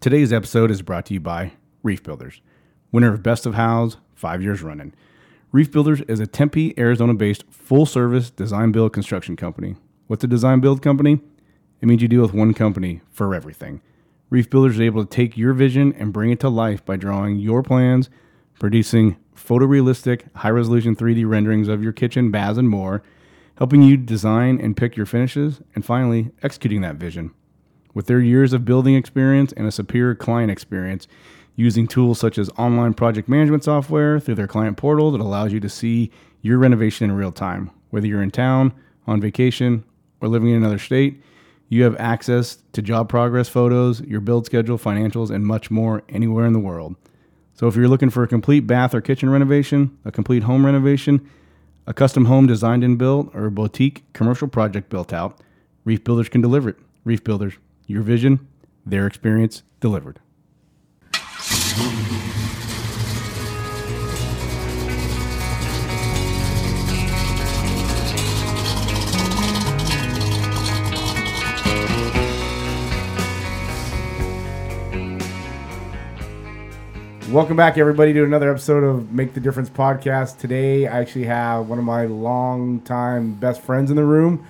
Today's episode is brought to you by Reef Builders, winner of Best of Houzz five years running. Reef Builders is a Tempe, Arizona based full service design build construction company. What's a design build company? It means you deal with one company for everything. Reef Builders is able to take your vision and bring it to life by drawing your plans, producing photorealistic, high resolution 3D renderings of your kitchen, baths, and more, helping you design and pick your finishes, and finally, executing that vision. With their years of building experience and a superior client experience, using tools such as online project management software through their client portal that allows you to see your renovation in real time. Whether you're in town, on vacation, or living in another state, you have access to job progress photos, your build schedule, financials, and much more anywhere in the world. So if you're looking for a complete bath or kitchen renovation, a complete home renovation, a custom home designed and built, or a boutique commercial project built out, Reef Builders can deliver it. Reef Builders, your vision, their experience delivered. Welcome back, everybody, to another episode of Make the Difference podcast. Today, I actually have one of my longtime best friends in the room.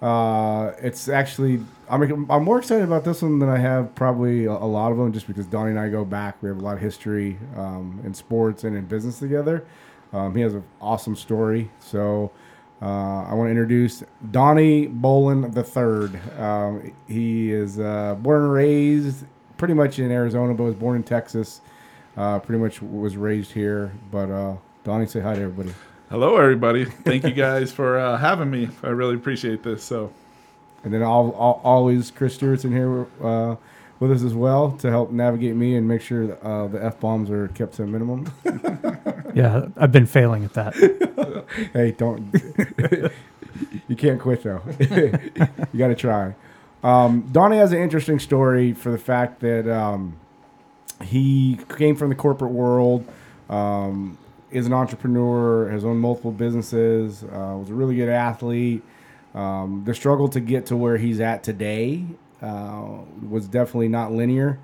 Uh, it's actually I'm I'm more excited about this one than I have probably a, lot of them, just because Donnie and I go back. We have a lot of history um, in sports and in business together. Um, he has an awesome story, so. Uh, I want to introduce Donnie Bolin III. Um, he is uh, born and raised pretty much in Arizona, but was born in Texas. Uh, pretty much was raised here. But uh, Donnie, say hi to everybody. Hello, everybody. Thank you guys for uh, having me. I really appreciate this. So, and then all, all, always Chris Stewart's in here uh, with us as well to help navigate me and make sure that, uh, the f bombs are kept to a minimum. yeah, I've been failing at that. hey, don't. you can't quit though. you got to try. Um, Donnie has an interesting story for the fact that um, he came from the corporate world. Um, is an entrepreneur, has owned multiple businesses, uh, was a really good athlete. Um, the struggle to get to where he's at today uh, was definitely not linear.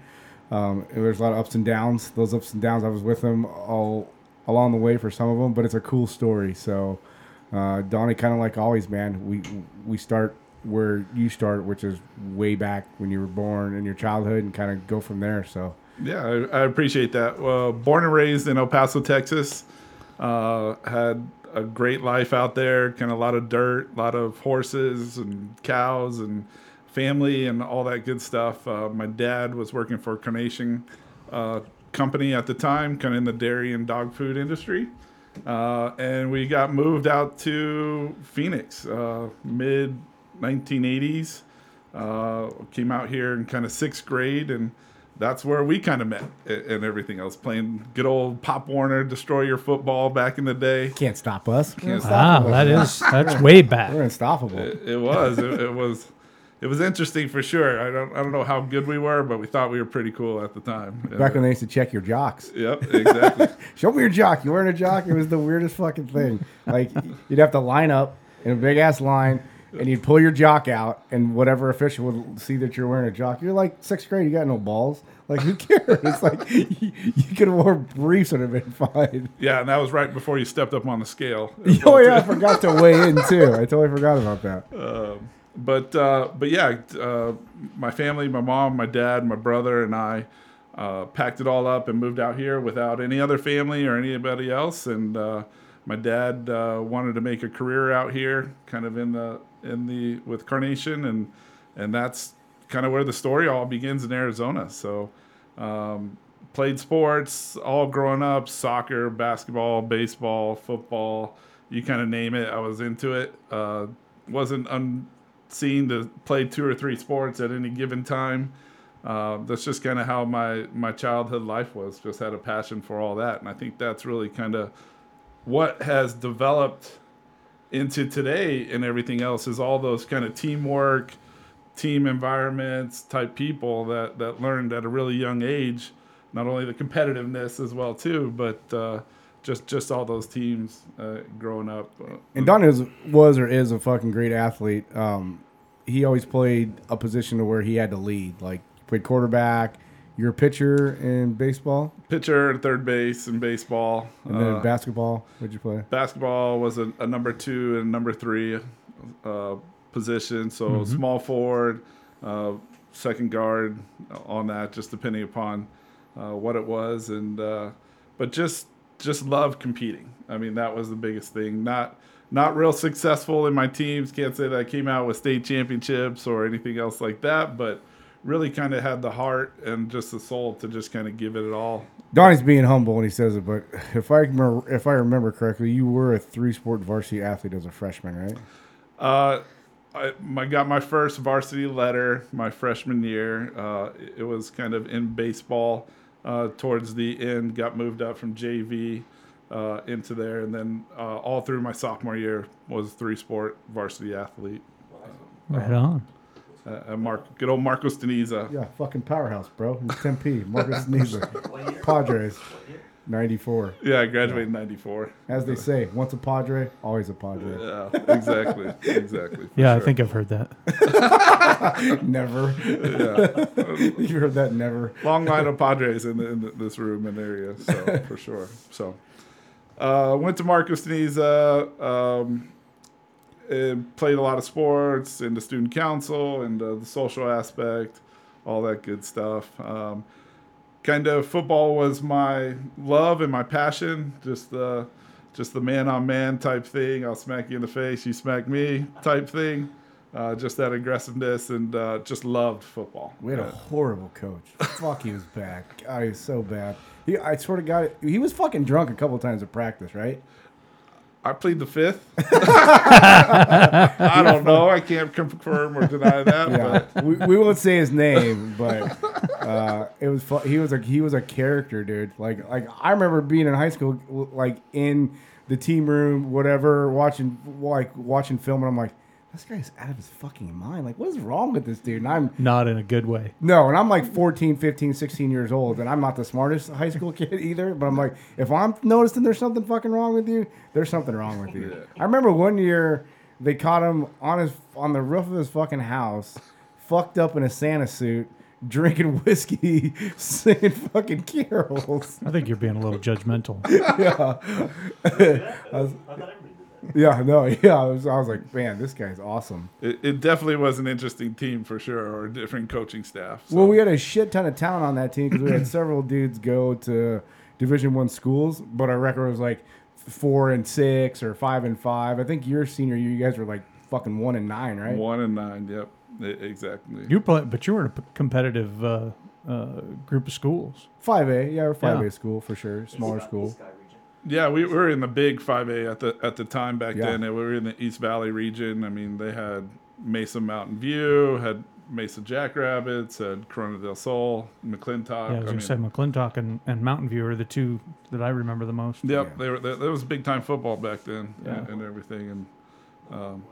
Um, there's a lot of ups and downs. Those ups and downs, I was with him all along the way for some of them, but it's a cool story. So, uh, Donnie, kind of like always, man, we we start where you start, which is way back when you were born in your childhood, and kind of go from there. So. Yeah, I, I appreciate that. Well, born and raised in El Paso, Texas. Uh, had a great life out there, kind of a lot of dirt, a lot of horses and cows and family and all that good stuff. Uh, my dad was working for a Carnation uh, Company at the time, kind of in the dairy and dog food industry. Uh, and we got moved out to Phoenix uh, mid 1980s. Uh, came out here in kind of sixth grade and that's where we kind of met and everything else. Playing good old Pop Warner, destroy your football back in the day. Can't stop us. Can't wow, stop ah, that is that's way back. We're unstoppable. It, it was. it, it, was. It was interesting for sure. I don't. I don't know how good we were, but we thought we were pretty cool at the time. Back when they used to check your jocks. Yep, exactly. Show me your jock. You weren't a jock? It was the weirdest fucking thing. Like you'd have to line up in a big ass line and you'd pull your jock out, and whatever official would see that you're wearing a jock. You're like sixth grade, you got no balls. Like who cares? It's like you, you could have worn briefs and have been fine. Yeah, and that was right before you stepped up on the scale. oh yeah, I forgot to weigh in too. I totally forgot about that. Um, but uh, but yeah, uh, my family, my mom, my dad, my brother, and I. Uh, packed it all up and moved out here without any other family or anybody else. And uh, my dad uh, wanted to make a career out here, kind of in the in the with Carnation, and and that's kind of where the story all begins in Arizona. So, um, played sports all growing up: soccer, basketball, baseball, football. You kind of name it, I was into it. Uh, wasn't unseen to play two or three sports at any given time. Uh, that's just kind of how my my childhood life was. Just had a passion for all that, and I think that's really kind of what has developed into today and everything else is all those kind of teamwork, team environments type people that that learned at a really young age, not only the competitiveness as well too, but uh, just just all those teams uh, growing up. Uh, and Don is, was or is a fucking great athlete. Um, he always played a position to where he had to lead. Like played quarterback, You're a pitcher in baseball, Pitcher and third base in baseball. and then Uh, basketball. What'd you play? basketball was a, a number two and number three uh, position. So Mm-hmm. small forward, uh, second guard on that, just depending upon uh, what it was. And uh, but just just love competing. I mean, that was the biggest thing. Not not real successful in my teams. Can't say that I came out with state championships or anything else like that, but really kind of had the heart and just the soul to just kind of give it all Donnie's being humble when he says it, but if I remember, if I remember correctly, you were a three-sport varsity athlete as a freshman, right? Uh, I my, got my first varsity letter my freshman year. Uh, it, it was kind of in baseball uh, towards the end. Got moved up from JV uh, into there, and then uh, all through my sophomore year was three sport varsity athlete. Right on. Uh, uh, Mark, good old Marcos de Niza. Yeah, fucking powerhouse, bro. He's Tempe, Marcos Niza, Padres, '94. Yeah, I graduated in '94. As they say, once a Padre, always a Padre. Yeah, exactly, exactly. for Yeah, I think I've heard that. Never. Yeah. you heard that? Never. long line of Padres in, the, in the, this room and area, so for sure. So, uh, went to Marcos de Niza, um, and played a lot of sports in the student council and uh, the social aspect, all that good stuff. Um, kind of football was my love and my passion. Just the just the man on man type thing. I'll smack you in the face, you smack me type thing. Uh, just that aggressiveness and uh, just loved football. We had a Uh, horrible coach. Fuck, he was bad. God, he was so bad. He, I swear to God, he was fucking drunk a couple times at practice, right? I plead the fifth. I don't know. I can't confirm or deny that. Yeah, we, we won't say his name, but uh, it was he was a he was a character, dude. Like like I remember being in high school, like in the team room, whatever, watching like watching film, and I'm like, this guy's out of his fucking mind. Like, what is wrong with this dude? And I'm Not in a good way. no, and I'm like 14, 15, 16 years old, and I'm not the smartest high school kid either. But I'm like, if I'm noticing there's something fucking wrong with you, there's something wrong with you. I remember one year they caught him on his on the roof of his fucking house, fucked up in a Santa suit, drinking whiskey, singing fucking carols. I think you're being a little judgmental. Yeah, no, yeah. I was, I was like, man, this guy's awesome. it, it definitely was an interesting team for sure, or a different coaching staff. So. Well, we had a shit ton of talent on that team because we had several dudes go to Division One schools, but our record was like four and six or five and five. I think your senior year, you guys were like fucking one and nine, right? one and nine. Yep, exactly. You play, but you were in a p- competitive uh, uh, group of schools. Five A, yeah, we're five A Yeah. school for sure, smaller school. Yeah, we were in the big five A at the at the time back Yeah. then. and We were in the East Valley region. I mean, they had Mesa Mountain View, had Mesa Jackrabbits, had Corona del Sol, McClintock. Yeah, I was I going to say McClintock and, and Mountain View are the two that I remember the most. Yep, Yeah. they were. There, there was big time football back then Yeah. and, and everything. And um,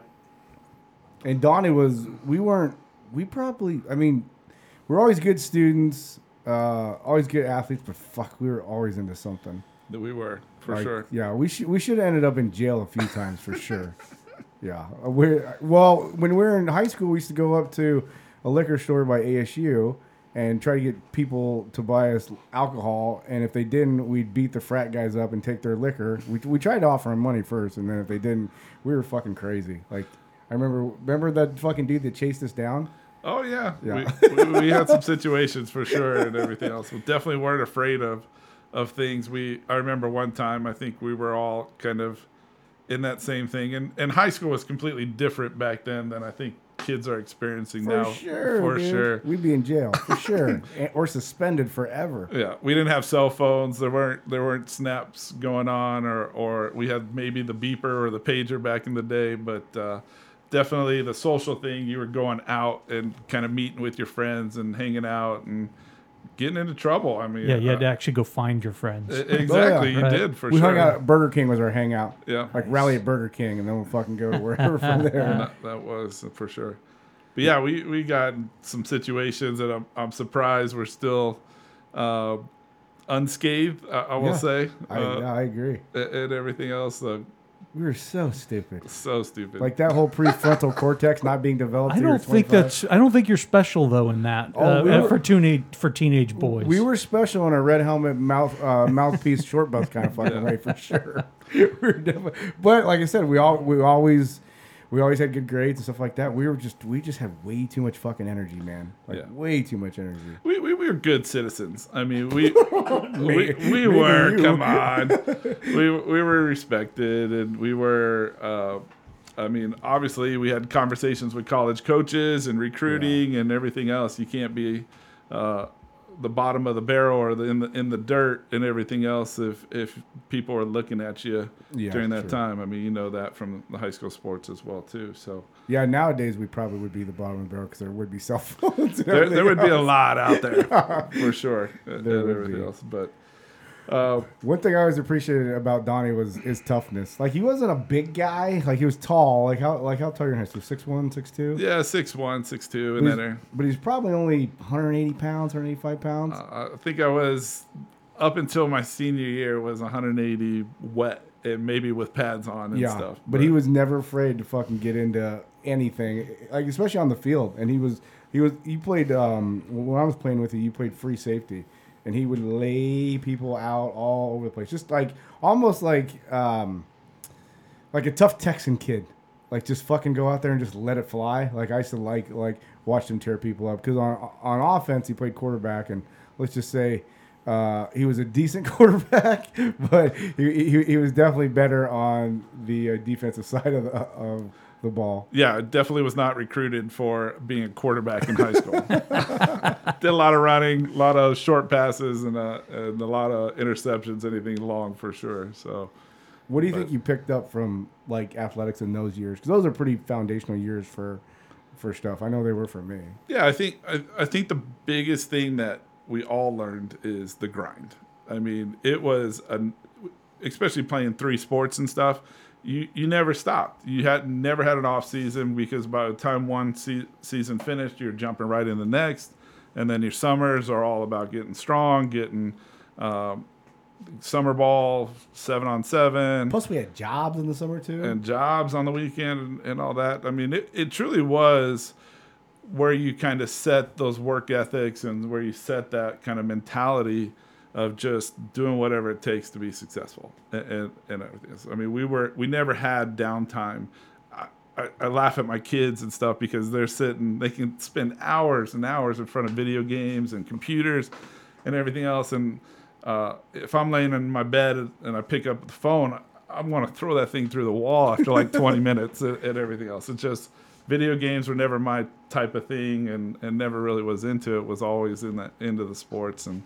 And Donnie was, we weren't, we probably, I mean, we're always good students, uh, always good athletes, but fuck, we were always into something. That we were for Like, sure. Yeah, we should we should have ended up in jail a few times for sure. Yeah, Uh, we're well when we were in high school, we used to go up to a liquor store by ASU and try to get people to buy us alcohol. And if they didn't, we'd beat the frat guys up and take their liquor. We, we tried to offer them money first, and then if they didn't, we were fucking crazy. Like I remember remember that fucking dude that chased us down. Oh yeah, Yeah. We, we, we had some situations for sure and everything else. We definitely weren't afraid of of things. We I remember one time I think we were all kind of in that same thing, and and high school was completely different back then than I think kids are experiencing For now. sure, for dude. sure. we'd be in jail for sure, or suspended forever. Yeah, we didn't have cell phones. There weren't there weren't snaps going on, or or we had maybe the beeper or the pager back in the day, but uh, definitely the social thing. You were going out and kind of meeting with your friends and hanging out and getting into trouble. I mean, Yeah, you had to uh, actually go find your friends. exactly. right. You did for we sure. We hung out at Burger King was our hangout. Yeah, Like rally at Burger King, and then we'll fucking go to wherever from there. that, that was for sure. But yeah, we, we got some situations that I'm, I'm surprised we're still uh, unscathed. I, I will Yeah. say. I, Uh, I agree. and everything else. Uh, We were so stupid. So stupid. Like that whole prefrontal cortex not being developed. I till you're don't think that's. I don't think you're special though in that Oh, uh, we were- for teenage for teenage boys. We were special in a red helmet, mouth uh, mouthpiece, short bus kind of fucking way for sure. we were but like I said, we all we always we always had good grades and stuff like that. We were just we just had way too much fucking energy, man. Like Yeah. way too much energy. we, we, we were good citizens. I mean, we we, we were. Come on, we we were respected, and we were. Uh, I mean, obviously, we had conversations with college coaches and recruiting and everything else. You can't be uh, the bottom of the barrel or the, in the in the dirt and everything else if if people are looking at you Yeah, during that time. I mean, you know that from the high school sports as well too. So Yeah, nowadays we probably would be the bottom of the barrel because there would be cell phones. And there, there would be a lot out there for sure. and There would everything be. else, but. Uh. One thing I always appreciated about Donnie was his toughness. Like he wasn't a big guy. Like he was tall. Like how like how tall high school? Six one, six two. Yeah, six one, six two, and then but he's probably only 180 pounds, 185 pounds. uh, I think I was up until my senior year was 180 wet and maybe with pads on and yeah, stuff. but he was never afraid to fucking get into anything, like especially on the field. And he was he was he played um, when I was playing with you. You played free safety, and he would lay people out all over the place, just like almost like um, like a tough Texan kid. Like just fucking go out there and just let it fly. Like I used to like like watch him tear people up because on on offense he played quarterback and let's just say uh, he was a decent quarterback, but he, he, he was definitely better on the uh, defensive side of the, of the ball. yeah, definitely was not recruited for being a quarterback in high school. Did a lot of running, a lot of short passes, and, uh, and a lot of interceptions. Anything long for sure. So What do you think you picked up from like athletics in those years? Because those are pretty foundational years for for stuff. I know they were for me. Yeah, I think I, I think the biggest thing that we all learned is the grind. I mean, it was an especially playing three sports and stuff. You you never stopped. You had never had an off season because by the time one se- season finished, you're jumping right in the next, and then your summers are all about getting strong, getting um, summer ball, seven on seven Plus, we had jobs in the summer too. and jobs on the weekend and, and all that. I mean, it, it truly was where you kind of set those work ethics and where you set that kind of mentality of just doing whatever it takes to be successful and, and, and everything. So, I mean, we were we never had downtime. I, I, I laugh at my kids and stuff because they're sitting, they can spend hours and hours in front of video games and computers and everything else. And uh, if I'm laying in my bed and I pick up the phone, I want to throw that thing through the wall after like 20 minutes and, and everything else. It's just video games were never my type of thing and, and never really was into it. Was always in that into the sports and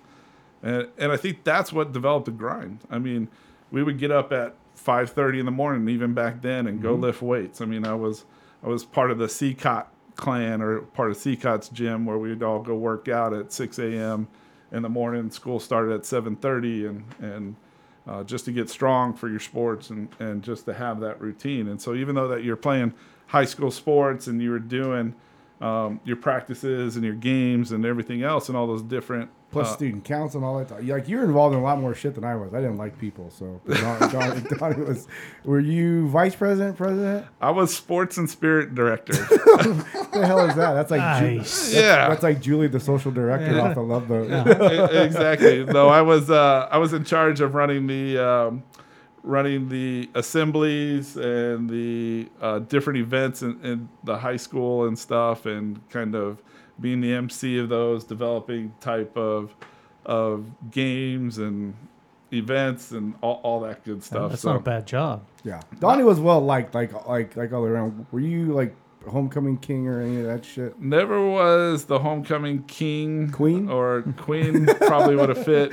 and and I think that's what developed the grind. I mean, we would get up at 5:30 in the morning, even back then, and go lift weights. I mean, I was I was part of the CCOT clan or part of CCOT's gym where we'd all go work out at 6 a.m. in the morning. School started at 7:30, and and uh, just to get strong for your sports and and just to have that routine. And so even though that you're playing high school sports and you were doing um, your practices and your games and everything else and all those different Plus uh, student council and all that. Like you're involved in a lot more shit than I was. I didn't like people, so Don, Don, Donnie was. Were you vice president, president? I was sports and spirit director. What the hell is that? That's like Ju- Nice. yeah, that's like Julie, the social director Yeah. off the Love Boat. E- exactly. No, I was uh, I was in charge of running the um, running the assemblies and the uh, different events in, in the high school and stuff, and kind of being the MC of those, developing type of of games and events and all, all that good stuff. That's so not a bad job. Yeah, Donnie was well liked, like like like all around. Were you like homecoming king or any of that shit? Never was the homecoming king, Queen? or queen. probably would have fit.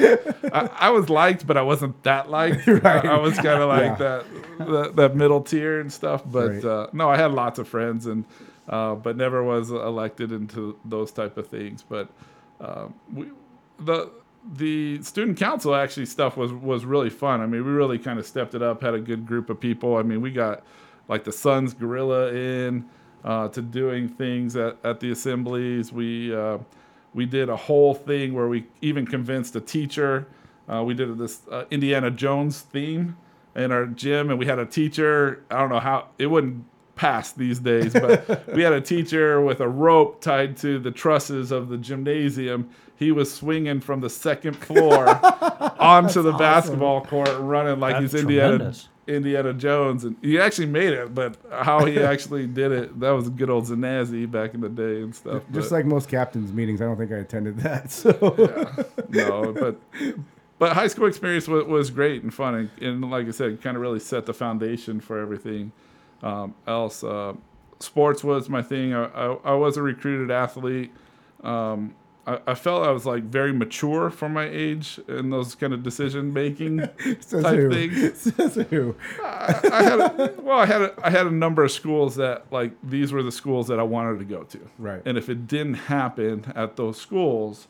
I, I was liked, but I wasn't that liked. Right. I, I was kind of like Yeah. that, that that middle tier and stuff. But Right. uh, no, I had lots of friends, and uh, but never was elected into those type of things. But um, we the the student council actually stuff was was really fun. I mean, we really kind of stepped it up. Had a good group of people. I mean, we got like the Suns Gorilla in uh, to doing things at, at the assemblies. We uh, we did a whole thing where we even convinced a teacher. Uh, we did this uh, Indiana Jones theme in our gym, and we had a teacher. I don't know how it wouldn't pass these days, but we had a teacher with a rope tied to the trusses of the gymnasium. He was swinging from the second floor onto the basketball court, running like That's he's Indiana tremendous. Indiana Jones, and he actually made it. But how he actually did it—that was good old Zanazzi back in the day and stuff. Just but- like most captains' meetings, I don't think I attended that. So yeah, no, but but high school experience was, was great and fun, and, and like I said, kind of really set the foundation for everything um, else. Uh, sports was my thing. I, I, I was a recruited athlete. Um, I, I felt I was like very mature for my age in those kind of decision making type who? things. Says who? I, I had a, well, I had a, I had a number of schools that like these were the schools that I wanted to go to. Right. And if it didn't happen at those schools,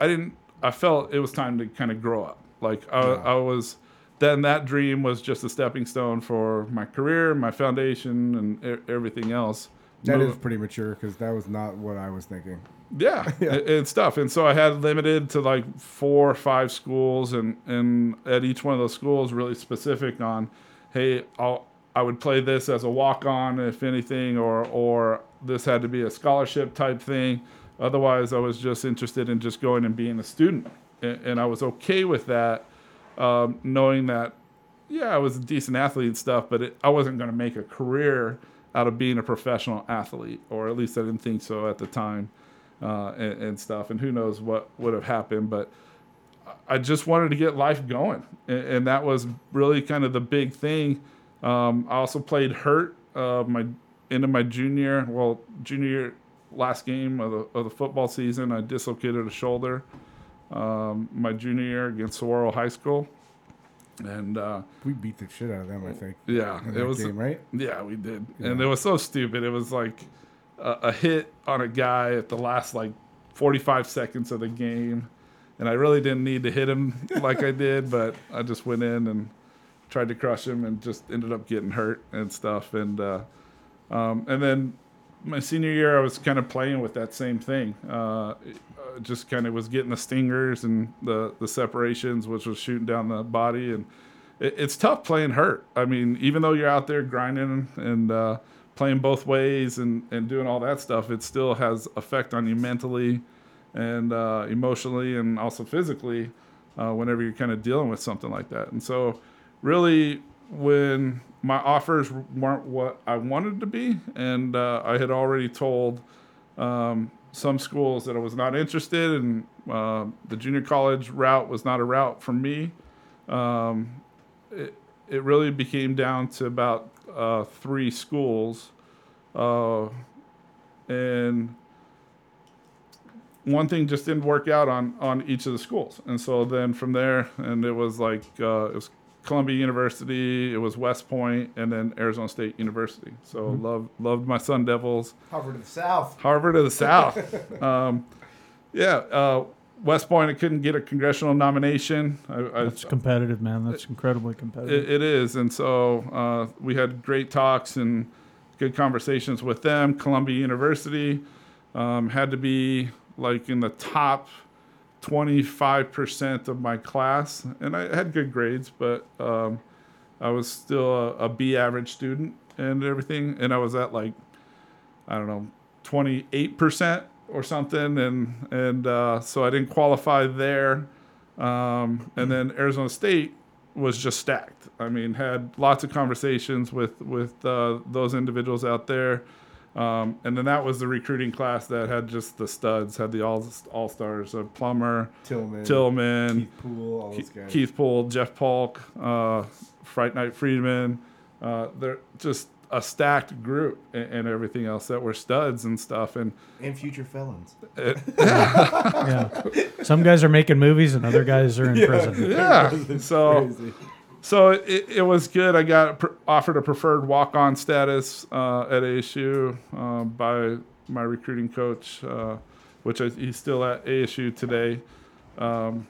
I didn't. I felt it was time to kind of grow up. Like I, I was. Then that dream was just a stepping stone for my career, my foundation, and everything else. That Move- is pretty mature because that was not what I was thinking. yeah, and, and stuff. And so I had limited to like four or five schools, and and at each one of those schools, really specific on, hey, I'll I would play this as a walk on if anything, or or this had to be a scholarship type thing. Otherwise, I was just interested in just going and being a student, and, and I was okay with that, um, knowing that yeah, I was a decent athlete and stuff, but it, I wasn't going to make a career out of being a professional athlete, or at least I didn't think so at the time, uh, and, and stuff. And who knows what would have happened, but I just wanted to get life going, and, and that was really kind of the big thing. Um, I also played hurt uh, my into my junior, well, junior year, last game of the, of the football season. I dislocated a shoulder um, my junior year against Saguaro High School, and. Uh, We beat the shit out of them, I think. yeah, it was game, right? Yeah, we did, and it was so stupid. It was like a, a hit on a guy at the last like 45 seconds of the game, and I really didn't need to hit him like I did, but I just went in and tried to crush him, and just ended up getting hurt and stuff. And uh, um, and then my senior year, I was kind of playing with that same thing. Uh, just kind of was getting the stingers and the the separations, which was shooting down the body, and it, it's tough playing hurt. I mean, even though you're out there grinding and uh, playing both ways and, and doing all that stuff, it still has effect on you mentally and uh, emotionally and also physically uh, whenever you're kind of dealing with something like that. And so, really, when my offers weren't what I wanted to be, and uh, I had already told um, some schools that I was not interested, in. uh, the junior college route was not a route for me. Um, it, it really became down to about uh, three schools, uh, and one thing just didn't work out on on each of the schools, and so then from there, and it was like uh, it was Columbia University, it was West Point, and then Arizona State University. So loved loved my Sun Devils. Harvard to the south. Harvard of the South. um, yeah, uh, West Point. I couldn't get a congressional nomination. I, I, That's competitive, man. That's incredibly competitive. it, it is, and so uh, we had great talks and good conversations with them. Columbia University um, had to be like in the top 25% of my class, and I had good grades, but um, I was still a, a B average student and everything, and I was at like I don't know 28% or something, and and uh, so I didn't qualify there. Um, and then Arizona State was just stacked. I mean, had lots of conversations with with uh, those individuals out there, um, and then that was the recruiting class that had just the studs, had the all all stars of Plummer, Tillman. Tillman, Keith Poole, all those Keith, guys. Keith Poole, Jeff Polk, uh, Fright Night Friedman. Uh, they're just a stacked group and, and everything else that were studs and stuff. And and future felons. yeah. Some guys are making movies and other guys are in prison. yeah, so Crazy. So it, it was good. I got pr- offered a preferred walk on status uh, at ASU uh, by my recruiting coach, uh, which I, he's still at ASU today, um,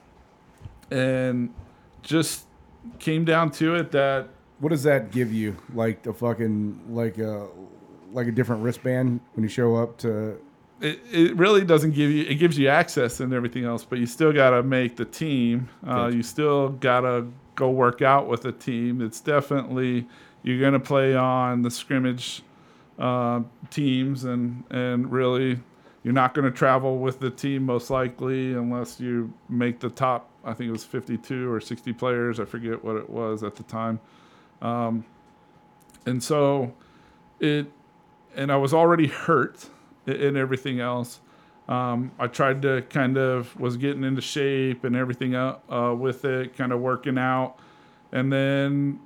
and just came down to it that What does that give you? Like the fucking like a like a different wristband when you show up to it, it really doesn't give you it gives you access and everything else but you still got to make the team uh, Gotcha. you still got to go work out with a team. It's definitely you're going to play on the scrimmage uh, teams, and and really you're not going to travel with the team most likely unless you make the top. I think it was 52 or 60 players. I forget what it was at the time. Um, and so it, and I was already hurt and everything else. Um, I tried to kind of was getting into shape and everything up uh, with it, kind of working out, and then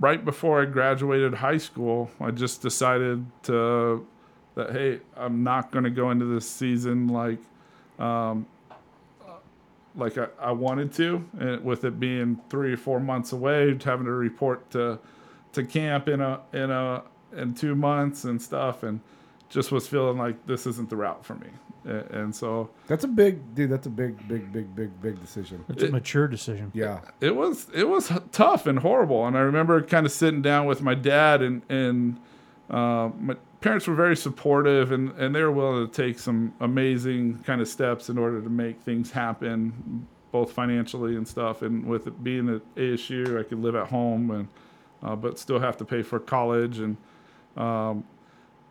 right before I graduated high school, I just decided to that hey, I'm not going to go into this season like um, like I, I wanted to, and with it being three or four months away, having to report to to camp in a in a in two months and stuff, and just was feeling like this isn't the route for me, and, and so That's a big dude. That's a big, big, big, big, big decision. It's a mature decision. Yeah. it was it was tough and horrible. And I remember kind of sitting down with my dad and and uh, my parents were very supportive and and they were willing to take some amazing kind of steps in order to make things happen, both financially and stuff. And with it being at ASU, I could live at home and uh, but still have to pay for college and. Um,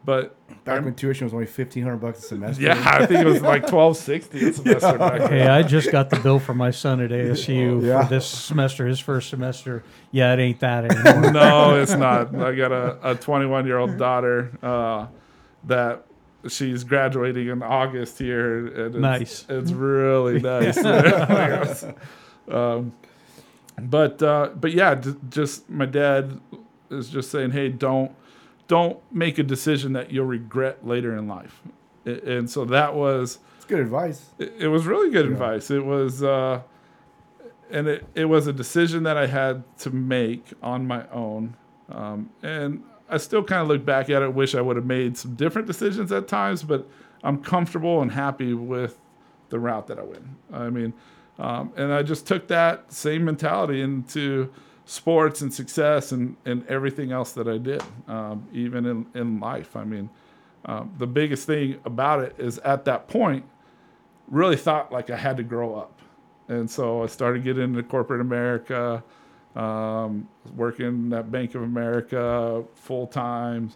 but Back when tuition was only fifteen hundred bucks a semester. yeah, I think it was like twelve sixty a semester back then. Hey, I just got the bill for my son at ASU Yeah. for this semester, his first semester. Yeah, it ain't that anymore. no, it's not. I got a 21 year old daughter uh, that she's graduating in August here. And it's, Nice. It's really nice. um, but uh, but yeah, d- just my dad is just saying, hey, don't don't make a decision that you'll regret later in life. And so that was It's good advice. it, it was really good advice. It was, uh, and it, it was a decision that I had to make on my own. Um, and I still kind of look back at it, wish I would have made some different decisions at times, but I'm comfortable and happy with the route that I went. I mean, um, and I just took that same mentality into sports and success and, and everything else that I did, um, even in, in life. I mean, um, the biggest thing about it is at that point, really thought like I had to grow up. And so I started getting into corporate America, um, working at Bank of America full time,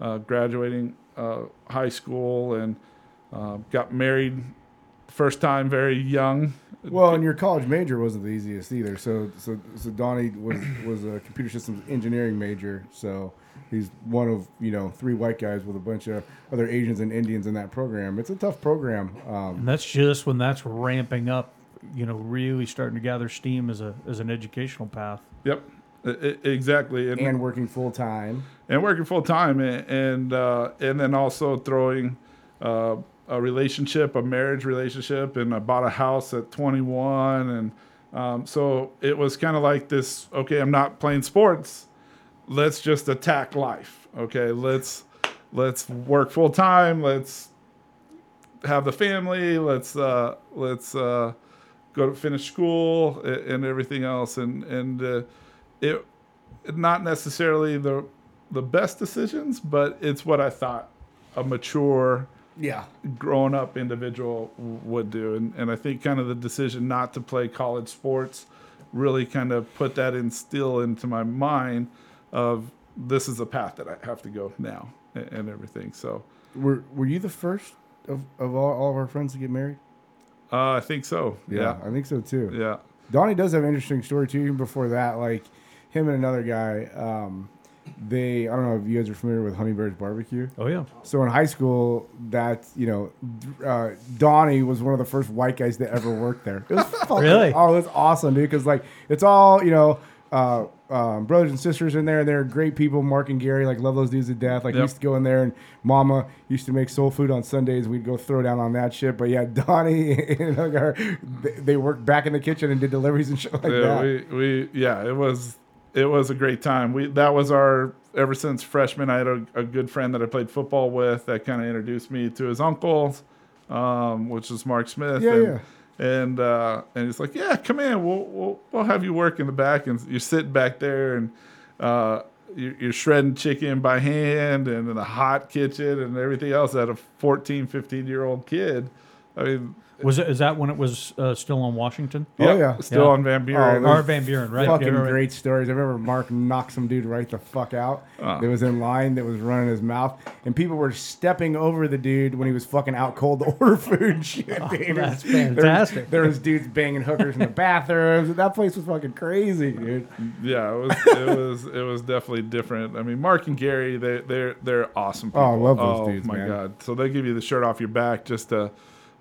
uh, graduating uh, high school, and uh, got married first time very young. Well, and your college major wasn't the easiest either. So, so, so Donnie was was a computer systems engineering major. So he's one of you know three white guys with a bunch of other Asians and Indians in that program. It's a tough program. Um, And that's just when that's ramping up, you know, really starting to gather steam as a as an educational path. Yep, I- I- exactly. and working full time. and working full time and and, uh, and then also throwing uh, a relationship, a marriage relationship, and I bought a house at 21, and um, so it was kind of like this. Okay, I'm not playing sports. Let's just attack life. Okay, let's let's work full time. Let's have the family. Let's uh, let's uh, go to finish school and, and everything else. And and uh, it not necessarily the the best decisions, but it's what I thought a mature, Yeah. grown up individual would do. And and I think kind of the decision not to play college sports really kind of put that instill into my mind of this is a path that I have to go now and, and everything. So Were Were you the first of, of all, all of our friends to get married? uh, I think so. Yeah. I think so too. Yeah. Donnie does have an interesting story too. Even before that, like him and another guy, um, they I don't know if you guys are familiar with Honey Bear's Barbecue. Oh yeah. So in high school, that you know, uh, Donnie was one of the first white guys that ever worked there. It was fucking, Really? Oh, it's awesome, dude. Because like it's all you know, uh, um, brothers and sisters in there, and they're great people. Mark and Gary, like love those dudes to death. Like Yep. used to go in there, and Mama used to make soul food on Sundays. We'd go throw down on that shit. But yeah, Donnie and her, they, they worked back in the kitchen and did deliveries and shit like yeah, that. we, we yeah, it was it was a great time. We that was our ever since freshman. I had a, a good friend that I played football with that kind of introduced me to his uncle, um, which is Mark Smith. Yeah, and, yeah. And uh, and he's like, yeah, come in. We'll, we'll we'll have you work in the back, and you're sitting back there, and uh, you're, you're shredding chicken by hand, and in a hot kitchen, and everything else. At a 14, 15 year old kid, I mean, Was it? Is that when it was uh, still on Washington? Oh, Yep, yeah. still Yeah. on Van Buren. Oh, Or Van Buren, right? fucking Yeah, right, right. great stories. I remember Mark knocked some dude right the fuck out. Oh. That was in line that was running his mouth, and people were stepping over the dude when he was fucking out cold to order food. and Shit, dude. Oh, that's There was- fantastic. There was dudes banging hookers in the bathrooms. That place was fucking crazy, dude. yeah, it was it was it was definitely different. I mean, Mark and Gary, they they're they're awesome people. Oh, I love those oh, dudes, my man. god! So they give you the shirt off your back just to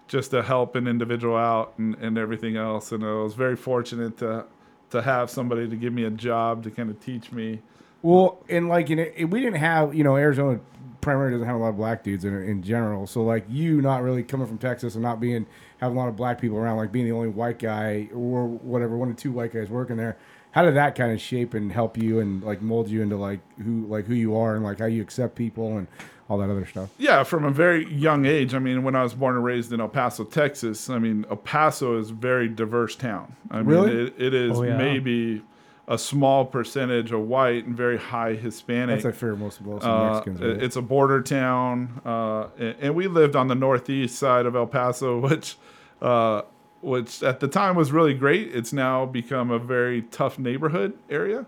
just to help an individual out and, and everything else. And I was very fortunate to to have somebody to give me a job to kind of teach me. Well, and like you know, we didn't have you know Arizona primarily doesn't have a lot of black dudes in in general. So like you not really coming from Texas and not being having a lot of black people around, like being the only white guy or whatever, one or two white guys working there. How did that kind of shape and help you and like mold you into like who like who you are and like how you accept people and all that other stuff? Yeah, from a very young age. I mean, when I was born and raised in El Paso, Texas, I mean, El Paso is a very diverse town. I mean, Really? it, it is Oh, yeah. maybe a small percentage of white and very high Hispanic. That's I fear most of most Uh, Mexicans. Right? It's a border town, uh, and, and we lived on the northeast side of El Paso, which, uh, which at the time was really great. It's now become a very tough neighborhood area.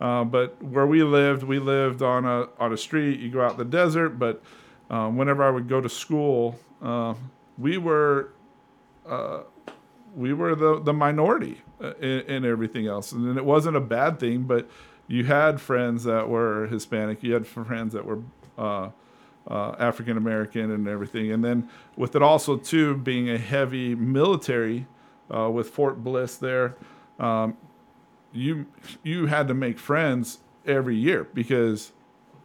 Uh, but where we lived, we lived on a on a street. You go out in the desert, but um, whenever I would go to school, uh, we were uh, we were the the minority uh, in, in everything else, and it wasn't a bad thing. But you had friends that were Hispanic, you had friends that were uh, uh, African American, and everything. And then with it also too being a heavy military uh, with Fort Bliss there, um, you you had to make friends every year because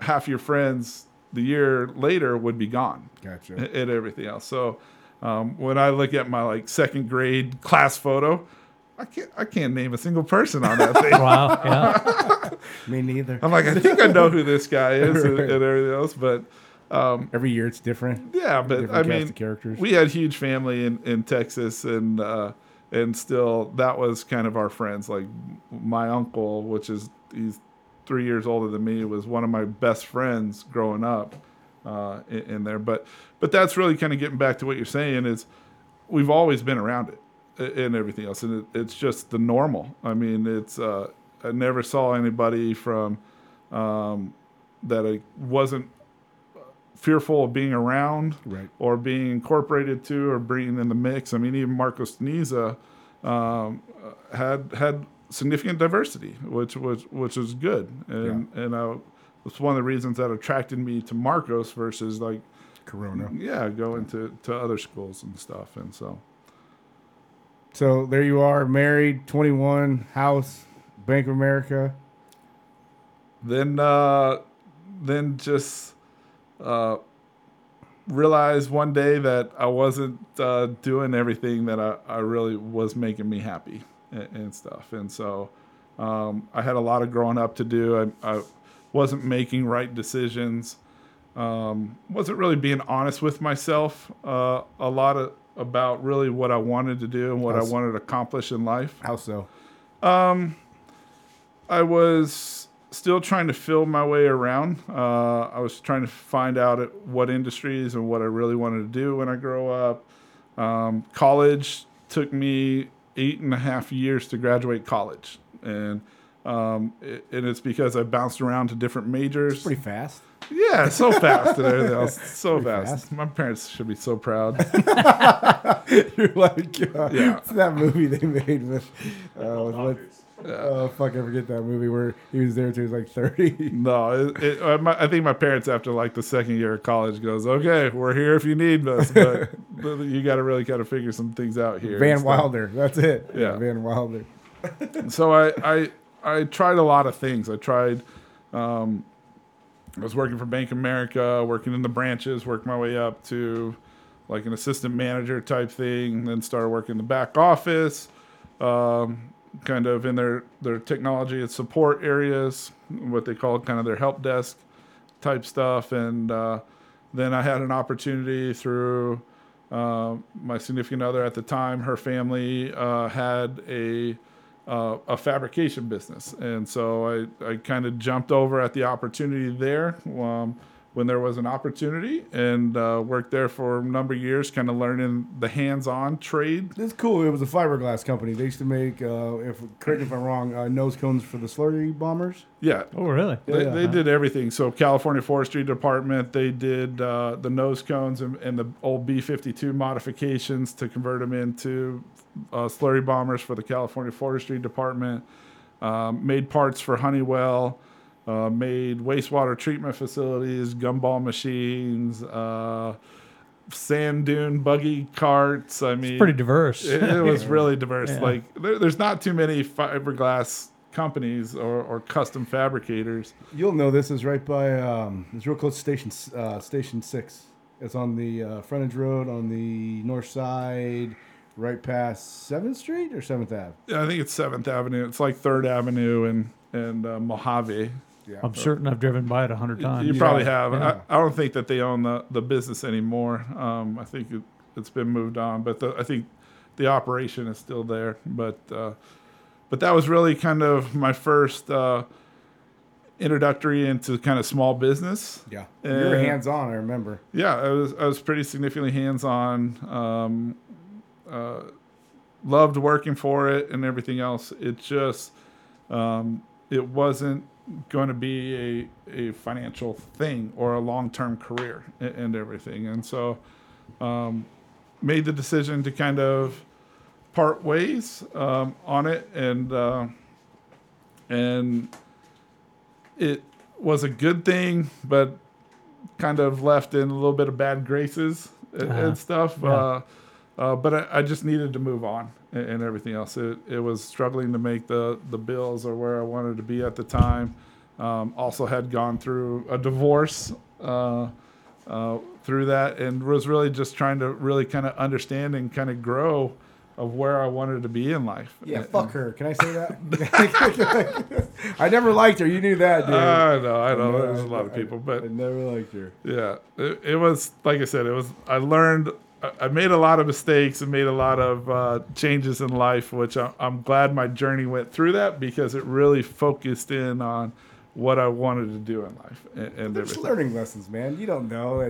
half your friends the year later would be gone gotcha. and and everything else. So um, when I look at my like second grade class photo, I can't I can't name a single person on that thing. Wow. Yeah. Me neither. I'm like I think I know who this guy is and, Right. and everything else, but Every year it's different. yeah, but Different I cast mean of characters. we had huge family in in Texas and. Uh, and still, that was kind of our friends. Like my uncle, which is he's three years older than me, was one of my best friends growing up uh, in, in there. But but that's really kind of getting back to what you're saying is we've always been around it and everything else, and it, it's just the normal. I mean, it's uh, I never saw anybody from um, that I wasn't fearful of being around Right. or being incorporated to or being in the mix. I mean, even Marcos Niza um, had had significant diversity, which was which was good, and and I, it's one of the reasons that attracted me to Marcos versus like Corona. yeah going to to other schools and stuff, and so So there you are, married, 21, house, Bank of America. then uh, then just uh, realized one day that I wasn't uh, doing everything that I, I really was making me happy and, and stuff. And so um, I had a lot of growing up to do. I, I wasn't making right decisions. Um, wasn't really being honest with myself. Uh, a lot of about really what I wanted to do and what I wanted to accomplish in life. How so? I was still trying to feel my way around. Uh, I was trying to find out what industries and what I really wanted to do when I grow up. Um, college took me eight and a half years to graduate college, and um, it, and it's because I bounced around to different majors. Pretty fast. Yeah, so fast and everything else. So fast. fast. My parents should be so proud. You're like, uh, Yeah. it's that movie they made with, uh, with oh fuck, I forget that movie where he was there till he was like 30. No, it, it, I my- I think my parents, after like the second year of college, goes, "Okay, we're here if you need us, but, you got to really kind of figure some things out here." Van. Wilder, that's it. Yeah. Van Wilder. So I, I I tried a lot of things. I tried. Um, I was working for Bank America, working in the branches, worked my way up to like an assistant manager type thing. Then started working in the back office, um, kind of in their their technology and support areas, what they call kind of their help desk type stuff. And uh, then I had an opportunity through uh, my significant other at the time. Her family uh, had a uh, a fabrication business, and so I, I kind of jumped over at the opportunity there. Um, when there was an opportunity, and uh, worked there for a number of years, kind of learning the hands-on trade. It's cool. It was a fiberglass company. They used to make, uh, if correct me if I'm wrong, uh, nose cones for the slurry bombers. Yeah, Oh, really? They, Yeah. they did everything. So California Forestry Department, they did uh, the nose cones and, and the old B-52 modifications to convert them into uh, slurry bombers for the California Forestry Department. Um, made parts for Honeywell. Uh, made wastewater treatment facilities, gumball machines, uh, sand dune buggy carts. I mean, Pretty diverse. it, it was really diverse. Yeah. Like there, there's not too many fiberglass companies or, or custom fabricators. You'll know this is right by. Um, it's real close to station uh, station six. It's on the uh, frontage road on the north side, right past Seventh Street or Seventh Ave. I think it's Seventh Avenue. It's like Third Avenue and and uh, Mojave. Yeah. I'm certain I've driven by it a hundred times. You probably Yeah, have. yeah. I, I don't think that they own the, the business anymore. Um, I think it, it's been moved on, but the, I think the operation is still there. But uh, but that was really kind of my first uh, introductory into kind of small business. Yeah. you were hands on. I remember. Yeah, I was I was pretty significantly hands on. Um, uh, loved working for it and everything else. It just um, it wasn't going to be a, a financial thing or a long term career and, and everything. And so um, made the decision to kind of part ways um, on it and uh, and it was a good thing, but kind of left in a little bit of bad graces and, Uh-huh. and stuff. Yeah. Uh, uh, but I, I just needed to move on and, and everything else. It, it was struggling to make the, the bills or where I wanted to be at the time. Um, also had gone through a divorce uh, uh, through that and was really just trying to really kind of understand and kind of grow of where I wanted to be in life. Yeah, And- fuck her. Can I say that? I never liked her. You knew that, dude. I know, I know. There's a lot of people, but I never liked her. Yeah, it, it was like I said. It was. I learned. I- made a lot of mistakes and made a lot of uh, changes in life, which I'm glad my journey went through that because it really focused in on what I wanted to do in life and, and There's everything. learning lessons, man. You don't know.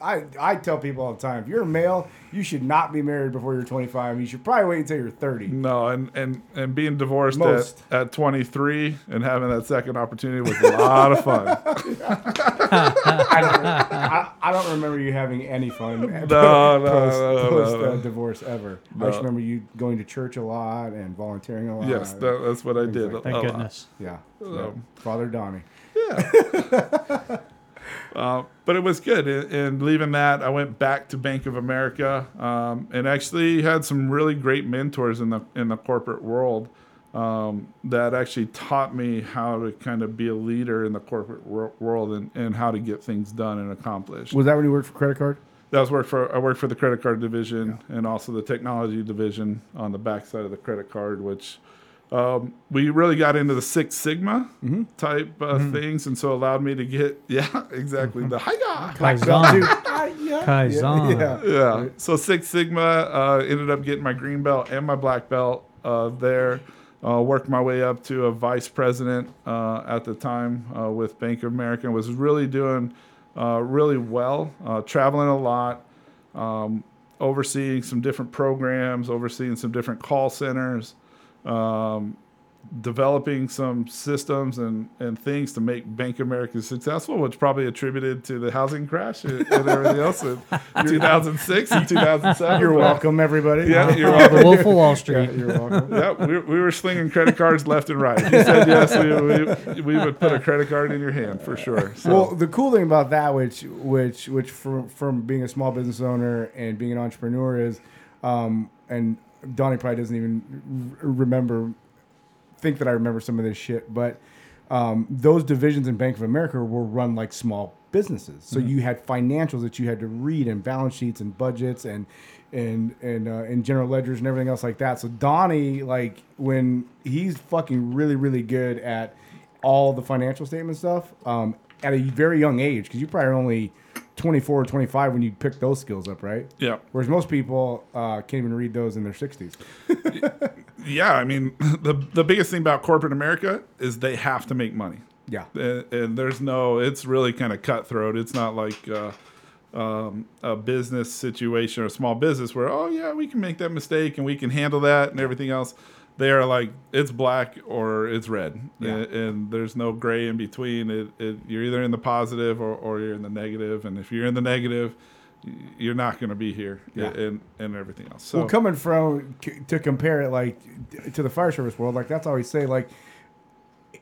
I I tell people all the time, if you're a male, you should not be married before you're 25. You should probably wait until you're 30. No, and and and being divorced at, Most. at 23 and having that second opportunity was a lot of fun. I, don't, I, I don't remember you having any fun no, post, no, post no. Uh, divorce ever. I just remember you going to church a lot and volunteering a lot. Yes, that, that's what I did. like Thank goodness. yeah. yeah. Um, Father Donnie. Uh, but it was good. And, leaving that, I went back to Bank of America, um, and actually had some really great mentors in the in the corporate world um, that actually taught me how to kind of be a leader in the corporate wor- world and, and how to get things done and accomplished. Was that when you worked for credit card? That was work for I worked for the credit card division and also the technology division on the backside of the credit card, which um, we really got into the Six Sigma type uh, things, and so allowed me to get yeah exactly the hi Kaizen. Dude, I- yeah. Kaizen. Yeah. yeah. So Six Sigma uh, ended up getting my green belt and my black belt uh, there. Uh, worked my way up to a vice president uh, at the time uh, with Bank of America. and Was really doing uh, really well, uh, traveling a lot, um, overseeing some different programs, overseeing some different call centers, um, developing some systems and, and things to make Bank of America successful, which probably attributed to the housing crash and, and everything else in 2006 and 2007. You're welcome, everybody. Yeah, you're welcome. the Wolf of Wall Yeah, Street. you're welcome. Yeah, we, we were slinging credit cards left and right. If you said yes, we, we, we would put a credit card in your hand for sure. So, Well, the cool thing about that, which which which from from being a small business owner and being an entrepreneur is, um, and Donnie probably doesn't even remember, think that I remember some of this shit, but um, those divisions in Bank of America were run like small businesses. So you had financials that you had to read and balance sheets and budgets and and and uh, and general ledgers and everything else like that. So Donnie, like when he's fucking really really good at all the financial statement stuff um, at a very young age because you probably only 24 or 25 when you pick those skills up, right? yeah. Whereas most people uh, can't even read those in their 60s. Yeah, I mean, the the biggest thing about corporate America is they have to make money. Yeah. and, and there's no it's really kind of cutthroat it's not like uh, um, a business situation or a small business where oh yeah we can make that mistake and we can handle that and everything else they are like it's black or it's red Yeah. and, and there's no gray in between it, it, you're either in the positive or, or you're in the negative and if you're in the negative you're not going to be here Yeah. and, and everything else so well, coming from to compare it like to the fire service world, like that's always say like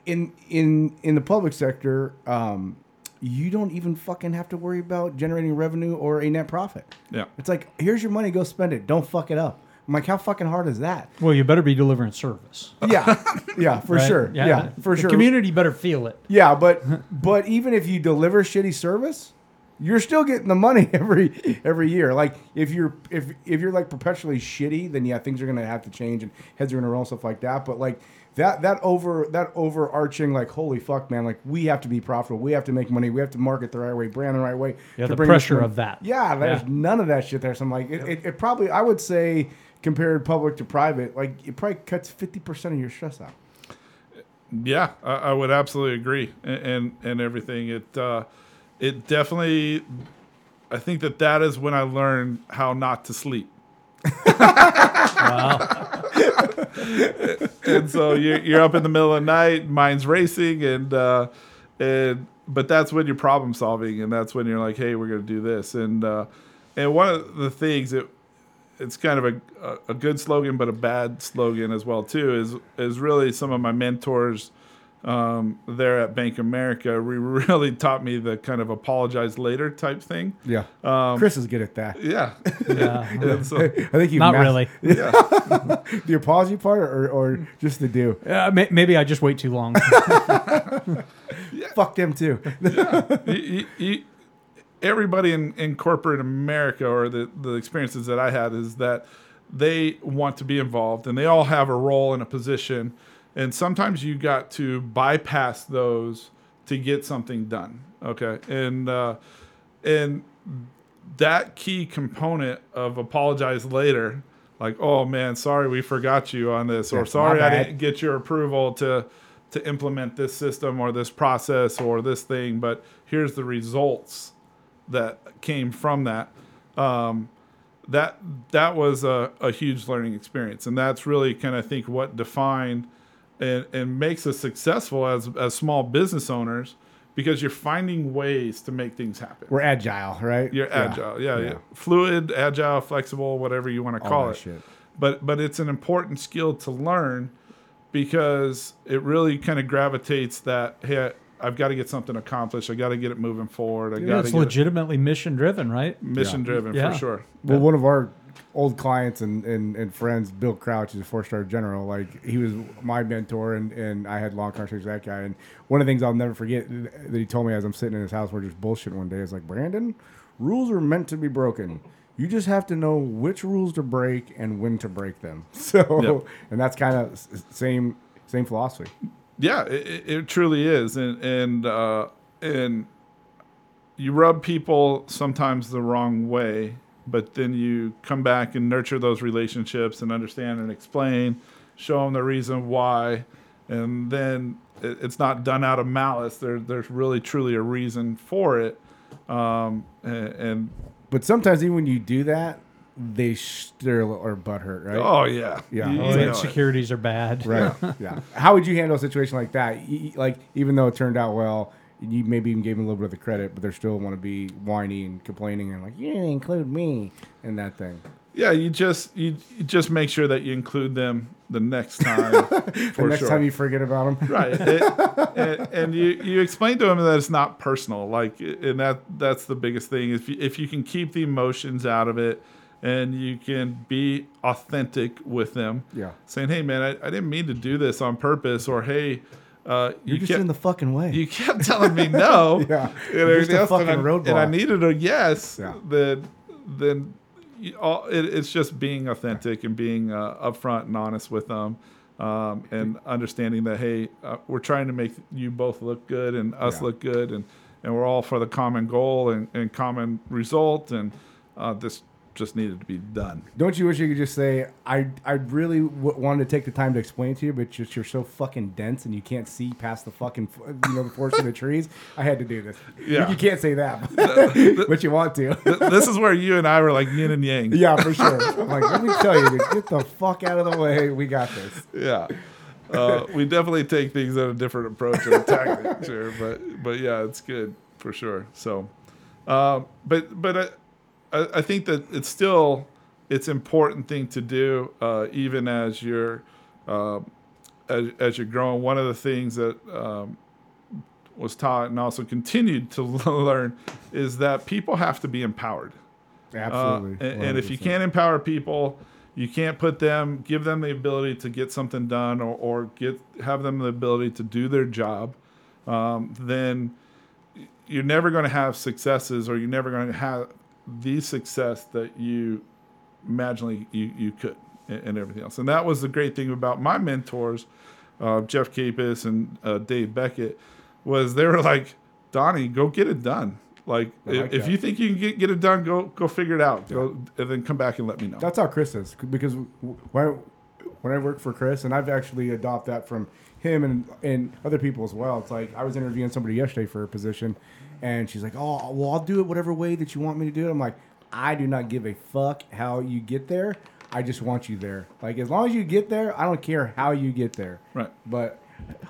in in in the public sector, um, you don't even fucking have to worry about generating revenue or a net profit. yeah It's like here's your money, go spend it. Don't fuck it up. I'm like, how fucking hard is that? Well, you better be delivering service. Yeah, yeah, for right? sure. Yeah, the- for the sure. Community better feel it. Yeah, but but even if you deliver shitty service, you're still getting the money every every year. Like if you're if if you're like perpetually shitty, then yeah, things are gonna have to change and heads are gonna roll and stuff like that. But like that that over that overarching like holy fuck man, like we have to be profitable, we have to make money, we have to market the right way, brand the right way. Yeah, the pressure of that. Yeah, there's Yeah. none of that shit there. So I'm like, it, it, it probably I would say compared public to private, like it probably cuts fifty percent of your stress out. Yeah, I, I would absolutely agree, and and, and everything. It uh, it definitely. I think that that is when I learned how not to sleep. Wow. and so you're, you're up in the middle of the night, mind's racing, and uh, and but that's when you're problem solving, and that's when you're like, hey, we're gonna do this, and uh, and one of the things that it's kind of a, a, a good slogan, but a bad slogan as well too. Is is really some of my mentors um, there at Bank America re- really taught me the kind of apologize later type thing. Yeah, Um, Chris is good at that. Yeah, Yeah. and so I think you Not really. Yeah. the apology part or, or just the do. Uh, may- maybe I just wait too long. Fuck them too. you, you, you, everybody in, in corporate America or the, the experiences that I had is that they want to be involved and they all have a role and a position. And sometimes you got to bypass those to get something done. Okay. And, uh, and that key component of apologize later, like, oh man, sorry we forgot you on this, or sorry I didn't get your approval to to implement this system or this process or this thing, but here's the results that came from that. Um, that that was a, a huge learning experience, and that's really kind of I think what defined and, and makes us successful as as small business owners because you're finding ways to make things happen. We're agile, right? You're Yeah. agile, yeah, Yeah. yeah, fluid, agile, flexible, whatever you want to call it. shit. But but it's an important skill to learn because it really kind of gravitates that hey, I've got to get something accomplished. I got to get it moving forward. I Yeah, got to it's get it legitimately mission driven, right? mission driven Yeah. for sure. Well, one of our old clients and, and, and friends, Bill Crouch, is a four star general. Like he was my mentor, and, and I had long conversations with that guy. And one of the things I'll never forget that he told me as I'm sitting in his house, we're just bullshitting one day. Is like Brandon, rules are meant to be broken. You just have to know which rules to break and when to break them. So, Yep. and that's kind of same same philosophy. Yeah, it, it- truly is, and and uh, and you rub people sometimes the wrong way, but then you come back and nurture those relationships and understand and explain, show them the reason why, and then it, it's not done out of malice. There, there's really truly a reason for it, um, and, and But sometimes even when you do that, they still are butthurt, right? oh yeah, Yeah. You- Oh, you know it. insecurities are bad. Right. yeah. How would you handle a situation like that? Y- y- Like, even though it turned out well, you maybe even gave them a little bit of the credit, but they still want to be whiny and complaining and like, you didn't include me in that thing. Yeah, you just you, you just make sure that you include them the next time. The next sure. time you forget about them. right It- and, and you you explain to them that it's not personal like and that that's the biggest thing if you, if you can keep the emotions out of it and you can be authentic with them Yeah. saying hey man i, I didn't mean to do this on purpose or hey uh, You're you just kept, in the fucking way. you kept telling me no Yeah. and You're else, and, fucking I, and I needed a yes Yeah. then then you, all, it, it's just being authentic and being uh, upfront and honest with them um, and understanding that hey uh, we're trying to make you both look good and us Yeah. look good and and we're all for the common goal and, and common result and uh, this just needed to be done. Don't you wish you could just say, I I really w- wanted to take the time to explain to you, but just you're so fucking dense and you can't see past the fucking you know the forest of the trees. I had to do this. Yeah. You can't say that, but you want to. Th- this is where you and I were like yin and yang. yeah, for sure. I'm like, let me tell you, get the fuck out of the way. We got this. yeah. Uh, we definitely take things at a different approach or tactic, sure, but but yeah, it's good for sure. So, uh, but but I, I think that it's still it's important thing to do, uh, even as you're uh, as, as you're growing. One of the things that um, was taught and also continued to learn is that people have to be empowered. Uh, Absolutely. and, and if you can't empower people, you can't put them, give them the ability to get something done, or, or get have them the ability to do their job, um, then you're never going to have successes, or you're never going to have the success that you imaginally you, you could, and, and everything else. And that was the great thing about my mentors, uh, Jeff Capus and uh, Dave Beckett, was they were like, Donnie, go get it done. Like, like if, that. you think you can get, get it done, go go figure it out. Go and then come back and let me know. That's how Chris is because when I, when I work for Chris, and I've actually adopted that from him and and other people as well. It's like I was interviewing somebody yesterday for a position, and she's like, "Oh, well, I'll do it whatever way that you want me to do it." I'm like, "I do not give a fuck how you get there. I just want you there. Like as long as you get there, I don't care how you get there." Right. But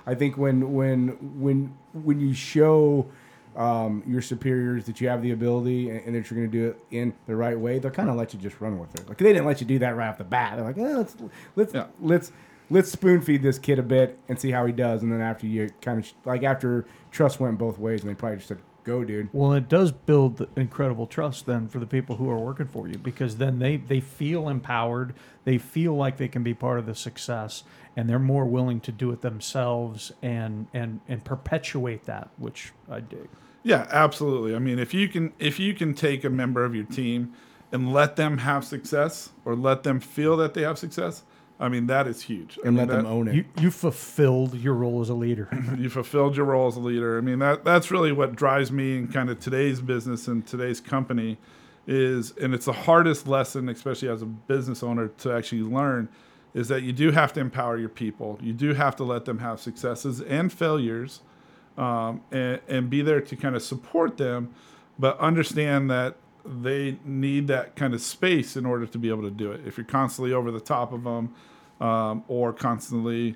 I think when when when when you show um, your superiors that you have the ability and, and that you're going to do it in the right way, they'll kind of let you just run with it. Like they didn't let you do that right off the bat. They're like, eh, let's let's Yeah. let's let's spoon feed this kid a bit and see how he does. And then after you kind of like after trust went both ways, and they probably just said, "Go, dude." Well, it does build incredible trust then for the people who are working for you because then they, they feel empowered. They feel like they can be part of the success and they're more willing to do it themselves and, and, and perpetuate that, which I dig. Yeah, absolutely. I mean, if you can if you can take a member of your team and let them have success or let them feel that they have success, I mean that is huge. I And mean, let them own it. You, you fulfilled your role as a leader. you fulfilled your role as a leader. I mean that that's really what drives me in kind of today's business and today's company is and it's the hardest lesson especially as a business owner to actually learn is that you do have to empower your people. You do have to let them have successes and failures um, and, and be there to kind of support them, but understand that they need that kind of space in order to be able to do it. If you're constantly over the top of them um, or constantly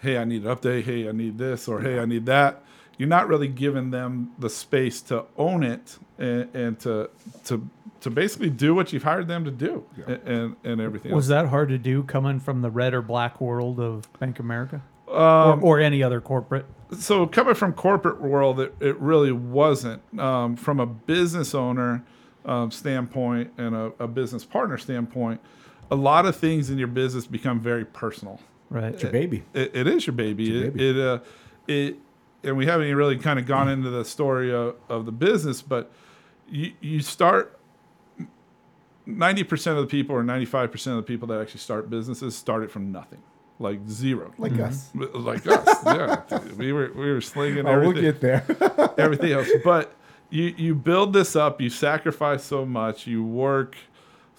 hey, I need an update, hey, I need this, or hey, I need that. You're not really giving them the space to own it and, and to to to basically do what you've hired them to do and, and and everything. Was else. that hard to do coming from the red or black world of Bank America? Um, or, or any other corporate? so coming from corporate world, it, it really wasn't. Um, from a business owner um, standpoint and a, a business partner standpoint, a lot of things in your business become very personal. Right. It's your baby. It, it is your baby. your it, baby. it, uh, it, and we haven't really kind of gone into the story of, of the business, but you you start. Ninety percent of the people, or ninety-five percent of the people that actually start businesses, started from nothing, like zero, Like us. like us. yeah, we were we were slinging Oh, we'll everything get there. everything else. But you you build this up, you sacrifice so much, you work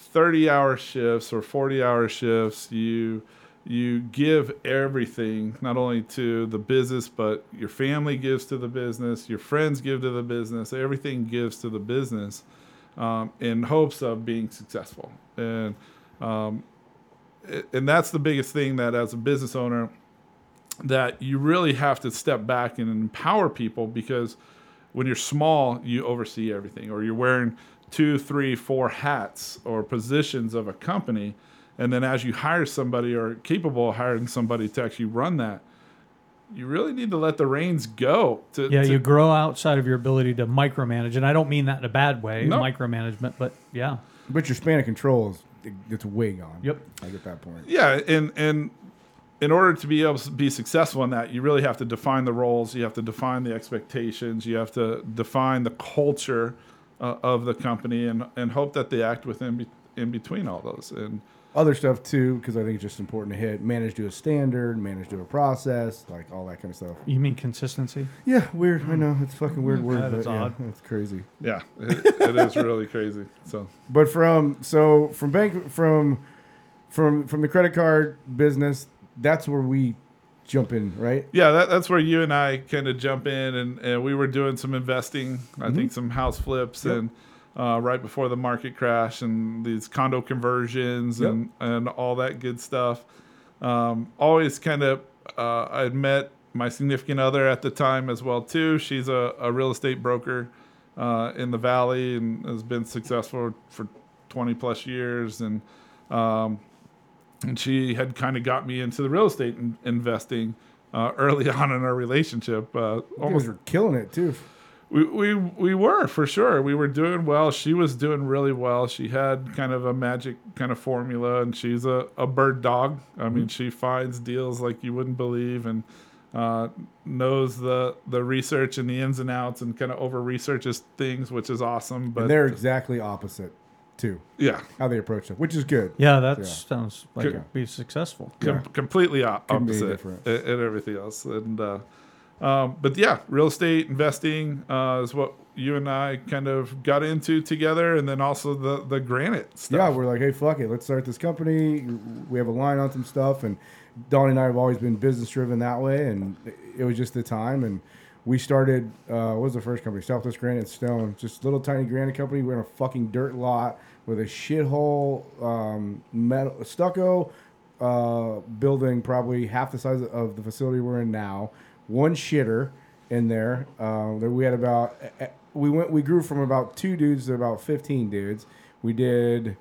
30 hour shifts or 40 hour shifts, you you give everything not only to the business but your family gives to the business, your friends give to the business, everything gives to the business um, in hopes of being successful. And um, and that's the biggest thing that as a business owner that you really have to step back and empower people because when you're small, you oversee everything, or you're wearing two, three, four hats or positions of a company. And then as you hire somebody or capable of hiring somebody to actually run that, you really need to let the reins go. To, Yeah, to- you grow outside of your ability to micromanage, and I don't mean that in a bad way, No. micromanagement, but yeah, but your span of control is it's way gone. Yep. I get that point. Yeah, and and in order to be able to be successful in that, you really have to define the roles. You have to define the expectations. You have to define the culture uh, of the company, and and hope that they act within be, in between all those. And other stuff too, because I think it's just important to hit. Manage to a standard, manage to a process, like all that kind of stuff. You mean consistency? Yeah, weird. I know it's a fucking weird word, That but is yeah, odd. it's crazy. Yeah, it, it is really crazy. So But from so from bank from from from the credit card business, that's where we jump in, right? yeah, that, that's where you and I kind of jump in, and, and we were doing some investing. I think some house flips Yep. and. Uh, right before the market crash and these condo conversions Yep. and, and all that good stuff. Um, always kind of, uh, I'd met my significant other at the time as well too. She's a, a real estate broker uh, in the valley and has been successful for 20 plus years. And um, and she had kind of got me into the real estate in, investing uh, early on in our relationship. Uh, You almost guys are killing it too. we, we we were for sure. We were doing well. She was doing really well. She had kind of a magic kind of formula, and she's a, a bird dog. I mean, she finds deals like you wouldn't believe, and uh, knows the the research and the ins and outs, and kind of over researches things, which is awesome. But And they're exactly opposite too. yeah, How they approach it, which is good. Yeah, that Yeah. sounds like Could- it'd be successful. com- Yeah. completely o- Couldn't opposite different. and, and everything else. And uh, um, but yeah, real estate investing uh, is what you and I kind of got into together, and then also the the granite stuff. Yeah, we're like, hey, fuck it, let's start this company. We have a line on some stuff, and Donnie and I have always been business driven that way, and it was just the time. And we started. Uh, what was the first company? Southwest Granite Stone, just little tiny granite company. We're in a fucking dirt lot with a shithole um, metal stucco uh, building, probably half the size of the facility we're in now. One shitter in there. Uh, that we had about. eh, We went. We grew from about two dudes to about fifteen dudes. We did.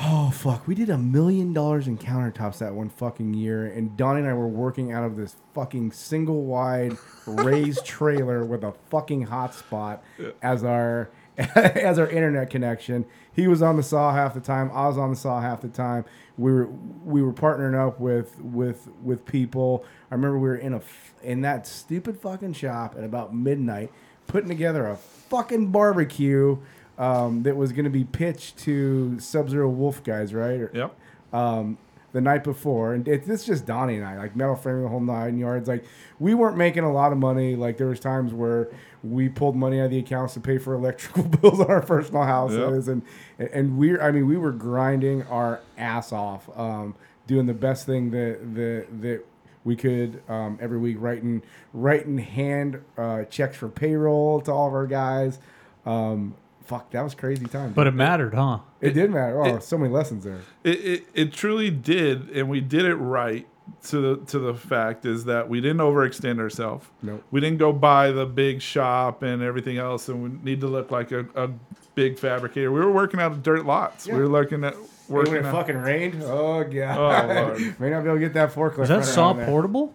Oh fuck! We did a million dollars in countertops that one fucking year, and Donnie and I were working out of this fucking single wide raised trailer with a fucking hotspot as our as our internet connection. He was on the saw half the time. I was on the saw half the time. We were we were partnering up with with with people. I remember we were in a in that stupid fucking shop at about midnight, putting together a fucking barbecue um, that was going to be pitched to Sub Zero Wolf guys, right? Or- Yep. um, the night before, and it, it's just Donnie and I, like metal framing the whole nine yards. Like we weren't making a lot of money. Like there was times where we pulled money out of the accounts to pay for electrical bills on our personal houses, and and we, I mean, we were grinding our ass off, um, doing the best thing that that that we could um, every week, writing writing hand uh, checks for payroll to all of our guys. Um, fuck, that was crazy time. But it mattered, huh? it, did matter. Oh, it- so many lessons there. It, it it truly did, and we did it right. To the to the fact is that we didn't overextend ourselves. Nope. We didn't go buy the big shop and everything else, and we need to look like a, a big fabricator. We were working out of dirt lots. Yeah. We were looking at Hey, working. when it out- fucking rained. Oh god. Oh, Lord. May not be able to get that forklift. Is that running saw portable? there.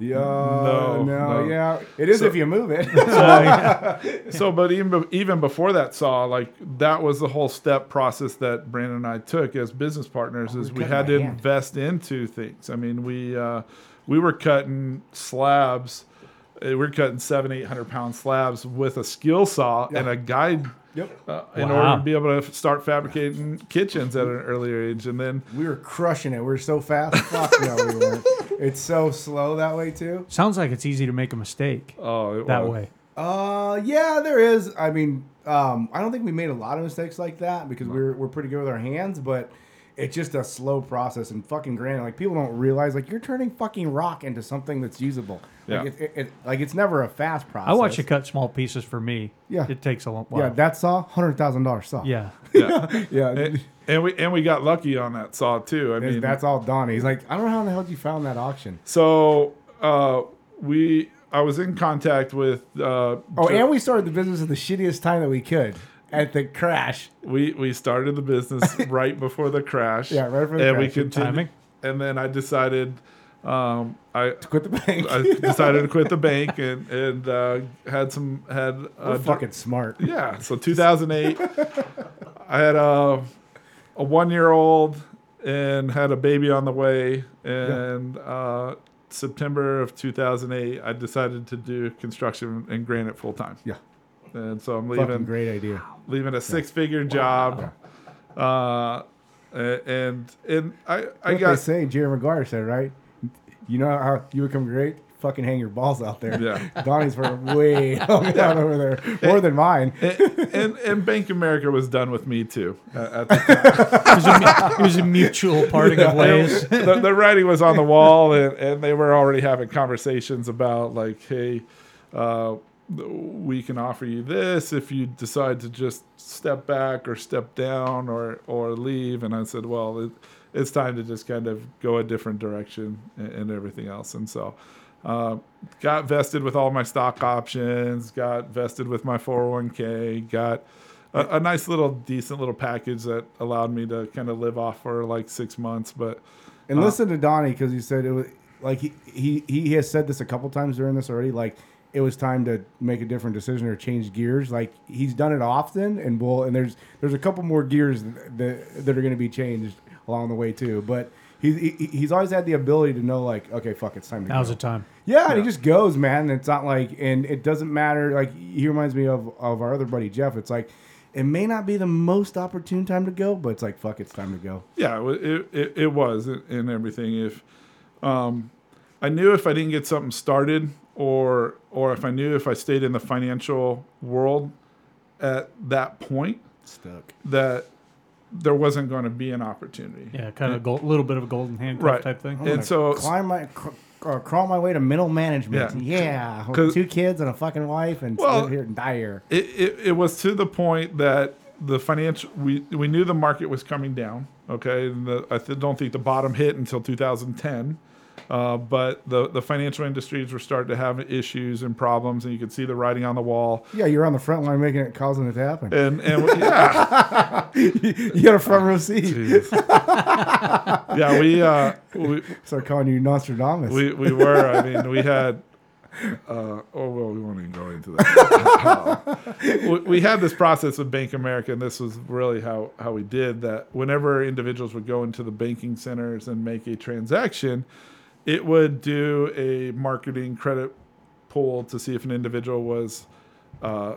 Yeah. No, No. no. Yeah. It is So- if you move it. so, but even even before that saw, like that was the whole step process that Brandon and I took as business partners. is we're we had to hand. invest into things. I mean, we uh, we were cutting slabs. uh, We were cutting seven, eight hundred pound slabs with a skill saw and a guide yep. uh, in Wow. order to be able to start fabricating kitchens at an earlier age. And then We were crushing it. We were so fast. Fuck no, we weren't. It's so slow that way too. Sounds like it's easy to make a mistake oh, it that was- way. Uh, yeah, there is. I mean, um, I don't think we made a lot of mistakes like that because we're we're pretty good with our hands, but it's just a slow process. And fucking granted, like people don't realize, like you're turning fucking rock into something that's usable. Yeah. Like, it, it, it, like it's never a fast process. I watch you cut small pieces for me. Yeah. It takes a long while. Yeah, that saw hundred thousand dollars saw. yeah. Yeah. yeah. and, and we and we got lucky on that saw too. I That's- mean, that's all Donnie. He's like, I don't know how the hell you found that auction. So uh, we, I was in contact with. Uh, Oh, Jo- and we started the business at the shittiest time that we could at the crash. we we started the business right before the crash. Yeah, right before the and we crash. Good continued. timing. And then I decided, um, I Quit the bank. I decided to quit the bank and and uh, had some had We're uh, fucking smart. yeah. So 2008, I had a a one year old and had a baby on the way. And uh, September of 2008, I decided to do construction and granite full time. Yeah. And so I'm Fucking leaving great idea. leaving a six figure job. Uh, and and I I What they got say, Jerry Maguire said, right? You know how you become great? Fucking hang your balls out there. Yeah. Donnie's for way down over there, more than mine. and, and and Bank America was done with me too. At, at the time. It was a, it was a mutual parting of ways. the, the writing was on the wall, and, and they were already having conversations about like, hey, uh, we can offer you this if you decide to just step back or step down or or leave. And I said, well, it, it's time to just kind of go a different direction and, and everything else. And so. Uh, got vested with all my stock options, got vested with my 401k, got a, a nice little decent little package that allowed me to kind of live off for like six months. But And listen to Donnie because he said it was like he, he he has said this a couple times during this already. Like it was time to make a different decision or change gears. Like he's done it often, and will and there's there's a couple more gears that that are going to be changed along the way too. But he's he, he's always had the ability to know like okay, fuck, it's time to Now's go. the time. Yeah, and he just goes, man. And it's not like, and it doesn't matter. Like he reminds me of of our other buddy Jeff. It's like it may not be the most opportune time to go, but it's like fuck, it's time to go. yeah, it, it, it, it was and everything. If um, I knew if I didn't get something started, or or if I knew if I stayed in the financial world at that point, Stuck. that there wasn't going to be an opportunity. Yeah, kind of a little bit of a golden handcuff Right. type thing. I'm And so- climb my cr- uh, crawl my way to middle management. Yeah. Yeah, with 'Cause- two kids and a fucking wife, and Well- live here and die here. it, it, it was to the point that the financial we, we knew the market was coming down okay and the, i th- don't think the bottom hit until 2010 uh, but the, the financial industries were starting to have issues and problems and you could see the writing on the wall Yeah, you're on the front line making it, causing it to happen. and and yeah you got a front row seat. Yeah we uh we, Start calling you Nostradamus. we we were i mean we had uh, oh well, we won't even go into that. we, we had this process with Bank America, and this was really how how we did that. Whenever individuals would go into the banking centers and make a transaction, it would do a marketing credit pull to see if an individual was uh,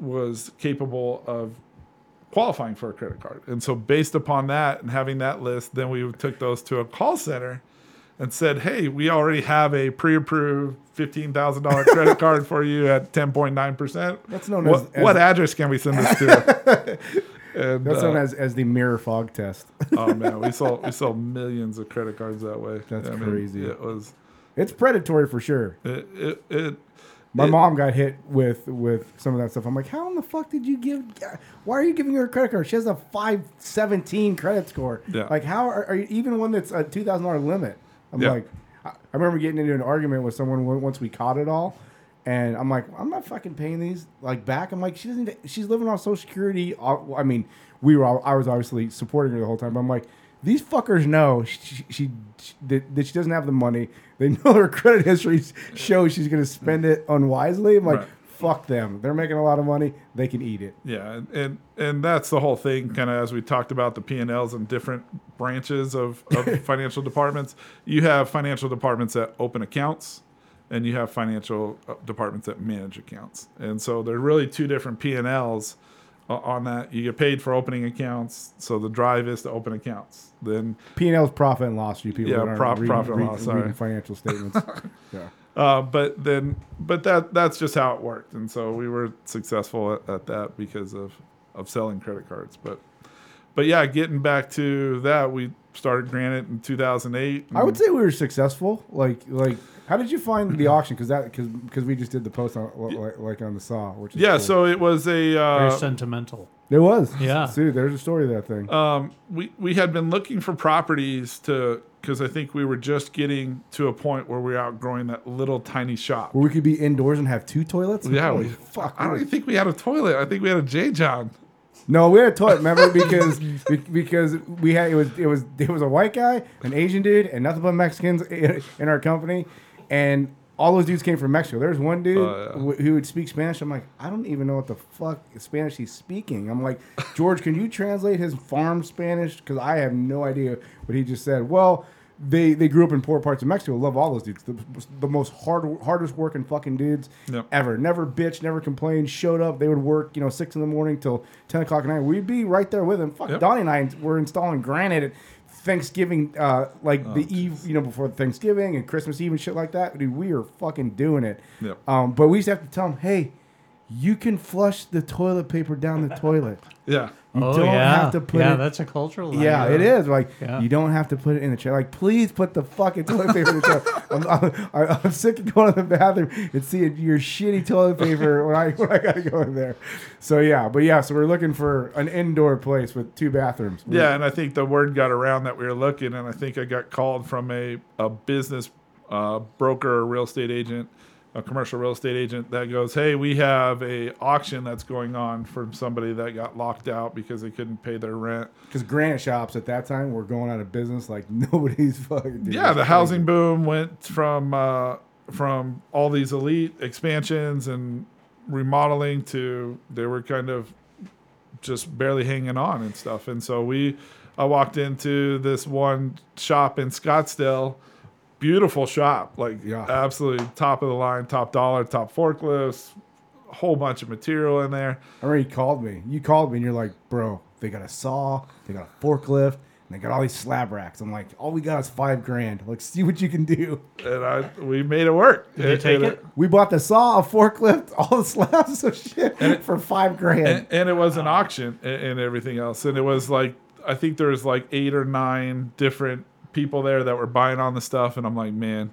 was capable of qualifying for a credit card. And so, based upon that and having that list, then we took those to a call center and said, "Hey, we already have a pre-approved fifteen thousand dollar credit card for you at ten point nine percent. That's known what, as- as- what address can we send this to?" and, That's uh, known as, as the mirror fog test. oh man, we sold we sold millions of credit cards that way. That's I mean, crazy. It was It's predatory for sure. it it. it My it- mom got hit with with some of that stuff. I'm like, how in the fuck did you give? Why are you giving her a credit card? She has a five seventeen credit score. Yeah. Like, how are, are you even one that's a two thousand dollar limit? I'm Yeah. like, I remember getting into an argument with someone once we caught it all, and I'm like, I'm not fucking paying these like back. I'm like, she doesn't. She's living on Social Security. Uh, I mean, we were. all- I was obviously supporting her the whole time. But I'm like. These fuckers know she, she, she that, that she doesn't have the money. They know her credit history shows she's going to spend it unwisely. I'm like, Right. fuck them. They're making a lot of money. They can eat it. Yeah, and and, and that's the whole thing. Kind of as we talked about the P and Ls and different branches of, of financial departments. You have financial departments that open accounts, and you have financial uh, departments that manage accounts. And so there's really two different P and Ls uh, on that. You get paid for opening accounts, so the drive is to open accounts. Then P and L's profit and loss. You people Yeah, prof- reading, profit and loss, sorry. financial statements. yeah. Uh, but then, but that that's just how it worked, and so we were successful at, at that because of of selling credit cards. But but yeah, getting back to that, we started Granite in 2008. I would say we were successful. Like, like, how did you find the auction? Because that, because because we just did the post on like, like on the saw, which is yeah. cool. So it was a Very uh, sentimental. It was. Yeah. See, there's a story to that thing. um, we we had been looking for properties to because I think we were just getting to a point where we were outgrowing that little tiny shop. Where we could be indoors and have two toilets. Yeah, Holy we, fuck. I don't even think we had a toilet. I think we had a J John. No, we had a toilet. Remember, because because we had it was it was it was a white guy, an Asian dude, and nothing but Mexicans in, in our company, and all those dudes came from Mexico. There's one dude Oh, yeah. wh- who would speak Spanish. I'm like, I don't even know what the fuck Spanish he's speaking. I'm like, George, can you translate his farm Spanish? Because I have no idea what he just said. Well. they they grew up in poor parts of Mexico. Love all those dudes. The, the most hard hardest working fucking dudes Yep. ever. Never bitch, never complained. Showed up. They would work, you know, six in the morning till ten o'clock at night. We'd be right there with them. Fuck, Yep. Donnie and I were installing granite at Thanksgiving, uh, like Oh, the eve, you know, before Thanksgiving and Christmas Eve and shit like that. Dude, we were fucking doing it. Yep. Um, but we used to have to tell them, hey, you can flush the toilet paper down the toilet. Yeah. You oh don't yeah, have to put yeah, it that's a cultural. thing. yeah, it is. Like Yeah. you don't have to put it in the chair. Like please put the fucking toilet paper in the chair. I'm, I'm, I'm sick of going to the bathroom and seeing your shitty toilet paper when I when I gotta go in there. So yeah, but yeah, so we're looking for an indoor place with two bathrooms. Yeah, and I think the word got around that we were looking, and I think I got called from a, a business uh, broker or real estate agent, a commercial real estate agent that goes, "Hey, we have a auction that's going on from somebody that got locked out because they couldn't pay their rent." because granite shops at that time were going out of business like nobody's fucking. dude, yeah, the crazy. housing boom went from uh, from all these elite expansions and remodeling to they were kind of just barely hanging on and stuff. And so we, I walked into this one shop in Scottsdale, beautiful shop, like Yeah. absolutely top of the line, top dollar, top forklifts, a whole bunch of material in there. I remember you called me. You called me and you're like, bro, they got a saw, they got a forklift, and they got all these slab racks. I'm like, all we got is five grand. Like, see what you can do. And I, we made it work. Did you take And it? We bought the saw, a forklift, all the slabs of shit for five grand. and, and it was an auction and, and everything else and it was like i think there was like eight or nine different people there that were buying on the stuff and i'm like man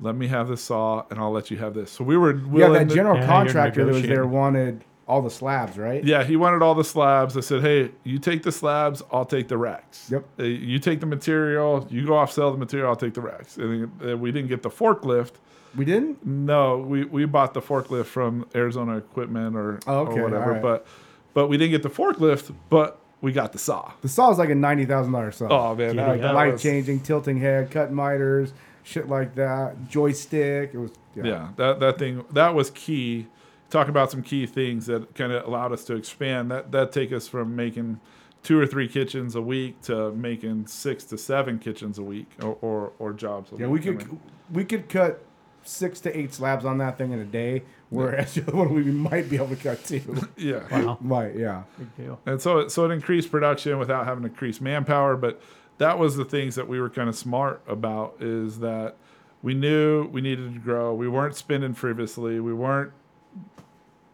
let me have this saw and i'll let you have this so we were yeah, willing that to- general Yeah, contractor that was there wanted all the slabs, right? yeah he wanted all the slabs i said hey you take the slabs i'll take the racks Yep. Uh, you take the material you go off sell the material i'll take the racks and then, uh, we didn't get the forklift We didn't? No, we, we bought the forklift from Arizona Equipment or, Oh, okay, or whatever, all right. but but we didn't get the forklift, but we got the saw. The saw was like a $90,000 saw. Oh man, that up. Light was- changing, tilting head, cut miters, shit like that. Joystick. It was, yeah. Yeah, that that thing that was key. Talk about some key things that kind of allowed us to expand. That that take us from making two or three kitchens a week to making six to seven kitchens a week or or, or jobs. A Yeah, we week. I could mean, we could cut six to eight slabs on that thing in a day, whereas the other one we might be able to cut two. yeah. Wow, might, yeah. big deal. And so it, so it increased production without having to increase manpower. But that was the things that we were kind of smart about is that we knew we needed to grow. We weren't spending frivolously. We weren't.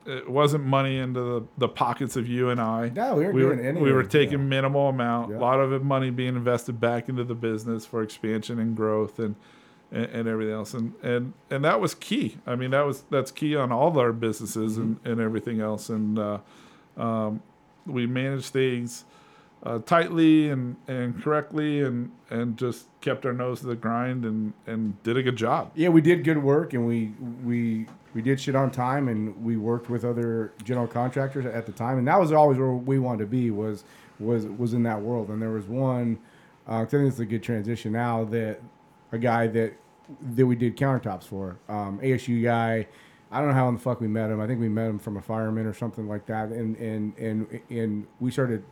It wasn't money into the, the pockets of you and I. No, we weren't we were, doing any we were taking yeah. minimal amount. Yeah. A lot of it money being invested back into the business for expansion and growth and, and, and everything else. And, and and that was key. I mean, that was that's key on all our businesses and, Mm-hmm. and everything else. And uh, um, we managed things uh, tightly and, and correctly and, and just kept our nose to the grind and, and did a good job. Yeah, we did good work, and we we we did shit on time, and we worked with other general contractors at the time, and that was always where we wanted to be was was was in that world. And there was one, uh, I think it's a good transition now that a guy that that we did countertops for, um, ASU guy. I don't know how in the fuck we met him. I think we met him from a fireman or something like that, and and and and we started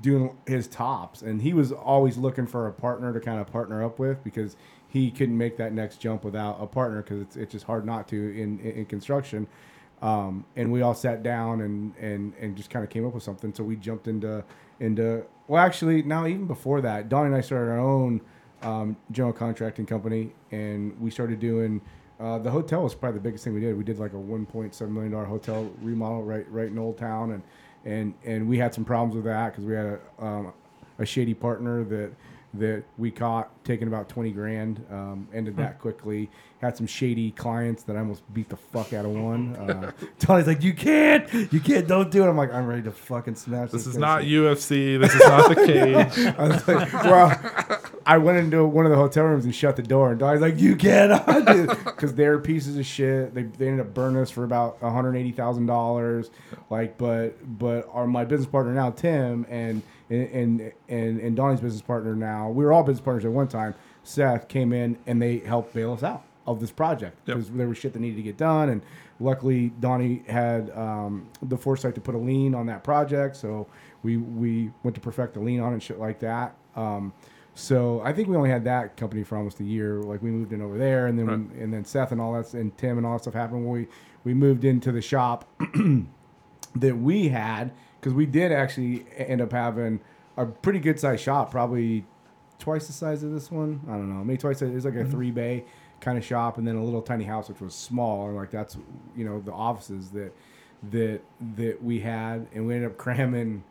doing his tops. And he was always looking for a partner to kind of partner up with because he couldn't make that next jump without a partner because it's, it's just hard not to in, in, in construction. Um, and we all sat down and, and, and just kind of came up with something. So we jumped into into well actually now even before that Donnie and I started our own um, general contracting company and we started doing uh, the hotel was probably the biggest thing we did. We did like a 1.7 million dollar hotel remodel right right in Old Town and and and we had some problems with that because we had a, um, a shady partner that that we caught taking about 20 grand um, ended that quickly had some shady clients that I almost beat the fuck out of one uh, Tony's like you can't you can't don't do it I'm like I'm ready to fucking smash This this is not head." UFC. This is not the cage. I was like, well, I went into one of the hotel rooms and shut the door, and Donnie's like, "You cannot," because they're pieces of shit. They, they ended up burning us for about one hundred eighty thousand dollars. Like, but but our my business partner now, Tim, and and and and Donnie's business partner now, we were all business partners at one time. Seth came in and they helped bail us out of this project Yep. because there was shit that needed to get done, and luckily Donnie had um, the foresight to put a lien on that project, so we we went to perfect the lien on it and shit like that. Um, So I think we only had that company for almost a year. Like we moved in over there, and then Right. and then Seth and all that and Tim and all that stuff happened when we we moved into the shop that we had because we did actually end up having a pretty good sized shop, probably twice the size of this one. I don't know, maybe twice. It was like a three bay kind of shop, and then a little tiny house which was small, and like that's you know the offices that that that we had, and we ended up cramming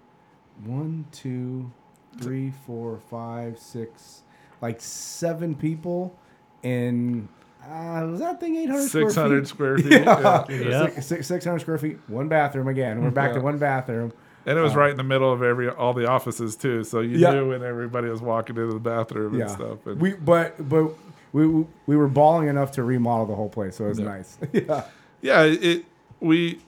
one, two, three, four, five, six, like seven people, in uh, was that thing eight hundred? 600 square square feet. Yeah, yeah. Yeah. Six, six, 600 square feet, one bathroom again. We're back Yeah. to one bathroom. And it was right in the middle of every all the offices too, so you Yeah. knew when everybody was walking into the bathroom Yeah, and stuff. And we but but we we were balling enough to remodel the whole place, so it was Yeah. nice. yeah, yeah, it we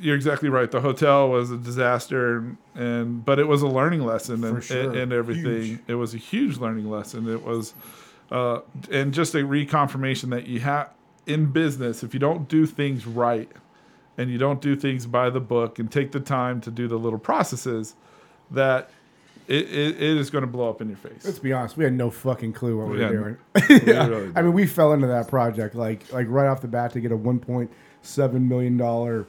you're exactly right. The hotel was a disaster, and, and but it was a learning lesson and, sure. and, and everything. Huge. It was a huge learning lesson. It was, uh, and just a reconfirmation that you have in business if you don't do things right, and you don't do things by the book, and take the time to do the little processes, that it, it, it is going to blow up in your face. let's be honest, we had no fucking clue what we Yeah. were doing. We really I mean, we fell into that project like like right off the bat to get a 1.7 million dollar,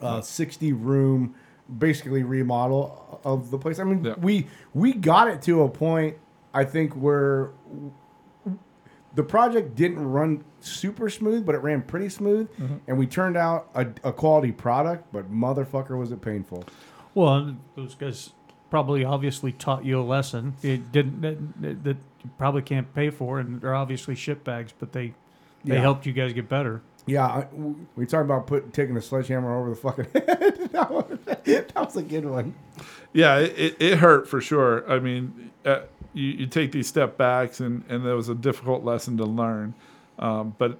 uh, 60 room, basically remodel of the place. I mean, Yeah. we we got it to a point I think where the project didn't run super smooth, but it ran pretty smooth, Mm-hmm. and we turned out a, a quality product. But motherfucker, was it painful? Well, those guys probably obviously taught you a lesson. It didn't that, that you probably can't pay for, and they're obviously shit bags, but they they Yeah. helped you guys get better. Yeah, I, we talked about put taking a sledgehammer over the fucking head. that, was, that was a good one. yeah, it, it, it hurt for sure. I mean, uh, you, you take these step backs, and, and there was a difficult lesson to learn, um, but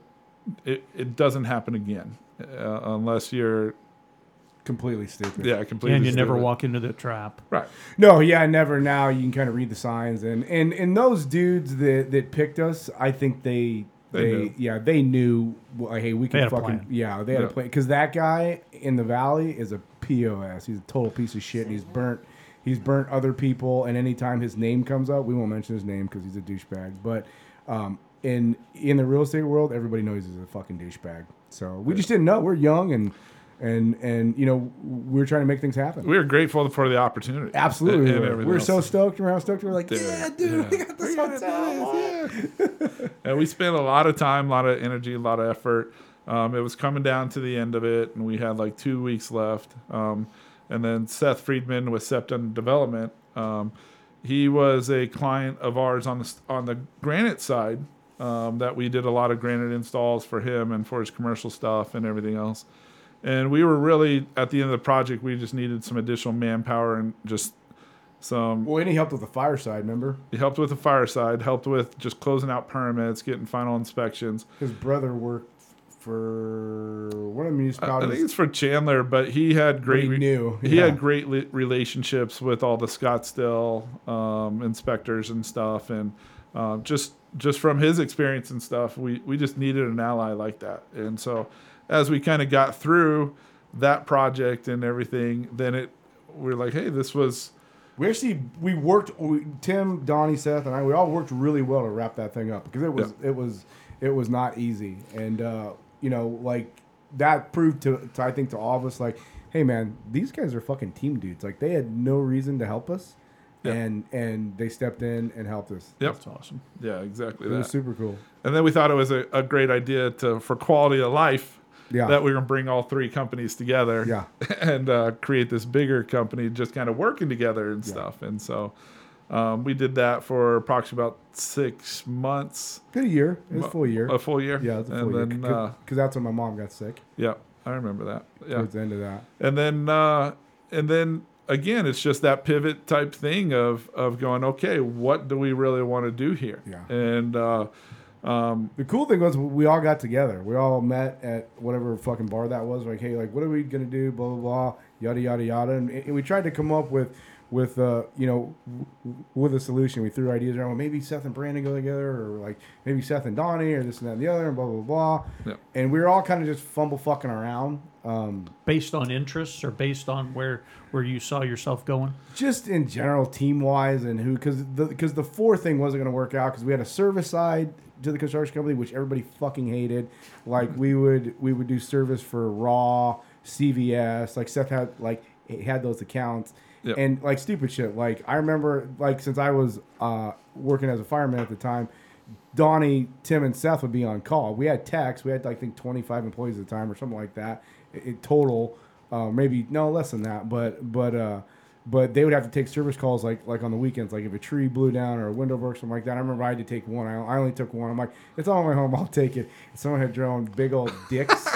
it, it doesn't happen again uh, unless you're Completely stupid. yeah completely. Stupid. And you never walk into the trap. right. No, yeah, never. Now you can kind of read the signs, and and and those dudes that that picked us, I think they. They They, knew. yeah, they knew. Well, hey, we can had fucking yeah. They had Yeah. a plan because that guy in the valley is a pos. He's a total piece of shit. And he's burnt. He's burnt other people, and anytime his name comes up, we won't mention his name because he's a douchebag. But um, in in the real estate world, everybody knows he's a fucking douchebag. So we just didn't know. We're young and and and you know we're trying to make things happen. We were grateful for the opportunity. Absolutely, and we were. we were so else. stoked. Remember how stoked we were? Like, Dude, yeah, dude, we yeah. got this hotel. And we spent a lot of time, a lot of energy, a lot of effort. Um, it was coming down to the end of it, and we had like two weeks left. Um, and then Seth Friedman with Septon Development, um, he was a client of ours on the on the granite side. Um, that we did a lot of granite installs for him and for his commercial stuff and everything else. And we were really at the end of the project, we just needed some additional manpower and just some Well, and he helped with the fireside. Remember, he helped with the fireside, helped with just closing out permits, getting final inspections. his brother worked for one of the I, I think it's for Chandler, but he had great. knew, He yeah. had great li- relationships with all the Scottsdale um, inspectors and stuff, and um, just just from his experience and stuff, we we just needed an ally like that. And so, as we kind of got through that project and everything, then it we are like, hey, this was we actually we worked. We, Tim, Donnie, Seth, and I. We all worked really well to wrap that thing up because it was it was it was not easy, and uh, you know, like that proved to, to I think to all of us, like, hey man, these guys are fucking team dudes. Like they had no reason to help us, Yeah. and and they stepped in and helped us. yep, That's awesome. yeah, exactly It that. was super cool. And then we thought it was a, a great idea to for quality of life Yeah. that we were gonna bring all three companies together Yeah. and uh, create this bigger company just kind of working together and stuff. And so um, we did that for approximately about six months, Good a year. It was a full year. a full year. Yeah, it a and year. then Because uh, that's when my mom got sick. yeah, I remember that. Yeah, Towards the end of that. and then uh, and then again, it's just that pivot type thing of of going, okay, what do we really want to do here? Yeah. and uh, um, The cool thing was we all got together. We all met at whatever fucking bar that was. Like, hey, like, what are we gonna do? Blah blah blah. Yada yada yada. And, and we tried to come up with with uh, you know, with a solution. We threw ideas around. Well, maybe Seth and Brandon go together, or like maybe Seth and Donnie, or this and that and the other, and blah blah blah. Yeah. And we were all kind of just fumble fucking around. Um, Based on interests or based on where where you saw yourself going? just in general, team wise, and who because the because the four thing wasn't going to work out because we had a service side to the construction company which everybody fucking hated. Like we would we would do service for Raw, CVS. Like Seth had like he had those accounts. Yep. And like stupid shit. Like I remember, like since I was uh, working as a fireman at the time, Donnie, Tim, and Seth would be on call. We had techs. We had I think twenty five employees at the time or something like that in total. Uh, maybe no less than that. But but uh, but they would have to take service calls like like on the weekends. Like if a tree blew down or a window broke, something like that. I remember I had to take one. I, I only took one. I'm like, it's all my home. I'll take it. And someone had drawn big old dicks.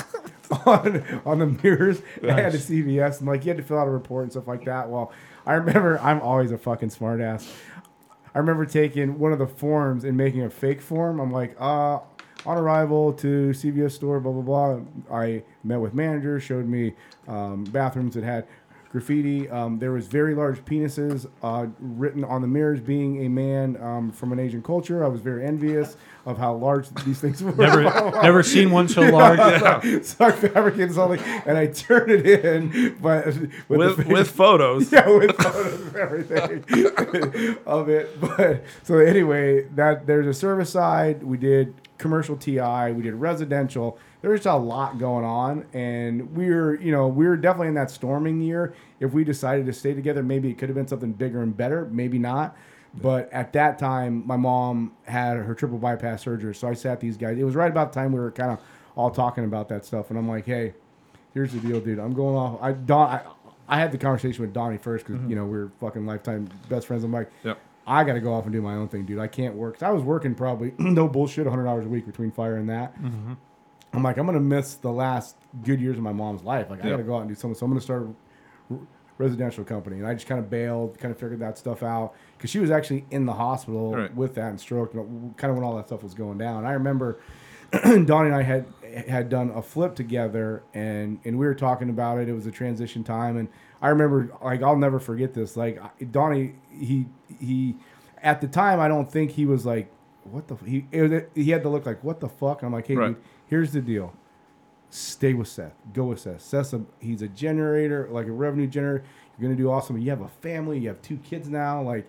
on on the mirrors. I had a CVS and like you had to fill out a report and stuff like that. Well, I remember I'm always a fucking smartass. I remember taking one of the forms and making a fake form. I'm like, uh, on arrival to CVS store, blah blah blah. I met with manager, showed me um, bathrooms that had graffiti. Um, there was very large penises uh, written on the mirrors. Being a man um, from an Asian culture, I was very envious of how large these things were. Never never seen one so large. so I fabricated something and I turned it in, but with, with the, with photos. yeah, with photos and everything of it. But so anyway, that there's a service side. We did commercial TI. We did residential. There was a lot going on, and we were, you know, we were definitely in that storming year. If we decided to stay together, maybe it could have been something bigger and better. Maybe not. But at that time, my mom had her triple bypass surgery, so I sat these guys. It was right about the time we were kind of all talking about that stuff, and I'm like, hey, here's the deal, dude. I'm going off. I Don, I, I had the conversation with Donnie first because mm-hmm. you know we are fucking lifetime best friends. I'm like, Yep. I got to go off and do my own thing, dude. I can't work. I was working probably no bullshit, 100 hours a week between fire and that. Mm-hmm. I'm like, I'm gonna miss the last good years of my mom's life. Like, I Yeah. got to go out and do something. So I'm gonna start a residential company, and I just kind of bailed, kind of figured that stuff out because she was actually in the hospital Right. with that and stroke, kind of when all that stuff was going down. I remember Donnie and I had had done a flip together, and and we were talking about it. It was a transition time, and I remember like I'll never forget this. Like Donnie, he he at the time I don't think he was like what the f-" he it he had to look like what the fuck. And I'm like, hey, Right. dude, here's the deal. Stay with Seth. Go with Seth. Seth's a, he's a generator, like a revenue generator. You're gonna do awesome. You have a family. You have two kids now. Like,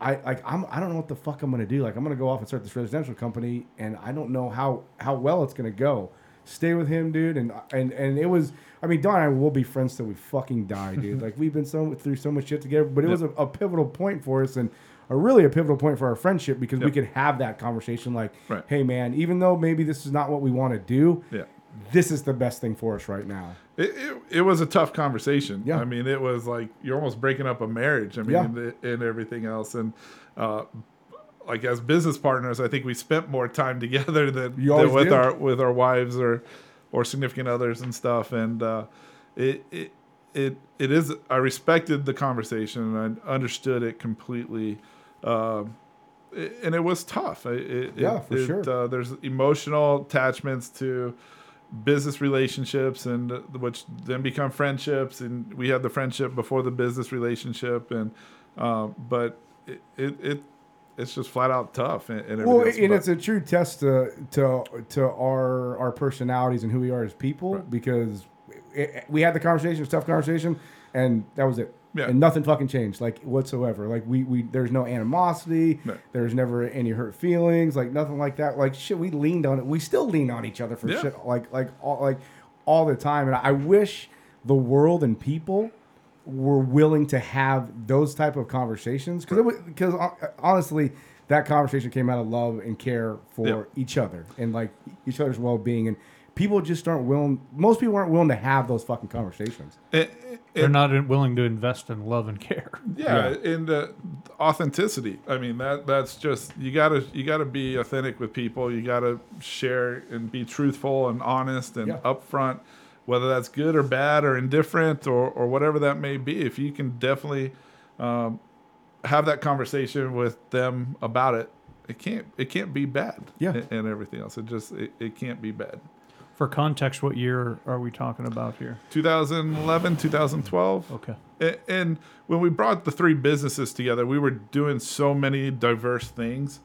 I like I'm I don't know what the fuck I'm gonna do. Like I'm gonna go off and start this residential company, and I don't know how how well it's gonna go. Stay with him, dude. And and and it was. I mean, Don and I will be friends till we fucking die, dude. like we've been so through so much shit together. But it was a, a pivotal point for us, and a really a pivotal point for our friendship because we could have that conversation. Like, Right. hey, man, even though maybe this is not what we want to do, Yeah. this is the best thing for us right now. It, it, it was a tough conversation. Yeah. I mean, it was like you're almost breaking up a marriage. I mean, Yeah. and, and everything else. And uh, like as business partners, I think we spent more time together than, than with do. our with our wives or or significant others and stuff. And uh, it it it it is. I respected the conversation and I understood it completely. Um, it- and it was tough. It, it, Yeah, for sure. Uh, there's emotional attachments to business relationships and uh, which then become friendships and we had the friendship before the business relationship and uh, but it, it, it it's just flat out tough and, and Well, and it's a true test to to to our our personalities and who we are as people Right. because it, we had the conversation, it was tough conversation, and that was it. Yeah. And nothing fucking changed, like whatsoever. Like we, we there's no animosity. Right. There's never any hurt feelings. Like nothing like that. Like shit, we leaned on it. We still lean on each other for Yeah. shit. Like like all like all the time. And I wish the world and people were willing to have those type of conversations because because uh, honestly that conversation came out of love and care for Yeah. each other and like each other's well-being and people just aren't willing most people aren't willing to have those fucking conversations It- They're not in- willing to invest in love and care. yeah, and uh, authenticity. I mean that that's just you gotta you gotta be authentic with people. You gotta share and be truthful and honest and Yeah. upfront, whether that's good or bad or indifferent or or whatever that may be. If you can definitely um, have that conversation with them about it, it can't it can't be bad. Yeah. and, and everything else. It just it, it can't be bad. For context, what year are we talking about here? 2011, 2012. Okay. A- And when we brought the three businesses together, we were doing so many diverse things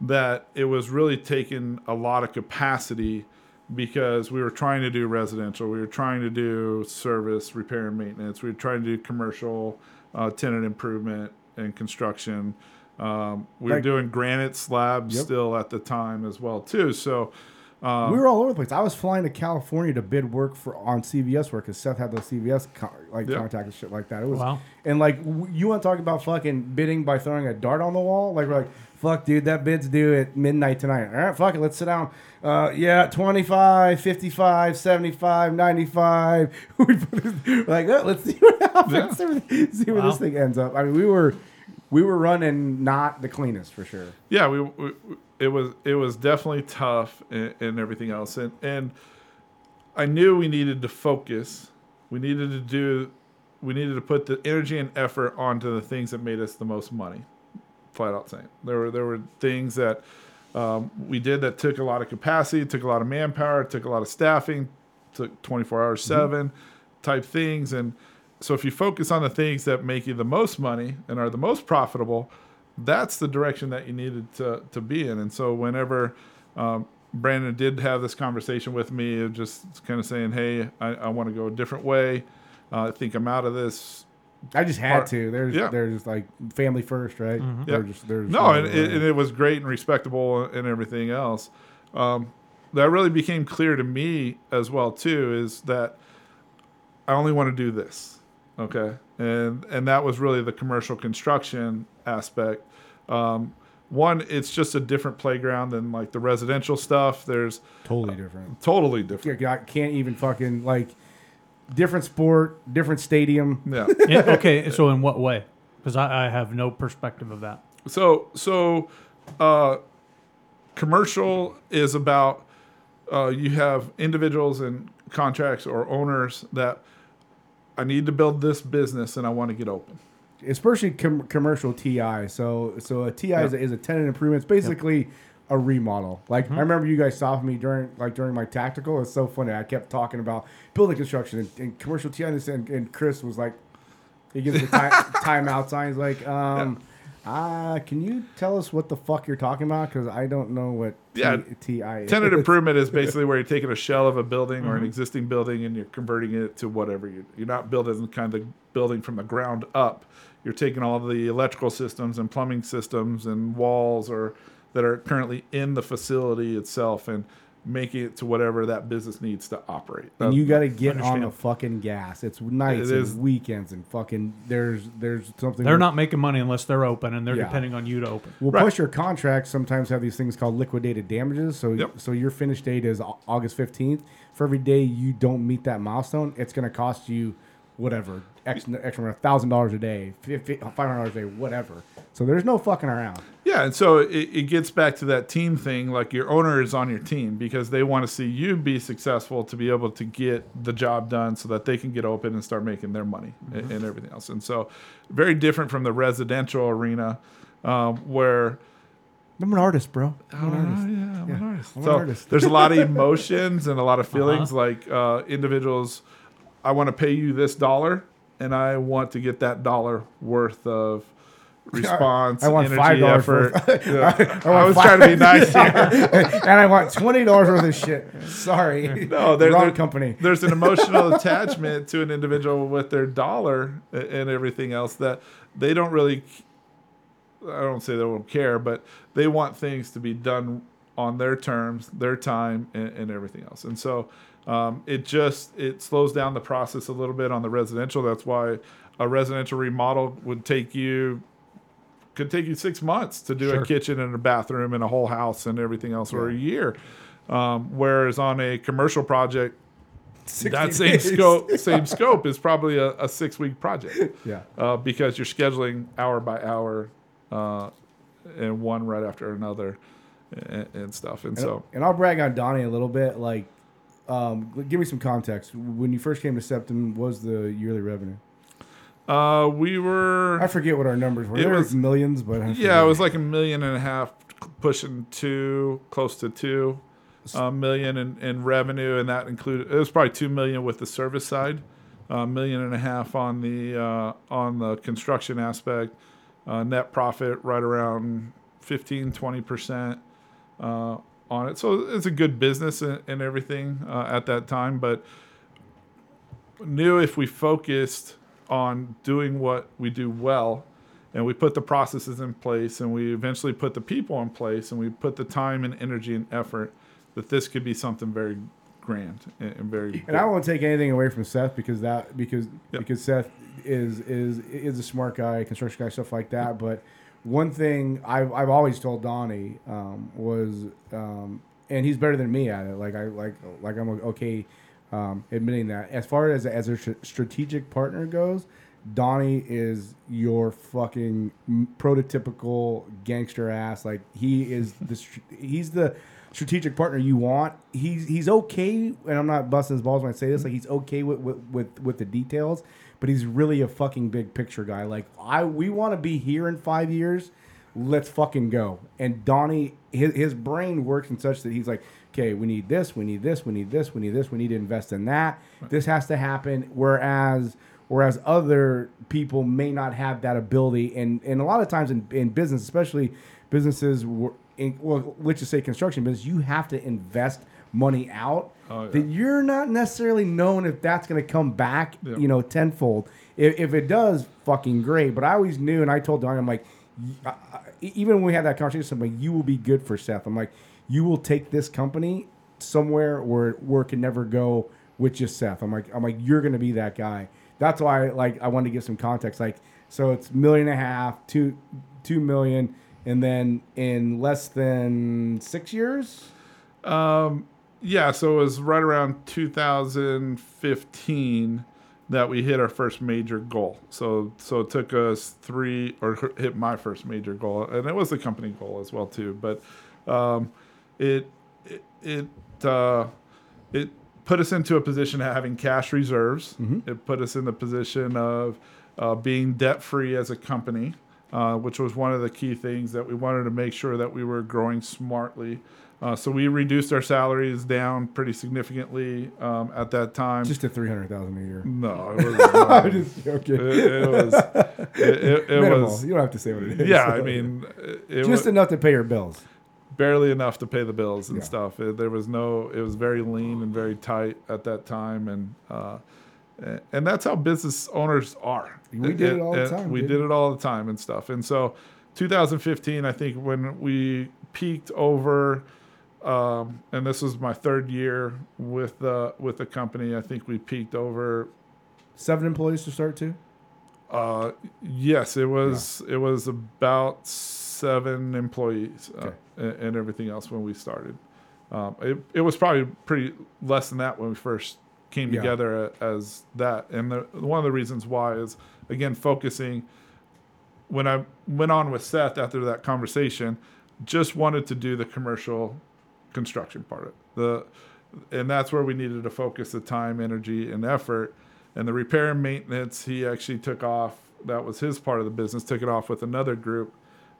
that it was really taking a lot of capacity because we were trying to do residential, we were trying to do service, repair, and maintenance, we were trying to do commercial, uh, tenant improvement, and construction. Um, we were Like- doing granite slabs Yep. still at the time as well too. So we were all over the place. I was flying to California to bid work for on CVS work because Seth had those CVS co- like Yeah. contact and shit like that. It was Wow. and like w- you want to talk about fucking bidding by throwing a dart on the wall? Like we're like, fuck, dude, that bid's due at midnight tonight. All right, fuck it, let's sit down. Uh, yeah, 25, 55, 75, 95. We put this- like, "Oh, let's see what happens. See where Wow. this thing ends up. I mean, we were we were running not the cleanest for sure. yeah, we, we it was it was definitely tough and, and everything else, and and I knew we needed to focus. We needed to do. We needed to put the energy and effort onto the things that made us the most money. Flat out saying there were there were things that um, we did that took a lot of capacity, took a lot of manpower, took a lot of staffing, took twenty four hours 7 type things, and so if you focus on the things that make you the most money and are the most profitable, that's the direction that you needed to to be in. And so whenever um, Brandon did have this conversation with me, of just kind of saying, "Hey, I, I want to go a different way. Uh, I think I'm out of this." I just had Part- to. There's yeah. there's like family first, right? They're Yeah. just there's No, and it, and it was great and respectable and everything else. Um, that really became clear to me as well too. Is that I only want to do this, okay, and and that was really the commercial construction aspect. Um, one, it's just a different playground than like the residential stuff. There's totally different. totally different. I can't even fucking like different sport, different stadium. Yeah. In- okay, so in what way? Because I, I have no perspective of that. So so uh, commercial is about uh, you have individuals and contracts or owners that I need to build this business and I want to get open. Especially com- commercial TI. So so a TI is, a, is a tenant improvement. It's basically a remodel. Like I remember you guys stopped me during like during my tactical. It's so funny. I kept talking about building construction and, and commercial TI, and, and, Chris was like, he gives me time timeout sign. He's like, um. Uh, can you tell us what the fuck you're talking about? Because I don't know what T- Yeah. TI is. Tenant improvement is basically where you're taking a shell of a building or an existing building and you're converting it to whatever you you're not building kind of building from the ground up. You're taking all the electrical systems and plumbing systems and walls or that are currently in the facility itself and making it to whatever that business needs to operate. and you got to get on the fucking gas. It's nights It and weekends and fucking there's there's something. They're not making money unless they're open, and they're Yeah. depending on you to open. Well, Right. plus your contracts sometimes have these things called liquidated damages. So, Yep. so your finish date is August fifteenth. For every day you don't meet that milestone, it's going to cost you whatever X extra thousand dollars a day, five hundred dollars a day, whatever. So there's no fucking around. Yeah, and so it, it gets back to that team thing. Like your owner is on your team because they want to see you be successful to be able to get the job done so that they can get open and start making their money and, and everything else. And so, very different from the residential arena um, where. I'm an artist, bro. I'm an Oh, artist. yeah, I'm Yeah, an artist. I'm an artist. there's a lot of emotions and a lot of feelings. Like uh, individuals, I want to pay you this dollar, and I want to get that dollar worth of response. I want energy, $5 effort. worth- Yeah. I was five- trying to be nice here. and I want twenty dollars worth of shit. Sorry, No, there- wrong there- company. There's an emotional attachment to an individual with their dollar and everything else that they don't really. I don't say they don't care, but they want things to be done on their terms, their time, and, and everything else. And so um, it just it slows down the process a little bit on the residential. That's why a residential remodel would take you could take you six months to do Sure. a kitchen and a bathroom and a whole house and everything else, or a year. Um, whereas on a commercial project, that same days. scope same scope is probably a, a six week project Yeah. uh, because you're scheduling hour by hour uh, and one right after another and, and stuff and so and I'll brag on Donnie a little bit. Like, um, give me some context. When you first came to Septum, what was the yearly revenue? uh, we were I forget what our numbers were. It There was- millions, but yeah it was like a million and a half pushing two close to two uh, million in, in revenue, and that included it was probably two million with the service side, a million and a half on the uh, on the construction aspect. Uh, net profit right around 15 20 percent uh, on it. So it's a good business and, and everything uh, at that time, but knew if we focused on doing what we do well and we put the processes in place and we eventually put the people in place and we put the time and energy and effort that this could be something very grand and, and very And I won't take anything away from Seth because that because Yep. because Seth is is is a smart guy, construction guy, stuff like that. But one thing I've, I've always told Donnie um, was, um, and he's better than me at it. Like I like like I'm okay um, admitting that. As far as as a strategic partner goes, Donnie is your fucking prototypical gangster ass. Like he is the he's the strategic partner you want. He's he's okay, and I'm not busting his balls when I say this. Like he's okay with with with, with the details, but he's really a fucking big picture guy. Like I we want to be here in five years. Let's fucking go. And Donnie, his his brain works in such that he's like, okay, we need this, we need this, we need this, we need this, we need to invest in that. This has to happen. Whereas whereas other people may not have that ability and and a lot of times in, in business especially businesses were in, well let's just say construction business you have to invest money out Oh, yeah. that you're not necessarily knowing if that's going to come back Yeah. you know tenfold if, if it does fucking great but i always knew and i told don i'm like I- I- even when we had that conversation i'm like you will be good for seth i'm like you will take this company somewhere where where it can never go with just Seth. I'm like I'm like you're gonna be that guy. That's why like I wanted to give some context. Like so it's million and a half, two two million, and then in less than six years. Um, yeah, so it was right around 2015 that we hit our first major goal. So so it took us three or hit my first major goal, and it was the company goal as well too. But um, it it it, uh, it put us into a position of having cash reserves. It put us in the position of uh, being debt free as a company. Uh, which was one of the key things that we wanted to make sure that we were growing smartly. Uh, so we reduced our salaries down pretty significantly um, at that time. Just to three hundred thousand a year. no, it was. I'm just joking. it, it was. It, it, it was. you don't have to say what it is. Yeah, I mean, just was enough to pay your bills. barely enough to pay the bills and Yeah. stuff. It, there was no. It was very lean and very tight at that time, and uh, and that's how business owners are. We did it all the time, We did it all the time and stuff. And so, 2015, I think when we peaked over, um, and this was my third year with the with the company. I think we peaked over Seven employees to start too. uh, yes, it was. It was about seven employees uh, and, and everything else when we started. Um, it, it was probably pretty less than that when we first came Yeah. together as that. And the, one of the reasons why is again focusing. When I went on with Seth after that conversation, just wanted to do the commercial construction part of it. The and that's where we needed to focus the time, energy, and effort. And the repair and maintenance, he actually took off. That was his part of the business. Took it off with another group,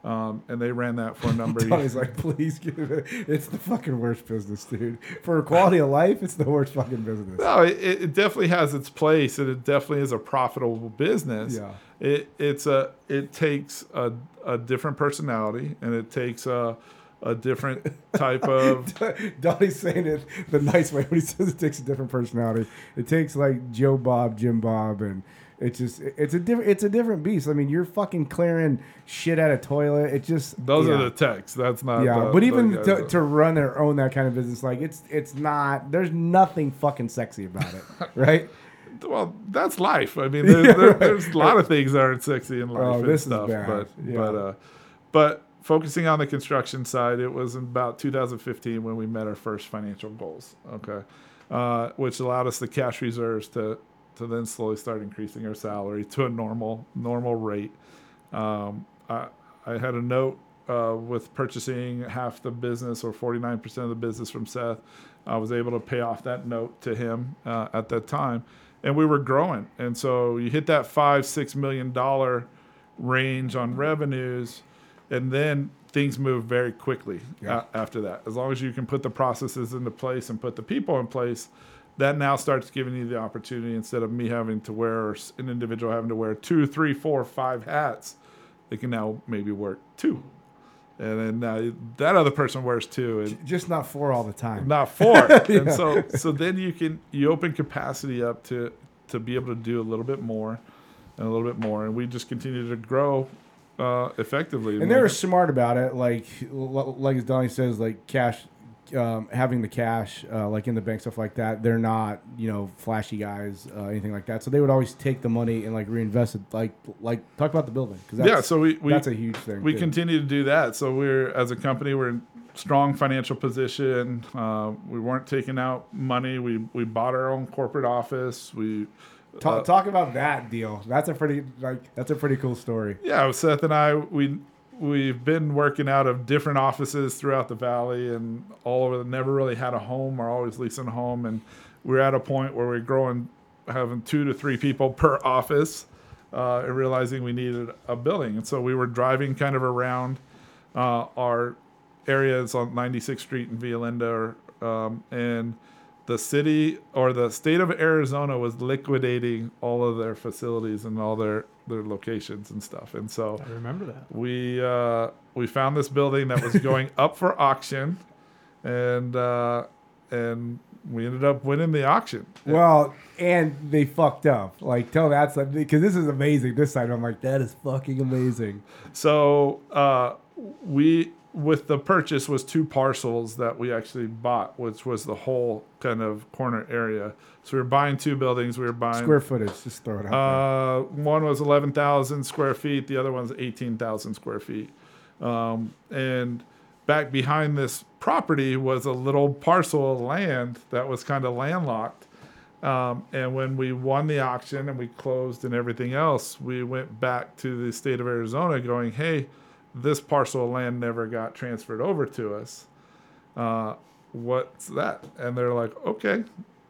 um, and they ran that for a number years. like, please give it. It's the fucking worst business, dude. For quality of life, it's the worst fucking business. No, it, it definitely has its place, and it definitely is a profitable business. Yeah. It it's a it takes a, a different personality, and it takes a a different type of Donnie's saying it the nice way but he says it takes a different personality. It takes like Joe Bob, Jim Bob, and it's just it's a different it's a different beast. I mean, you're fucking clearing shit out of toilet. It just those yeah. are the techs. That's not yeah. the- but even to, that- to run their own that kind of business, like it's it's not. There's nothing fucking sexy about it, right? well, that's life. I mean, there, there, there's a lot of things that aren't sexy in life Oh, and stuff. But Yeah. but uh, but focusing on the construction side, it was about 2015 when we met our first financial goals. Okay, uh, which allowed us the cash reserves to to then slowly start increasing our salary to a normal normal rate. Um, I I had a note uh, with purchasing half the business or 49% of the business from Seth. I was able to pay off that note to him uh, at that time, and we were growing. And so you hit that five six million dollar range on revenues, and then things move very quickly Yeah. a- after that. As long as you can put the processes into place and put the people in place, that now starts giving you the opportunity instead of me having to wear or an individual having to wear two, three, four, five hats, they can now maybe work two. And then uh, that other person wears two, and Just not four all the time. not four. And so so then you can you open capacity up to to be able to do a little bit more and a little bit more, and we just continue to grow uh, effectively. and they were smart about it. Like, like as Donnie says, like cash, um, having the cash, uh, like in the bank, stuff like that. They're not, you know, flashy guys, uh, anything like that. So they would always take the money and like reinvest it. Like, like talk about the building because yeah. So we we that's a huge thing. we too. continue to do that. So we're as a company, we're in strong financial position. Uh, we weren't taking out money. We we bought our own corporate office. We talk, uh, talk about that deal. That's a pretty like that's a pretty cool story. yeah, Seth and I we we've been working out of different offices throughout the valley and all over. Never really had a home. We're always leasing a home, and we're at a point where we're growing, having two to three people per office, uh, and realizing we needed a building. And so we were driving kind of around uh, our areas on 96th Street in Via Linda, um, and the city or the state of Arizona was liquidating all of their facilities and all their their locations and stuff. And so I remember that. we uh, we found this building that was going up for auction, and uh, and we ended up winning the auction. Well, and they fucked up. Like, tell that side because this is amazing. This side, I'm like, that is fucking amazing. So uh, we with the purchase was two parcels that we actually bought, which was the whole kind of corner area. So we were buying two buildings. We were buying Square footage, just throw it out. Uh, one was 11,000 square feet. The other one's 18,000 square feet. Um, and back behind this property was a little parcel of land that was kind of landlocked. Um, and when we won the auction and we closed and everything else, we went back to the state of Arizona going, hey, this parcel of land never got transferred over to us. Uh, what's that? And they're like, okay,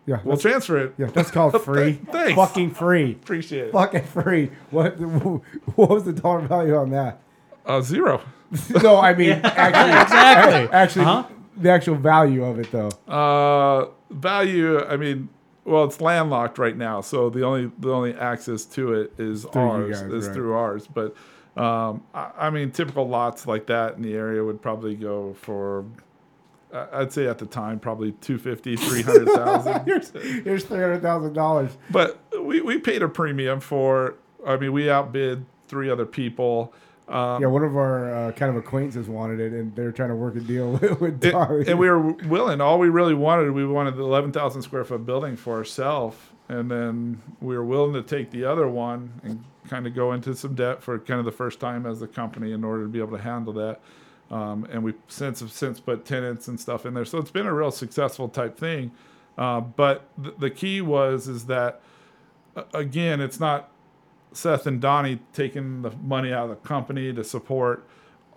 yeah, we'll transfer it. yeah, that's called free. Thanks. Fucking free. Appreciate it. Fucking free. What? What was the dollar value on that? Uh, zero. no, I mean actually, Exactly. actually, Uh-huh. the actual value of it though. Uh, value. I mean, well, it's landlocked right now, so the only the only access to it is Through ours. guys, is right. through ours. But um, I, I mean, typical lots like that in the area would probably go for. I'd say at the time probably 250 300,000 Here's here's three hundred thousand dollars. but we, we paid a premium for I mean we outbid three other people um, Yeah, one of our uh, kind of acquaintances wanted it, and they're trying to work a deal with, It- and we were willing. All we really wanted, we wanted the eleven thousand square foot building for ourselves, and then we were willing to take the other one and kind of go into some debt for kind of the first time as a company in order to be able to handle that. Um, and we since have since put tenants and stuff in there, so it's been a real successful type thing. Uh, but th- the key was is that again, it's not Seth and Donnie taking the money out of the company to support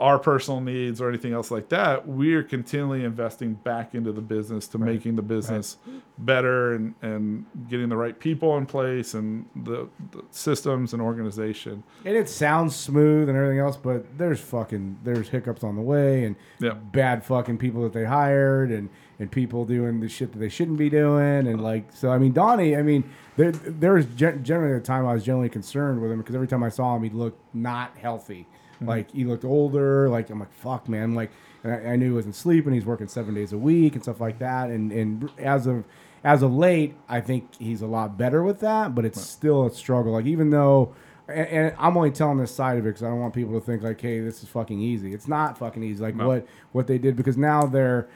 our personal needs or anything else like that. We're continually investing back into the business to making the business better and, and getting the right people in place and the, the systems and organization. and it sounds smooth and everything else, but there's fucking there's hiccups on the way and Yeah. bad fucking people that they hired and and people doing the shit that they shouldn't be doing and like so. I mean, Donnie. I mean, there there was generally a time I was generally concerned with him because every time I saw him, he looked not healthy. Mm-hmm. Like he looked older. Like I'm like fuck, man. Like and I, I knew he wasn't sleeping. He's working seven days a week and stuff like that. And and as of as of late, I think he's a lot better with that. But it's still a struggle. Like even though and, and I'm only telling this side of it because I don't want people to think like, "Hey, this is fucking easy." It's not fucking easy. Like No. what what they did because now they're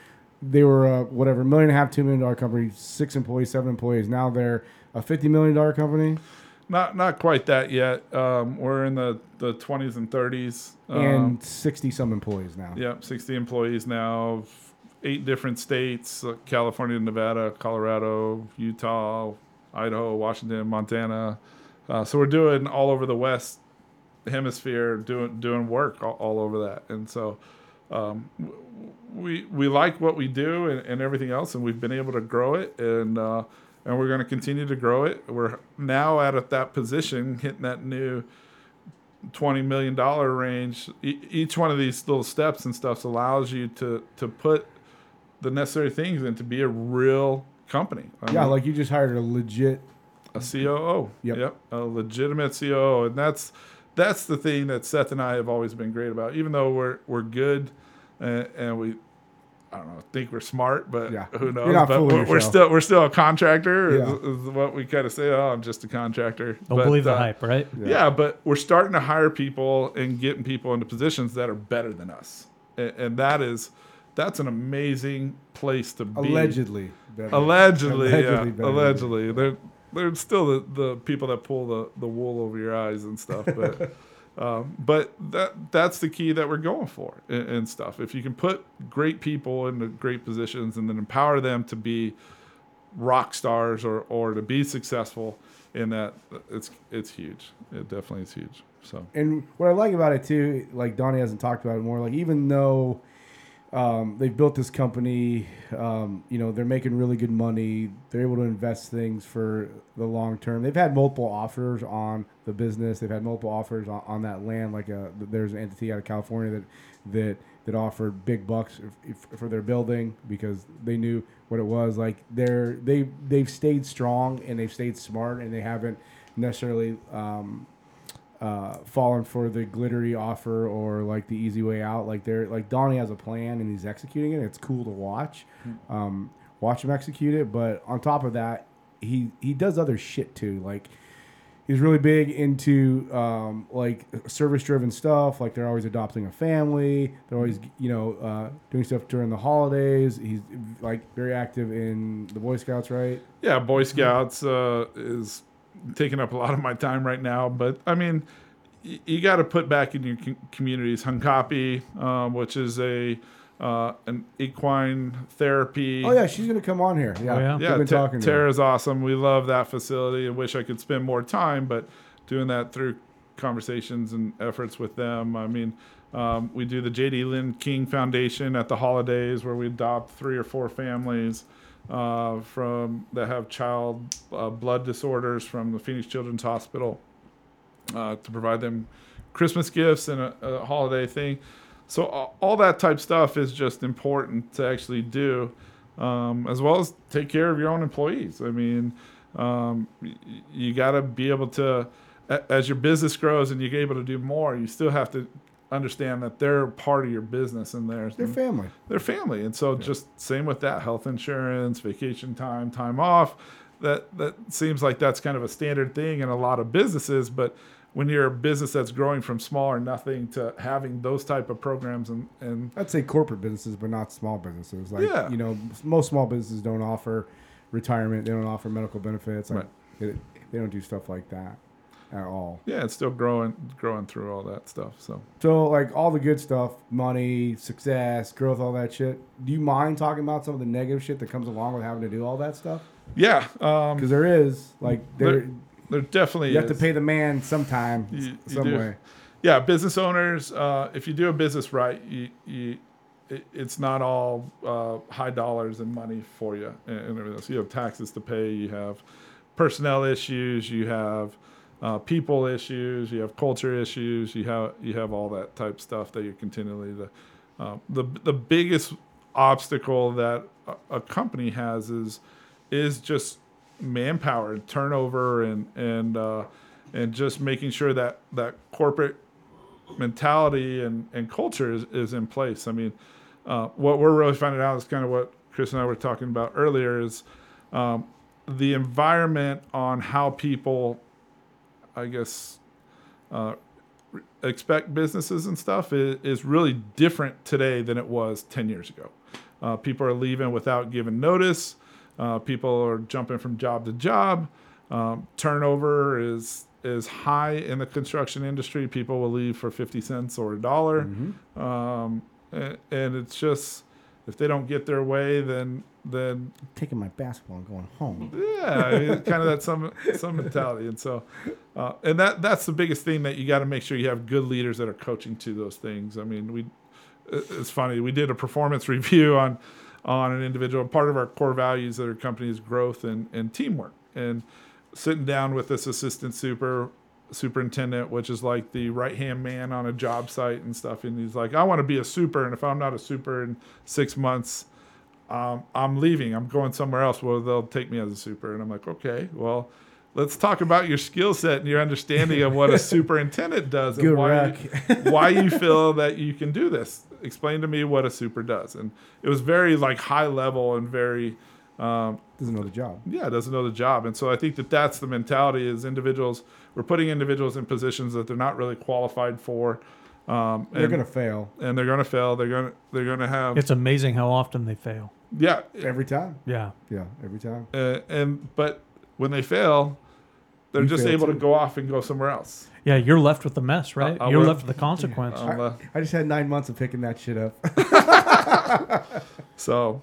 they were a whatever million and a half, two million dollar company, six employees, seven employees. Now they're a fifty million dollar company Not not quite that yet. Um, we're in the, the 20s and 30s. Um, and sixty some employees now. Yep, 60 employees now, eight different states uh, California, Nevada, Colorado, Utah, Idaho, Washington, Montana. Uh, so we're doing all over the West hemisphere, doing doing work all, all over that. And so um, we we like what we do and, and everything else, and we've been able to grow it. And uh, and we're going to continue to grow it. We're now at, at that position, hitting that new twenty million dollar range. E- each one of these little steps and stuff allows you to to put the necessary things in to be a real company. I Yeah, mean, like you just hired a legit. a COO. Yep. a legitimate COO, and that's that's the thing that Seth and I have always been great about. Even though we're we're good, and, and we. I don't know. Think we're smart, but Yeah. who knows? You're not but we're, we're still we're still a contractor. Yeah. Is, is what we kind of say. Oh, I'm just a contractor. Don't But, believe the uh, hype, right? yeah. but we're starting to hire people and getting people into positions that are better than us, and, and that is that's an amazing place to be. Allegedly. better. Allegedly, Allegedly yeah. Allegedly, they're they're still the, the people that pull the, the wool over your eyes and stuff, but um, but that that's the key that we're going for and, and stuff. If you can put great people into great positions and then empower them to be rock stars or or to be successful in that, it's it's huge. It definitely is huge. So And what I like about it too, like Donnie hasn't talked about it more. Like even though um, they've built this company, um, you know, they're making really good money. They're able to invest things for the long term. They've had multiple offers on the business. They've had multiple offers on, on that land. Like a, there's an entity out of California that that that offered big bucks if, if, for their building because they knew what it was. Like they're they they've stayed strong and they've stayed smart and they haven't necessarily. Um, uh, falling for the glittery offer or like the easy way out. Like they're like Donnie has a plan and he's executing it. It's cool to watch, um, watch him execute it. But on top of that, he he does other shit too. Like he's really big into um, like service driven stuff. Like they're always adopting a family. They're always you know uh, doing stuff during the holidays. He's like very active in the Boy Scouts, right? Yeah, Boy Scouts uh, is taking up a lot of my time right now. But I mean, y- you got to put back in your com- communities Hunkapi, um, which is a uh, an equine therapy. Oh yeah, she's gonna come on here. Yeah, Oh, yeah? We've yeah. been Ta- talking. to her. Tara's awesome. We love that facility. I wish I could spend more time, but doing that through conversations and efforts with them. I mean. Um, we do the J.D. Lynn King Foundation at the holidays, where we adopt three or four families uh, from that have child uh, blood disorders from the Phoenix Children's Hospital uh, to provide them Christmas gifts and a, a holiday thing. So all, that type stuff is just important to actually do, um, as well as take care of your own employees. I mean, um, you got to be able to, as your business grows and you're able to do more, you still have to understand that they're part of your business and there's Their family. their family. And so just same with that health insurance, vacation time, time off. That that seems like that's kind of a standard thing in a lot of businesses, but when you're a business that's growing from small or nothing to having those type of programs and, and I'd say corporate businesses, but not small businesses. Like Yeah. you know, most small businesses don't offer retirement. They don't offer medical benefits. Like they, they don't do stuff like that at all. yeah, it's still growing growing through all that stuff. So So like all the good stuff, money, success, growth, all that shit. Do you mind talking about some of the negative shit that comes along with having to do all that stuff? yeah, um, Because there is like there, There- there definitely you have to pay the man sometime, You- s- you some way. yeah, business owners, uh, if you do a business right, you, you, it, it's not all uh, high dollars and money for you and, and everything. So you have taxes to pay, you have personnel issues, you have uh, people issues, you have culture issues, you have you have all that type stuff that you're continually the uh, the the biggest obstacle that a, a company has is is just manpower and turnover and and uh, and just making sure that that corporate mentality and, and culture is, is in place. I mean, uh, what we're really finding out is kind of what Chris and I were talking about earlier is um, the environment on how people, I guess, uh, expect businesses and stuff is, is really different today than it was 10 years ago. Uh, people are leaving without giving notice. Uh, people are jumping from job to job. Um, turnover is is high in the construction industry. People will leave for 50 cents or a dollar. Um, and, and it's just, if they don't get their way, then, then Taking my basketball and going home. yeah, I mean, kind of that some some mentality, and so, uh, and that that's the biggest thing that you got to make sure you have good leaders that are coaching to those things. I mean, we it's funny we did a performance review on on an individual. Part of our core values at our company is growth and and teamwork, and sitting down with this assistant super superintendent, which is like the right hand man on a job site and stuff. And he's like, I want to be a super, and if I'm not a super in six months, um, I'm leaving. I'm going somewhere else Well, they'll take me as a super. And I'm like, okay, well, let's talk about your skill set and your understanding of what a superintendent does and why you, why you feel that you can do this. Explain to me what a super does. And it was very like high level and very um, Doesn't know the job. yeah, doesn't know the job. And so I think that that's the mentality is individuals, we're putting individuals in positions that they're not really qualified for. Um, and, They're gonna fail and they're going to fail. They're going to, they're going to have, It's amazing how often they fail. yeah. every time. Yeah. Yeah, every time. Uh, and, but when they fail, they're You just able to too. go off and go somewhere else. Yeah, you're left with the mess, right? I- I you're left with the consequence. Uh, I just had nine months of picking that shit up. so,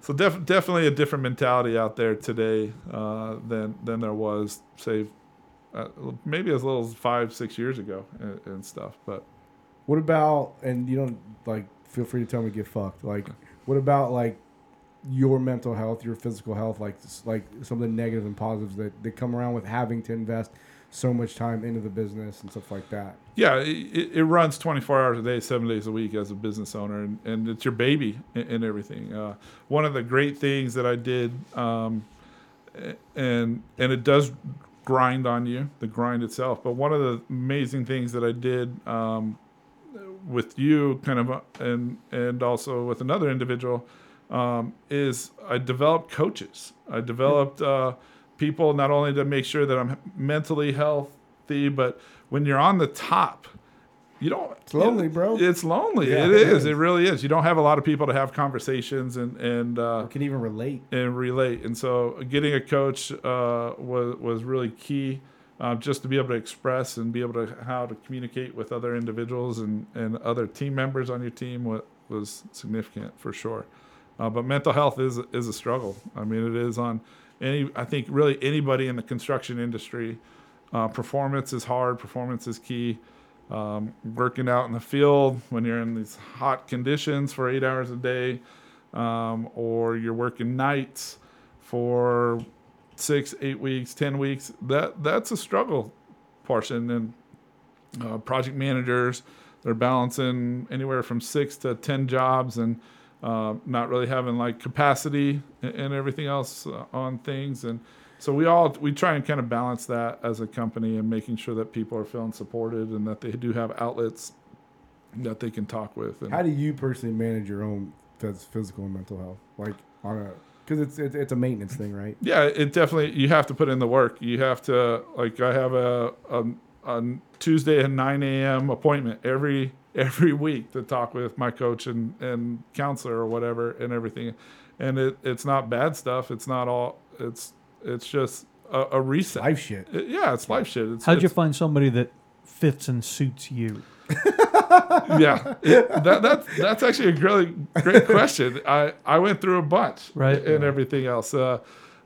so def- definitely a different mentality out there today uh, than, than there was, say, uh, maybe as little as five, six years ago and, and stuff. But What about and you don't like feel free to tell me get fucked. Like what about like your mental health, your physical health, like like some of the negatives and positives that, that come around with having to invest so much time into the business and stuff like that. Yeah, it, it runs 24 hours a day, seven days a week as a business owner, and, and it's your baby and, and everything. Uh, one of the great things that I did, um, and and it does grind on you, the grind itself. But one of the amazing things that I did um, with you, kind of, uh, and and also with another individual, um, is I developed coaches. I developed uh, people not only to make sure that I'm mentally healthy, but when you're on the top, you don't. It's lonely, bro. It's lonely. Yeah, it it is. is. It really is. You don't have a lot of people to have conversations and and uh, can even relate. and relate. And so, getting a coach uh, was was really key, uh, just to be able to express and be able to how to communicate with other individuals and, and other team members on your team was, was significant for sure. Uh, but mental health is is a struggle. I mean, it is on any. I think really anybody in the construction industry. Uh, performance is hard. Performance is key. Um, working out in the field when you're in these hot conditions for eight hours a day, um, or you're working nights for six, eight weeks, ten weeks. That that's a struggle portion. And uh, project managers, they're balancing anywhere from six to ten jobs and uh, not really having like capacity and, and everything else uh, on things. And so we all we try and kind of balance that as a company and making sure that people are feeling supported and that they do have outlets that they can talk with. And How do you personally manage your own physical and mental health? Like on a because it's, it's it's a maintenance thing, right? Yeah, it definitely you have to put in the work. You have to like I have a a, a Tuesday at nine a.m. appointment every every week to talk with my coach and and counselor or whatever and everything, and it it's not bad stuff. It's not all. It's it's just a, a reset. Life shit. It- yeah, it's life shit. It's, How'd you find somebody that fits and suits you? yeah, it- that, that's that's actually a really great question. I I went through a bunch, Right. and everything else. Uh,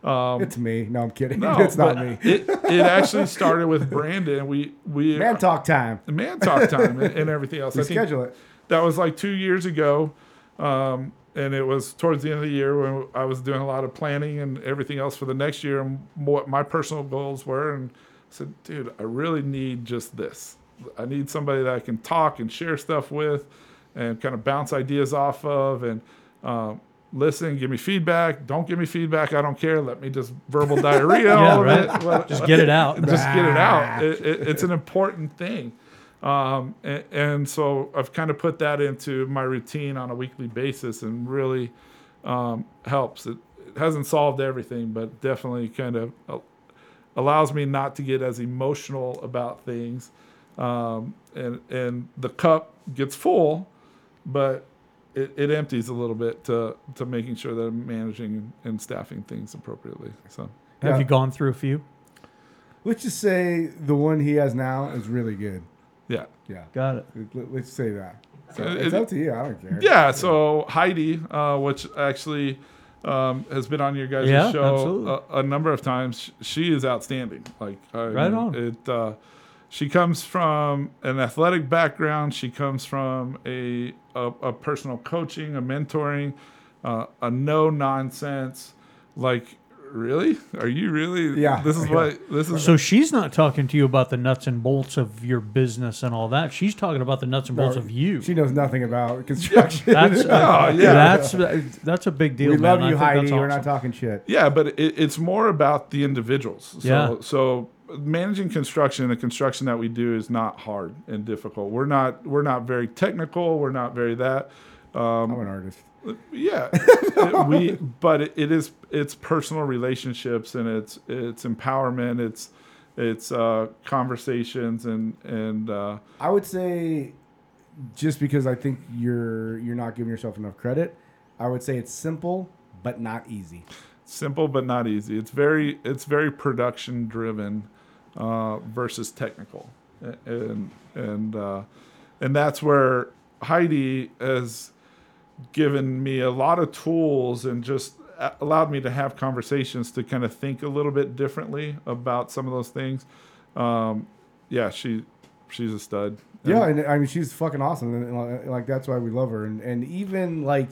um, It's me. No, I'm kidding. no, it's not me. It, it actually started with Brandon. We we Man, talk time. man talk time and, and everything else. We I think schedule it. that was like two years ago, um, and it was towards the end of the year when I was doing a lot of planning and everything else for the next year and what my personal goals were. And I said, dude, I really need just this. I need somebody that I can talk and share stuff with, and kind of bounce ideas off of, and um, listen, give me feedback. Don't give me feedback. I don't care. Let me just verbal diarrhea Yeah, all of right. it. Well, Just get it out. just get it out. It, it, it's an important thing. Um, and, and so I've kind of put that into my routine on a weekly basis and really um, helps. It, it hasn't solved everything, but definitely kind of uh, allows me not to get as emotional about things. Um, and, and the cup gets full, but it, it empties a little bit to, to making sure that I'm managing and staffing things appropriately. So, Have Yeah. you gone through a few? Let's just say the one he has now is really good. yeah. Yeah. Got it. Let- Let's say that. So Uh, it's up to you. I don't care. Yeah, so Heidi, uh, which actually um, has been on your guys' Yeah, show a, a number of times, she is outstanding. Like, I Right mean, on. It. Uh, she comes from an athletic background. She comes from a a, a personal coaching, a mentoring, uh, a no nonsense, like really? Are you really? Yeah. This is what this is. So she's not talking to you about the nuts and bolts of your business and all that. She's talking about the nuts and bolts No, of you. She knows nothing about construction. That's uh, Oh, yeah. That's that's a big deal. we man. love I you, think that's Heidi. We're not talking shit. Yeah, but it, it's more about the individuals. So, Yeah. So managing construction, the construction that we do is not hard and difficult. We're not we're not very technical. We're not very that. Um, I'm an artist. yeah, It- we but it, it is it's personal relationships and it's it's empowerment. It's it's uh, conversations and and uh, I would say, just because I think you're you're not giving yourself enough credit, I would say it's simple but not easy. Simple but not easy. It's very it's very production driven uh, versus technical, and and uh, and that's where Heidi has given me a lot of tools and just allowed me to have conversations to kind of think a little bit differently about some of those things. Um, yeah, she she's a stud. Yeah, and I mean she's fucking awesome, and like, like that's why we love her. And and even like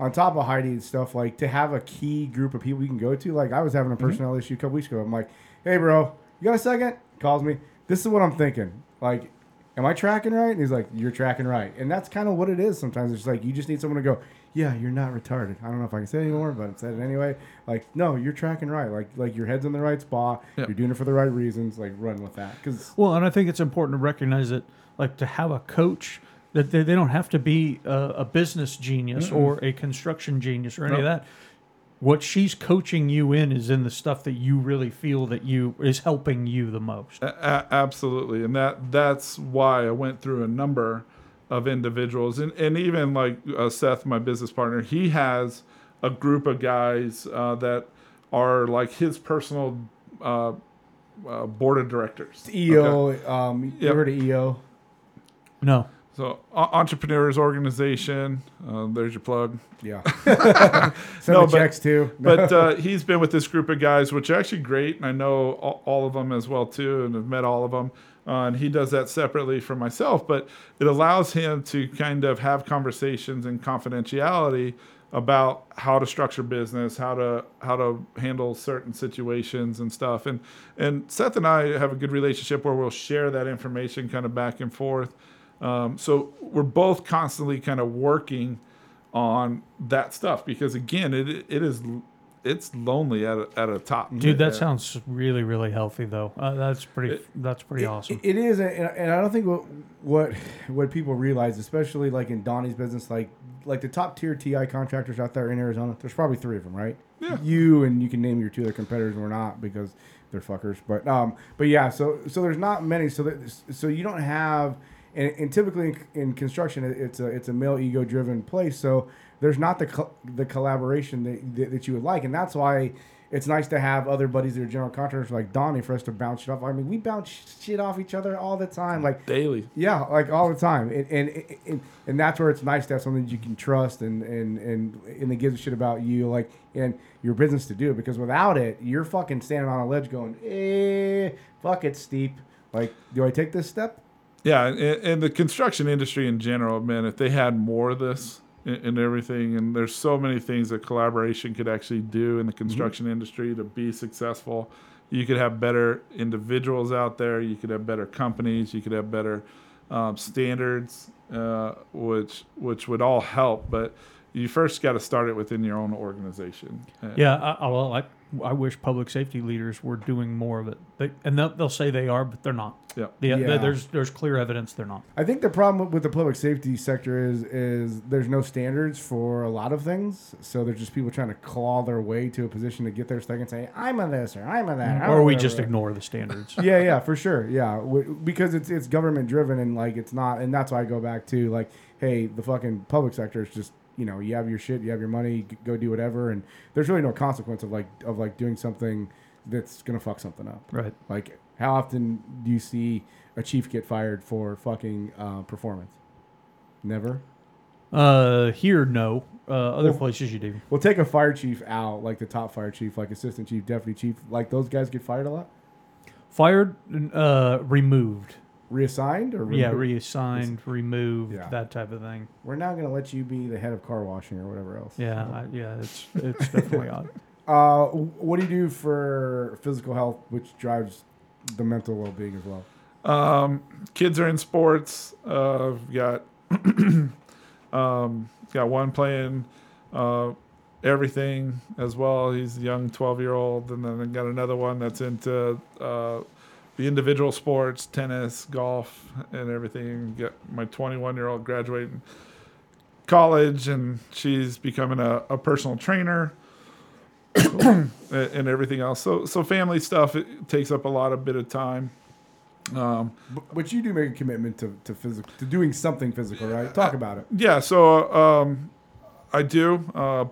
on top of Heidi and stuff, like to have a key group of people you can go to. Like I was having a mm-hmm. personnel issue a couple weeks ago. I'm like, hey, bro, you got a second? Calls me. This is what I'm thinking. Like, am I tracking right? And he's like, you're tracking right. And that's kind of what it is. Sometimes it's like you just need someone to go, yeah, you're not retarded. I don't know if I can say it anymore, but I said it anyway. Like, no, you're tracking right. Like, like your head's in the right spot. Yeah. You're doing it for the right reasons. Like, run with that. Because Well, and I think it's important to recognize that, like, to have a coach that they, they don't have to be a, a business genius or a construction genius or any of that. What she's coaching you in is in the stuff that you really feel that you is helping you the most. A- a- absolutely, and that that's why I went through a number of individuals, and and even like uh, Seth, my business partner, he has a group of guys uh, that are like his personal uh, uh, board of directors. EO, Okay? um, you Yep. heard of EO? No, So entrepreneurs organization. Uh, there's your plug. Yeah. Send No, the but- checks too. but uh, he's been with this group of guys, which are actually great, and I know all, all of them as well too, and have met all of them. Uh, and he does that separately from myself, but it allows him to kind of have conversations and confidentiality about how to structure business, how to how to handle certain situations and stuff. And and Seth and I have a good relationship where we'll share that information kind of back and forth. Um, so we're both constantly kind of working on that stuff because again, it it is it's lonely at a, at a top. dude, that sounds really really healthy though. Uh, that's pretty. that's pretty awesome. It is, and, and I don't think what what what people realize, especially like in Donny's business, like like the top tier TI contractors out there in Arizona. There's probably three of them, right? Yeah. You and you can name your two other competitors. We're not because they're fuckers. But um, but yeah. So so there's not many. So that, so you don't have. And, and typically in, in construction, it's a it's a male ego driven place. So there's not the co- the collaboration that, that that you would like, and that's why it's nice to have other buddies that are general contractors like Donny for us to bounce shit off. I mean, we bounce shit off each other all the time. Like daily. yeah, like all the time, and and, and and that's where it's nice to have something that you can trust and and and and that gives a shit about you, like and your business to do it. Because without it, you're fucking standing on a ledge going, eh, fuck it's steep. Like, do I take this step? Yeah, and, and the construction industry in general, man, if they had more of this and, and everything, and there's so many things that collaboration could actually do in the construction industry to be successful. You could have better individuals out there. You could have better companies. You could have better um, standards, uh, which which would all help. But you first got to start it within your own organization. Yeah, I, I, well, I, I wish public safety leaders were doing more of it. They, and they'll, they'll say they are, but they're not. Yeah. The, Yeah. There's there's clear evidence they're not. I think the problem with the public safety sector is is there's no standards for a lot of things. So there's just people trying to claw their way to a position to get there so they can say, I'm a this or I'm a that. I'm Or we whatever." just ignore the standards. yeah, yeah, for sure. Yeah, w- because it's it's government driven and like it's not, and that's why I go back to like, hey, the fucking public sector is just you know you have your shit, you have your money, go do whatever, and there's really no consequence of like of like doing something that's gonna fuck something up. right. Like, how often do you see a chief get fired for fucking uh, performance? Never. Uh, here, no. Uh, other Well- places you do. Well, take a fire chief out, like the top fire chief, like assistant chief, deputy chief, like those guys get fired a lot. Fired, uh, removed. Reassigned or Yeah, removed? reassigned, removed, Yeah. that type of thing. We're now going to let you be the head of car washing or whatever else. Yeah, I, yeah, it's it's definitely odd. Uh, what do you do for physical health, which drives the mental well-being as well? Um, kids are in sports. Uh, got um, got one playing uh, everything as well. He's a young twelve year old, and then I got another one that's into uh, the individual sports, tennis, golf, and everything. Got my twenty one year old graduating college, and she's becoming a, a personal trainer. and and everything else. So, so family stuff it takes up a lot of bit of time. Um, But, but you do make a commitment to to physical to doing something physical, right? Talk about it. Yeah, so um, I do. Uh,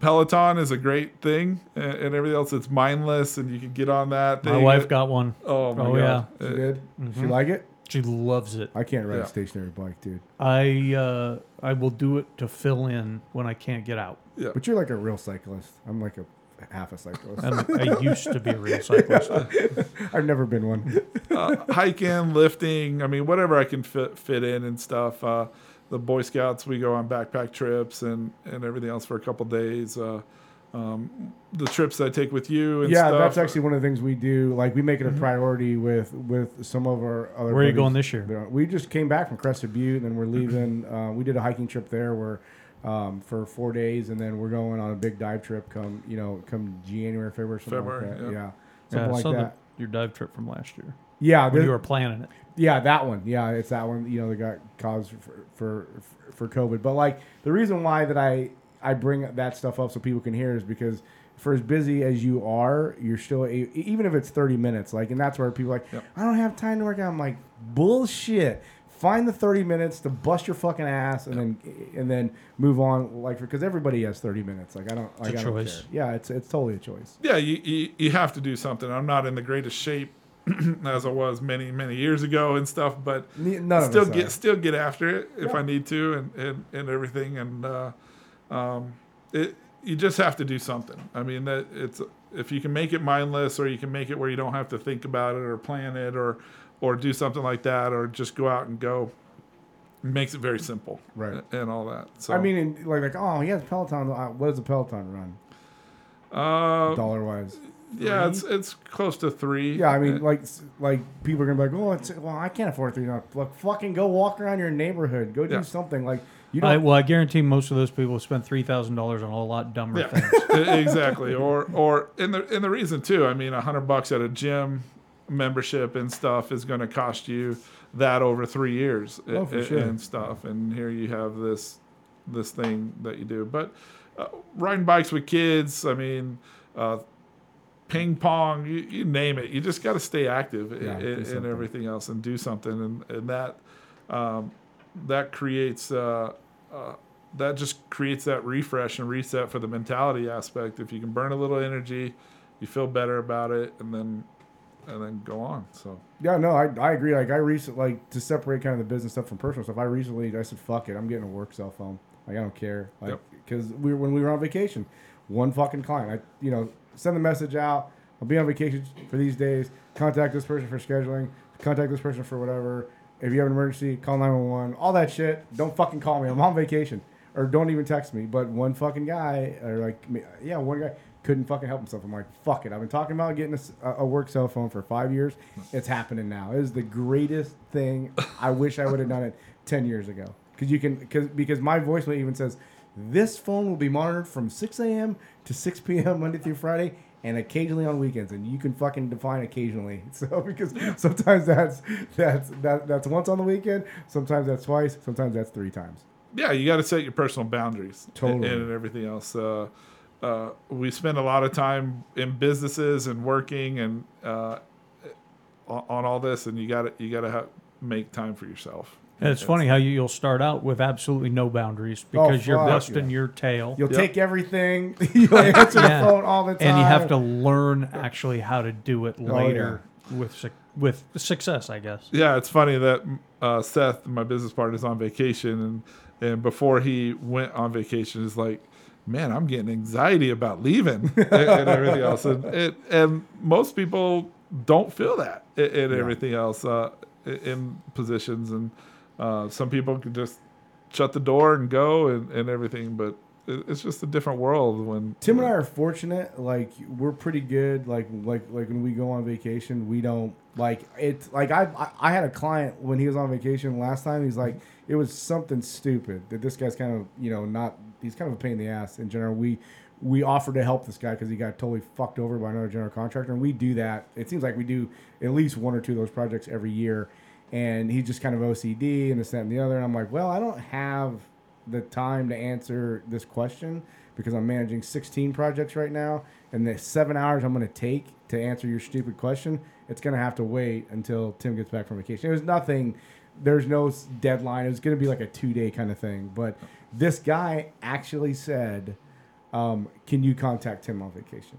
Peloton is a great thing, and, and everything else. It's mindless, and you can get on that. My thing. wife got one. Oh my Oh, god! She Uh, did. She like it? She loves it. I can't ride Yeah. a stationary bike, dude. I uh, I will do it to fill in when I can't get out. yeah, But you're like a real cyclist. I'm like a half a cyclist. And I used to be a real cyclist. I've never been one. uh, hiking, lifting. I mean, whatever I can fit fit in and stuff. Uh, the Boy Scouts, we go on backpack trips and and everything else for a couple days. Uh, um, the trips that I take with you and yeah, stuff. that's actually one of the things we do. Like we make it a priority with with some of our other. Where are you going this year? We just came back from Crested Butte, and then we're leaving. Uh, we did a hiking trip there, where um, for four days, and then we're going on a big dive trip. Come you know, come January, February, something February, like that. yeah. Yeah, Yeah, something I like saw the- that. your dive trip from last year Yeah, when this- you were planning it. Yeah, that one. Yeah, it's that one. You know, that got caused for, for for COVID. But like the reason why that I I bring that stuff up so people can hear is because for as busy as you are, you're still a, even if it's thirty minutes. Like, and that's where people are like, Yep. I don't have time to work out. I'm like, bullshit. Find the thirty minutes to bust your fucking ass, and then and then move on. Like, because everybody has thirty minutes. Like, I don't. Like, a I don't choice. care. Yeah, it's it's totally a choice. yeah, you, you you have to do something. I'm not in the greatest shape as I was many many years ago and stuff, but None still get are. still get after it if Yeah. I need to and, and, and everything and uh, um, it you just have to do something. I mean that it's if you can make it mindless or you can make it where you don't have to think about it or plan it or or do something like that or just go out and go. It makes it very simple, Right. And all that. So I mean, like, like, oh, he has Peloton. Uh, What does a Peloton run, uh, dollar wise? Yeah, it's it's close to three. Yeah, I mean, Uh, like, like people are gonna be like, oh, it's, well, I can't afford three dollars. Like, fucking go walk around your neighborhood. Go do Yeah. something. Like, you I, don't. well, I guarantee most of those people spent three thousand dollars on a lot dumber Yeah. things. E- exactly. Or or and the and the reason too. I mean, a hundred bucks at a gym membership and stuff is going to cost you that over three years Oh, for a- sure. and stuff. And here you have this this thing that you do. But uh, riding bikes with kids. I mean. Uh, Ping pong, you, you name it. You just got to stay active Yeah, and something. everything else, and do something, and, and that um, that creates uh, uh, that just creates that refresh and reset for the mentality aspect. If you can burn a little energy, you feel better about it, and then and then go on. So Yeah, no, I, I agree. Like, I recently, like, to separate kind of the business stuff from personal stuff. I recently, I said, fuck it, I'm getting a work cell phone. Like, I don't care. Like, Yep. because we were when we were on vacation, one fucking client. I, you know, send the message out. I'll be on vacation for these days. Contact this person for scheduling. Contact this person for whatever. If you have an emergency, call 911. All that shit. Don't fucking call me. I'm on vacation. Or don't even text me. But one fucking guy, or like, yeah, one guy couldn't fucking help himself. I'm like, fuck it. I've been talking about getting a work cell phone for five years. It's happening now. It is the greatest thing. I wish I would have done it 10 years ago. Because you can, cause, because my voicemail even says, this phone will be monitored from 6 a.m. to 6 p.m. Monday through Friday and occasionally on weekends. And you can fucking define occasionally. So, because sometimes that's, that's, that, that's once on the weekend, sometimes that's twice, sometimes that's three times. yeah, you got to set your personal boundaries Totally. and, and everything else. Uh, uh, we spend a lot of time in businesses and working and uh, on, on all this, and you got to you got to make time for yourself. And it's funny how you, you'll start out with absolutely no boundaries Oh, because you're fuck, busting yeah. your tail. You'll Yep. take everything. You'll answer Yeah. the phone all the time. and you have to learn actually how to do it Oh, later with suc with success, I guess. Yeah, it's funny that uh, Seth, my business partner, is on vacation, and and before he went on vacation, is like, man, I'm getting anxiety about leaving and, and everything else, and it, and most people don't feel that and, and Yeah. everything else uh, in positions, and uh, some people can just shut the door and go and, and everything, but it- it's just a different world when Tim and I are fortunate. Like we're pretty good. Like like like when we go on vacation, we don't like it. like I I, I had a client when he was on vacation last time. He's like it was something stupid that this guy's kind of you know not he's kind of a pain in the ass in general. We we offered to help this guy because he got totally fucked over by another general contractor, and we do that. It seems like we do at least one or two of those projects every year. And he's just kind of OCD and this, that, and the other. And I'm like, well, I don't have the time to answer this question because I'm managing 16 projects right now, and the seven hours I'm going to take to answer your stupid question, it's going to have to wait until Tim gets back from vacation. There's nothing, there's no deadline. It was going to be like a two day kind of thing. But this guy actually said, um, Can you contact Tim on vacation?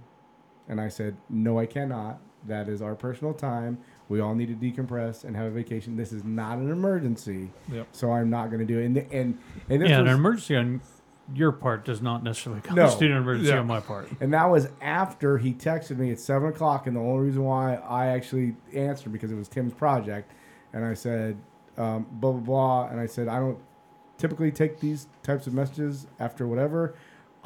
And I said, No, I cannot. That is our personal time. We all need to decompress and have a vacation. This is not an emergency, Yep. so I'm not going to do it. And and and this Yeah, was, an emergency on your part does not necessarily come. No. constitute an emergency Yeah. on my part. And that was after he texted me at seven o'clock, and the only reason why I actually answered because it was Tim's project, and I said um, blah blah blah, and I said I don't typically take these types of messages after whatever.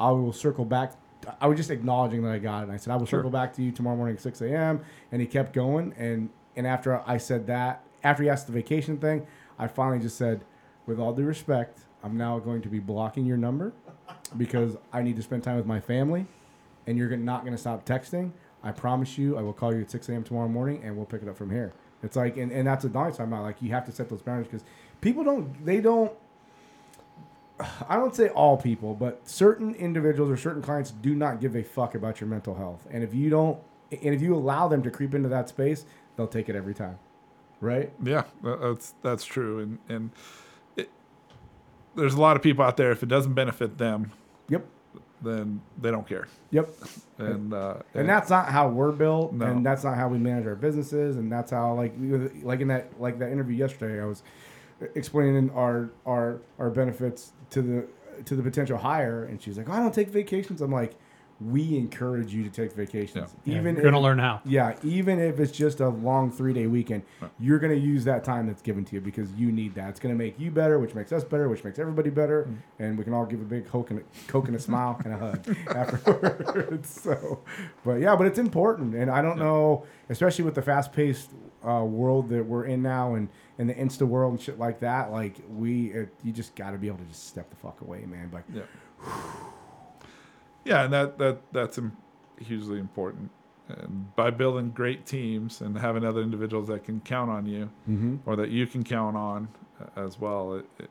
I will circle back. I was just acknowledging that I got it. And I said I will Sure. circle back to you tomorrow morning at six a.m. And he kept going, and and after I said that, after he asked the vacation thing, I finally just said, with all due respect, I'm now going to be blocking your number because I need to spend time with my family and you're not going to stop texting. I promise you, I will call you at 6 a.m. tomorrow morning and we'll pick it up from here. It's like, and, and that's a Donny's talking about. Like, you have to set those boundaries because people don't, they don't, I don't say all people, but certain individuals or certain clients do not give a fuck about your mental health. And if you don't, and if you allow them to creep into that space, they'll take it every time. Right? Yeah, that's that's true, and and it, there's a lot of people out there. If it doesn't benefit them, Yep. then they don't care, Yep. and uh, and that's not how we're built No. and that's not how we manage our businesses and that's how like like in that like that interview yesterday i was explaining our our our benefits to the to the potential hire and she's like oh, i don't take vacations i'm like we encourage you to take vacations. Yeah, even you're gonna learn how. yeah even if it's just a long three day weekend you're going to use that time that's given to you because you need that. It's going to make you better which makes us better which makes everybody better and we can all give a big coke and a, coke and a smile and a hug afterwards so. But yeah but it's important and i don't know especially with the fast paced uh, world that we're in now and in the insta world and shit like that like we it, you just got to be able to just step the fuck away man but yeah, yeah, and that that that's hugely important. And by building great teams and having other individuals that can count on you, mm-hmm. or that you can count on uh, as well, it, it,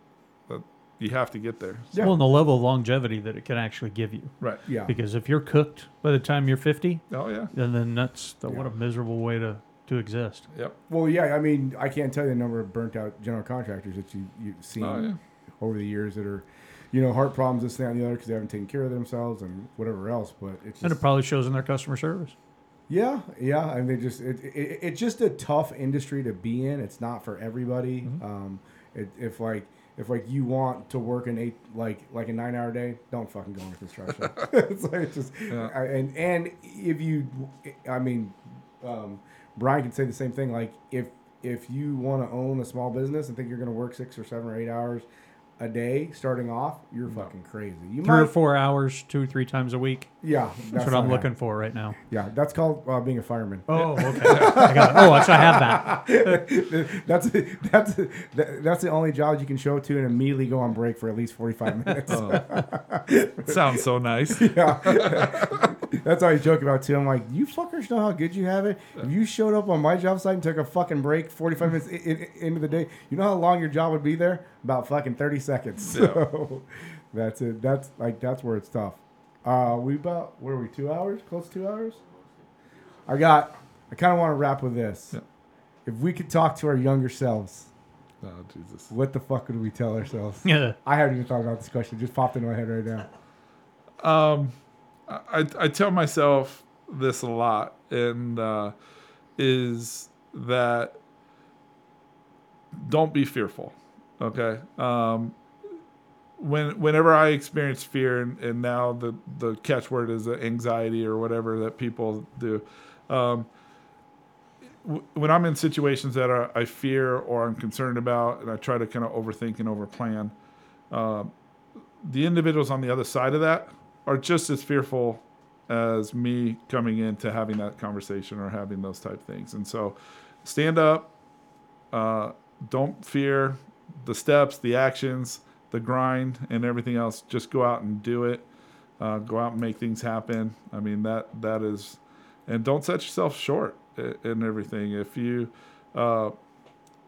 that you have to get there. Yeah. Well, and the level of longevity that it can actually give you. Right. yeah Because if you're cooked by the time you're 50, Oh yeah. then, then that's the, what a miserable way to, to exist. Yep. well yeah i mean i can't tell you the number of burnt out general contractors that you, you've seen Oh yeah. over the years that are, you know, heart problems, this, that, and the other, because they haven't taken care of themselves and whatever else. But it's And it probably shows in their customer service. yeah, yeah. I mean, they just it, it, it's just a tough industry to be in. It's not for everybody. Um, it, if like if like you want to work an eight like like a nine hour day, don't fucking go into construction. it's like it's just Yeah. I- and and if you, I mean, um, Brian can say the same thing. Like if if you want to own a small business and think you're going to work six or seven or eight hours a day starting off, you're fucking crazy. You Three or four hours, two or three times a week. yeah, That's, what I'm looking happening. for right now. Yeah, that's called uh, being a fireman. Oh, okay. I got it. Oh, I have that. that's that's that's the only job you can show up to and immediately go on break for at least forty five minutes. Sounds so nice. yeah, that's all I joke about too. I'm like, you fuckers know how good you have it. If you showed up on my job site and took a fucking break forty five minutes i- i- into the day, you know how long your job would be there? About fucking thirty seconds. So that's it. That's like that's where it's tough. Uh, we about where are we? Two hours? Close to two hours? I got. I kind of want to wrap with this. Yeah. If we could talk to our younger selves, Oh Jesus. what the fuck would we tell ourselves? Yeah. I haven't even thought about this question. It just popped into my head right now. Um, I I tell myself this a lot, and uh, is that don't be fearful. Okay. Um, when whenever I experience fear, and, and now the the catchword is anxiety or whatever that people do. Um, when I'm in situations that are, I fear or I'm concerned about, and I try to kind of overthink and overplan, um, the individuals on the other side of that are just as fearful as me coming into having that conversation or having those type things. And so, stand up. Uh, don't fear the steps, the actions, the grind, and everything else. Just go out and do it. Uh, go out and make things happen. I mean that that is, and don't set yourself short in everything. If you uh,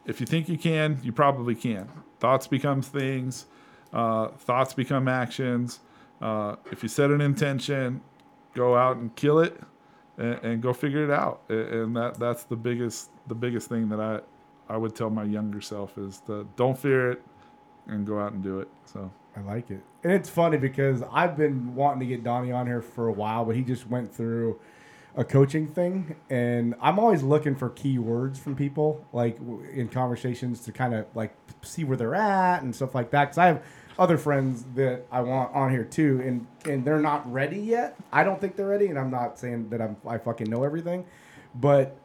if you think you can, you probably can. Thoughts become things. Uh, thoughts become actions. Uh, if you set an intention, go out and kill it, and, and go figure it out. And that that's the biggest the biggest thing that I I would tell my younger self is to don't fear it, and go out and do it. So I like it. And it's funny because I've been wanting to get Donny on here for a while, but he just went through a coaching thing. And I'm always looking for key words from people, like in conversations to kind of like see where they're at and stuff like that. Because I have other friends that I want on here too, and, and they're not ready yet. I don't think they're ready. And I'm not saying that I'm, I fucking know everything. But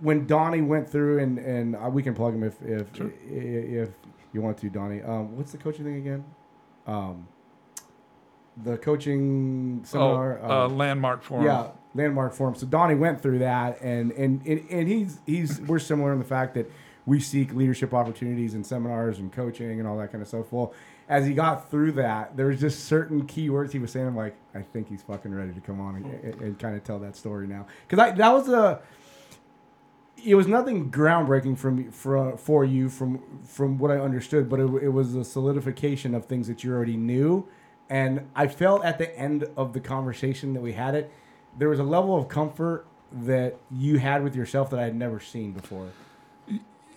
when Donny went through, and, and uh, we can plug him if, if, Sure. if you want to, Donny. Um, what's the coaching thing again? um, the coaching seminar. oh, uh, um, landmark forum. yeah, landmark forum. So Donny went through that, and and and, and he's he's we're similar in the fact that we seek leadership opportunities and seminars and coaching and all that kind of stuff. Well, as he got through that, there was just certain keywords he was saying. I'm like, I think he's fucking ready to come on and, and, and kind of tell that story now, because I that was a. It was nothing groundbreaking from for, for you from from what I understood, but it, it was a solidification of things that you already knew, and I felt at the end of the conversation that we had it, there was a level of comfort that you had with yourself that I had never seen before.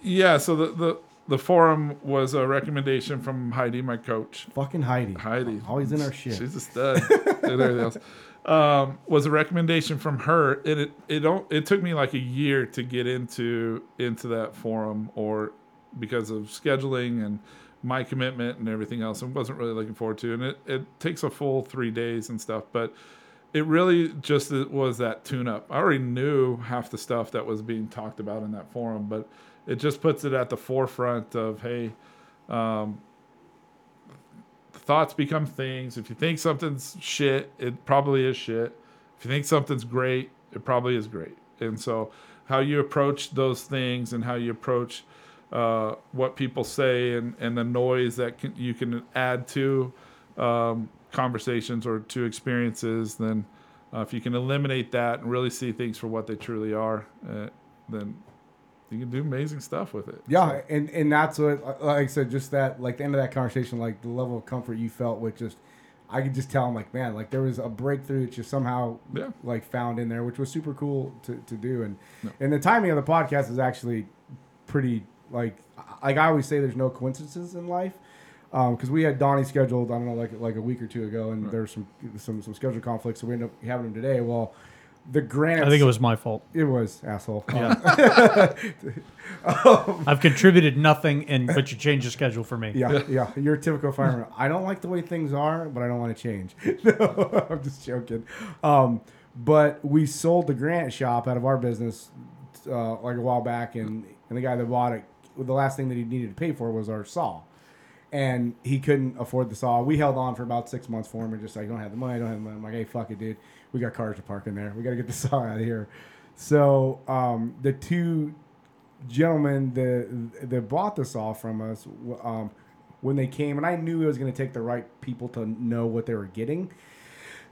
Yeah, so the, the the forum was a recommendation from Heidi, my coach. Fucking Heidi. Heidi, Always in our shit. She's a stud. everything else. Um, was a recommendation from her. And it it don't it took me like a year to get into into that forum, or because of scheduling and my commitment and everything else. I wasn't really looking forward to, and it it takes a full three days and stuff, but. It really just was that tune up. I already knew half the stuff that was being talked about in that forum, but it just puts it at the forefront of hey, um, thoughts become things. If you think something's shit, it probably is shit. If you think something's great, it probably is great. And so, how you approach those things and how you approach uh, what people say and, and the noise that can, you can add to um, conversations or to experiences, then uh, if you can eliminate that and really see things for what they truly are, uh, then you can do amazing stuff with it. Yeah, and and that's what, like I said, just that, like the end of that conversation, like the level of comfort you felt with just, I could just tell him, like, man, like there was a breakthrough that you somehow, Yeah. like found in there, which was super cool to, to do, and No. and the timing of the podcast is actually pretty, like, like I always say, there's no coincidences in life. Um, because we had Donny scheduled, I don't know, like like a week or two ago, and there was some some some schedule conflicts, so we ended up having him today. Well, the grants, I think it was my fault. it was asshole. Yeah. I've contributed nothing, and but you changed the schedule for me. Yeah, yeah. You're a typical fireman. I don't like the way things are, but I don't want to change. no, I'm just joking. Um, but we sold the granite shop out of our business uh, like a while back, and, and the guy that bought it, the last thing that he needed to pay for was our saw. And he couldn't afford the saw. We held on for about six months for him and just like, I don't have the money, I don't have the money. I'm like, hey, fuck it, dude. We got cars to park in there. We got to get the saw out of here. So um, the two gentlemen that that bought the saw from us um, when they came, and I knew it was going to take the right people to know what they were getting.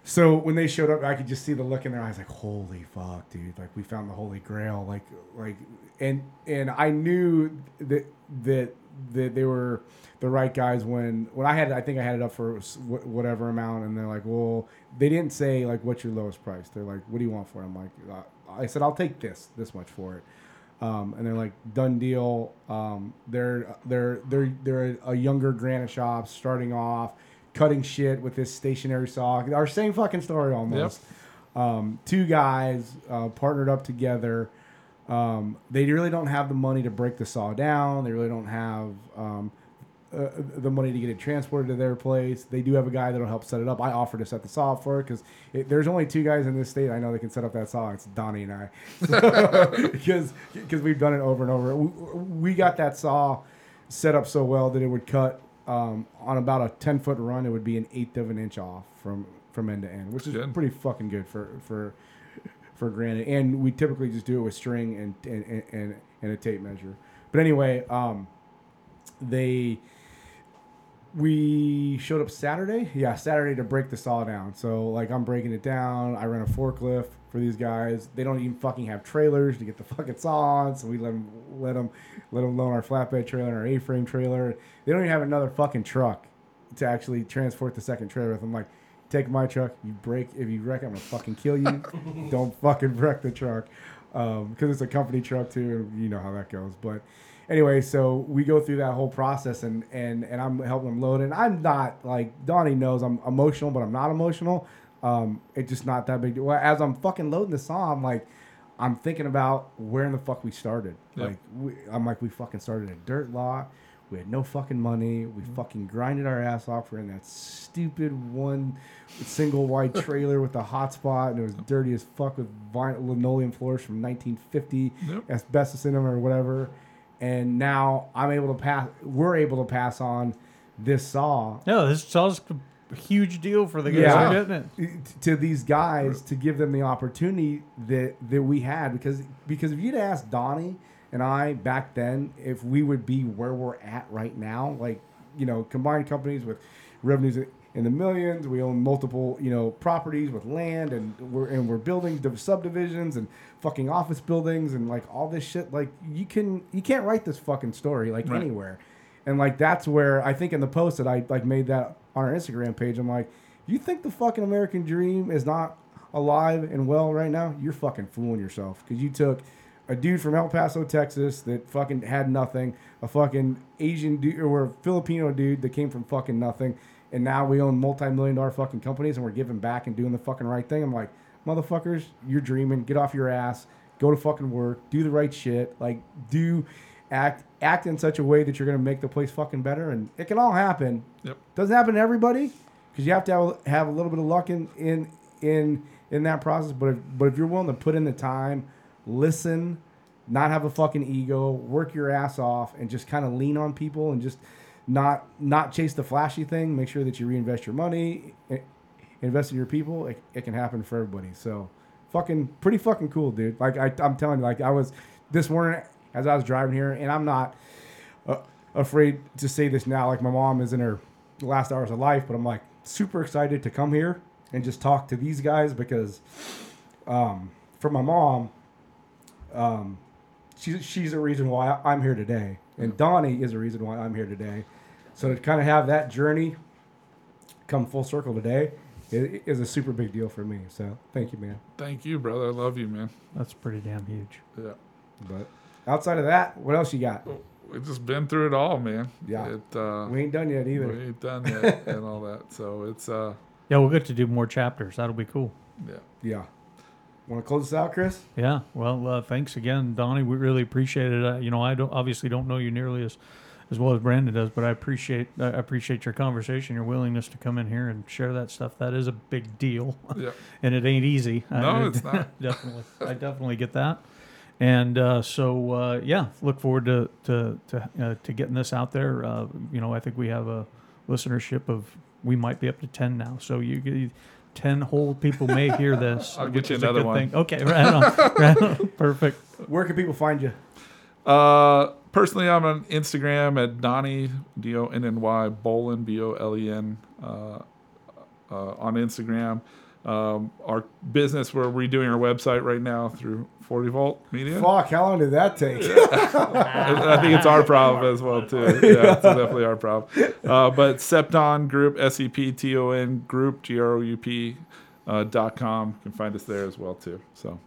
So when they showed up, I could just see the look in their eyes, like "Holy fuck, dude! Like we found the holy grail!" Like, like, and and I knew that that that they were the right guys when when I had I think I had it up for whatever amount, and they're like, "Well," they didn't say like, "What's your lowest price?" They're like, "What do you want for it?" I'm like, "I said I'll take this this much for it." um, and they're like done deal. Um, they're they're they're they're a younger granite shop starting off, cutting shit with this stationary saw. Our same fucking story almost. Um, two guys uh, partnered up together. Um, they really don't have the money to break the saw down. They really don't have um, uh, the money to get it transported to their place. They do have a guy that'll help set it up. I offer to set the saw up for it because there's only two guys in this state I know that can set up that saw. It's Donny and I, because because we've done it over and over. We, we got that saw set up so well that it would cut um, on about a ten foot run, it would be an eighth of an inch off from from end to end, which is Good. pretty fucking good for for for granted. And we typically just do it with string and and and, and a tape measure. But anyway, um, they we showed up Saturday. Yeah, Saturday to break the saw down. So like I'm breaking it down. I rent a forklift for these guys. They don't even fucking have trailers to get the fucking saw on. So we let them let them let them loan our flatbed trailer and our A-frame trailer. They don't even have another fucking truck to actually transport the second trailer with. I'm like, take my truck. You break if you wreck, it, I'm gonna fucking kill you. don't fucking wreck the truck because it's a company truck too, and you know how that goes. But anyway, so we go through that whole process, and and and I'm helping them load. And I'm not like Donny knows I'm emotional, but I'm not emotional. Um, it's just not that big. deal. Well, as I'm fucking loading the saw, I'm like, I'm thinking about where in the fuck we started. Yep. Like, we, I'm like, we fucking started a dirt lot. We had no fucking money. We mm-hmm. fucking grinded our ass off. We're in that stupid one single wide trailer with a hotspot, and it was dirty as fuck with vinyl, linoleum floors from 1950, Yep. asbestos in them or whatever. And now I'm able to pass. We're able to pass on this saw No, this saw's a huge deal for the guys Yeah. getting it. to these guys to give them the opportunity that that we had because because if you'd asked Donny and I back then if we would be where we're at right now, like you know, combined companies with revenues in the millions, we own multiple you know properties with land, and we're and we're building div- subdivisions and fucking office buildings and like all this shit. Like you can you can't write this fucking story like Right. anywhere. And like that's where I think in the post that I like made that on our Instagram page, I'm like, you think the fucking American dream is not alive and well right now? You're fucking fooling yourself because you took a dude from El Paso, Texas that fucking had nothing, a fucking Asian dude or a Filipino dude that came from fucking nothing, and now we own multi-million dollar fucking companies and we're giving back and doing the fucking right thing. I'm like, motherfuckers, you're dreaming. Get off your ass. Go to fucking work. Do the right shit. Like do act act in such a way that you're gonna make the place fucking better, and it can all happen. Yep. Doesn't happen to everybody because you have to have, have a little bit of luck in in in in that process. But if, but if you're willing to put in the time, listen, not have a fucking ego, work your ass off, and just kind of lean on people and just not not chase the flashy thing. Make sure that you reinvest your money, invest in your people. It, it can happen for everybody. So fucking pretty fucking cool, dude. Like I, I'm telling you, like I was this morning as I was driving here, and I'm not uh, afraid to say this now. Like my mom is in her last hours of life, but I'm like super excited to come here and just talk to these guys because um, for my mom, um, she's she's the reason why I'm here today, and Donnie is the reason why I'm here today. So to kind of have that journey come full circle today i- is a super big deal for me. So thank you, man. Thank you, brother. I love you, man. That's pretty damn huge. Yeah. But outside of that, what else you got? We've just been through it all, man. Yeah. It, uh, We ain't done yet either. we ain't done yet and all that. So it's, uh, Yeah, we'll get to do more chapters. That'll be cool. yeah. Yeah. Want to close this out, Chris? Yeah. Well, uh, thanks again, Donny. We really appreciate it. Uh, you know, I don't obviously don't know you nearly as as well as Brandon does, but I appreciate I appreciate your conversation, your willingness to come in here and share that stuff. That is a big deal, Yeah. and it ain't easy. No, I, it's not. definitely, I definitely get that. And uh, so, uh, yeah, look forward to to to, uh, to getting this out there. Uh, you know, I think we have a listenership of we might be up to ten now. So you, you ten whole people may hear this. I'll get which you is a another good one. thing. Okay, right on, right on. perfect. Where can people find you? Uh, personally, I'm on Instagram at Donny D O N N Y Bolen B O L E N uh, uh, on Instagram. Um, our business, we're redoing our website right now through 40 Volt Media. Fuck, how long did that take? I think it's our problem as well too. Yeah, it's definitely our problem. Uh, but Septon Group, S E P T O N Group, G R O U P uh, dot com. You can find us there as well too. So,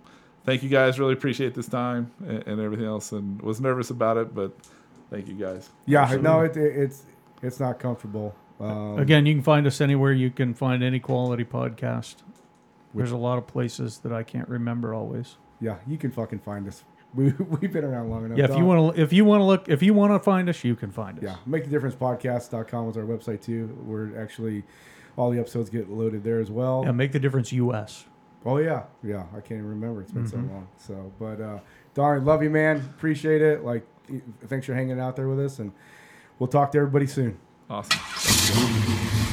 thank you guys. Really appreciate this time and, and everything else. And was nervous about it, but thank you guys. yeah, no, it, it, it's it's not comfortable. Um, Again, you can find us anywhere you can find any quality podcast. There's a lot of places that I can't remember always. yeah, you can fucking find us. We we've been around long enough. Yeah, if you want to, if you want to look, if you want to find us, you can find us. Yeah, make the difference podcast.com is our website too. We're actually all the episodes get loaded there as well. Yeah, make the difference, U.S. Oh yeah, yeah. I can't even remember. It's been so Mhm. long. So, but uh, darn, love you, man. Appreciate it. Like, thanks for hanging out there with us, and we'll talk to everybody soon. Awesome soon.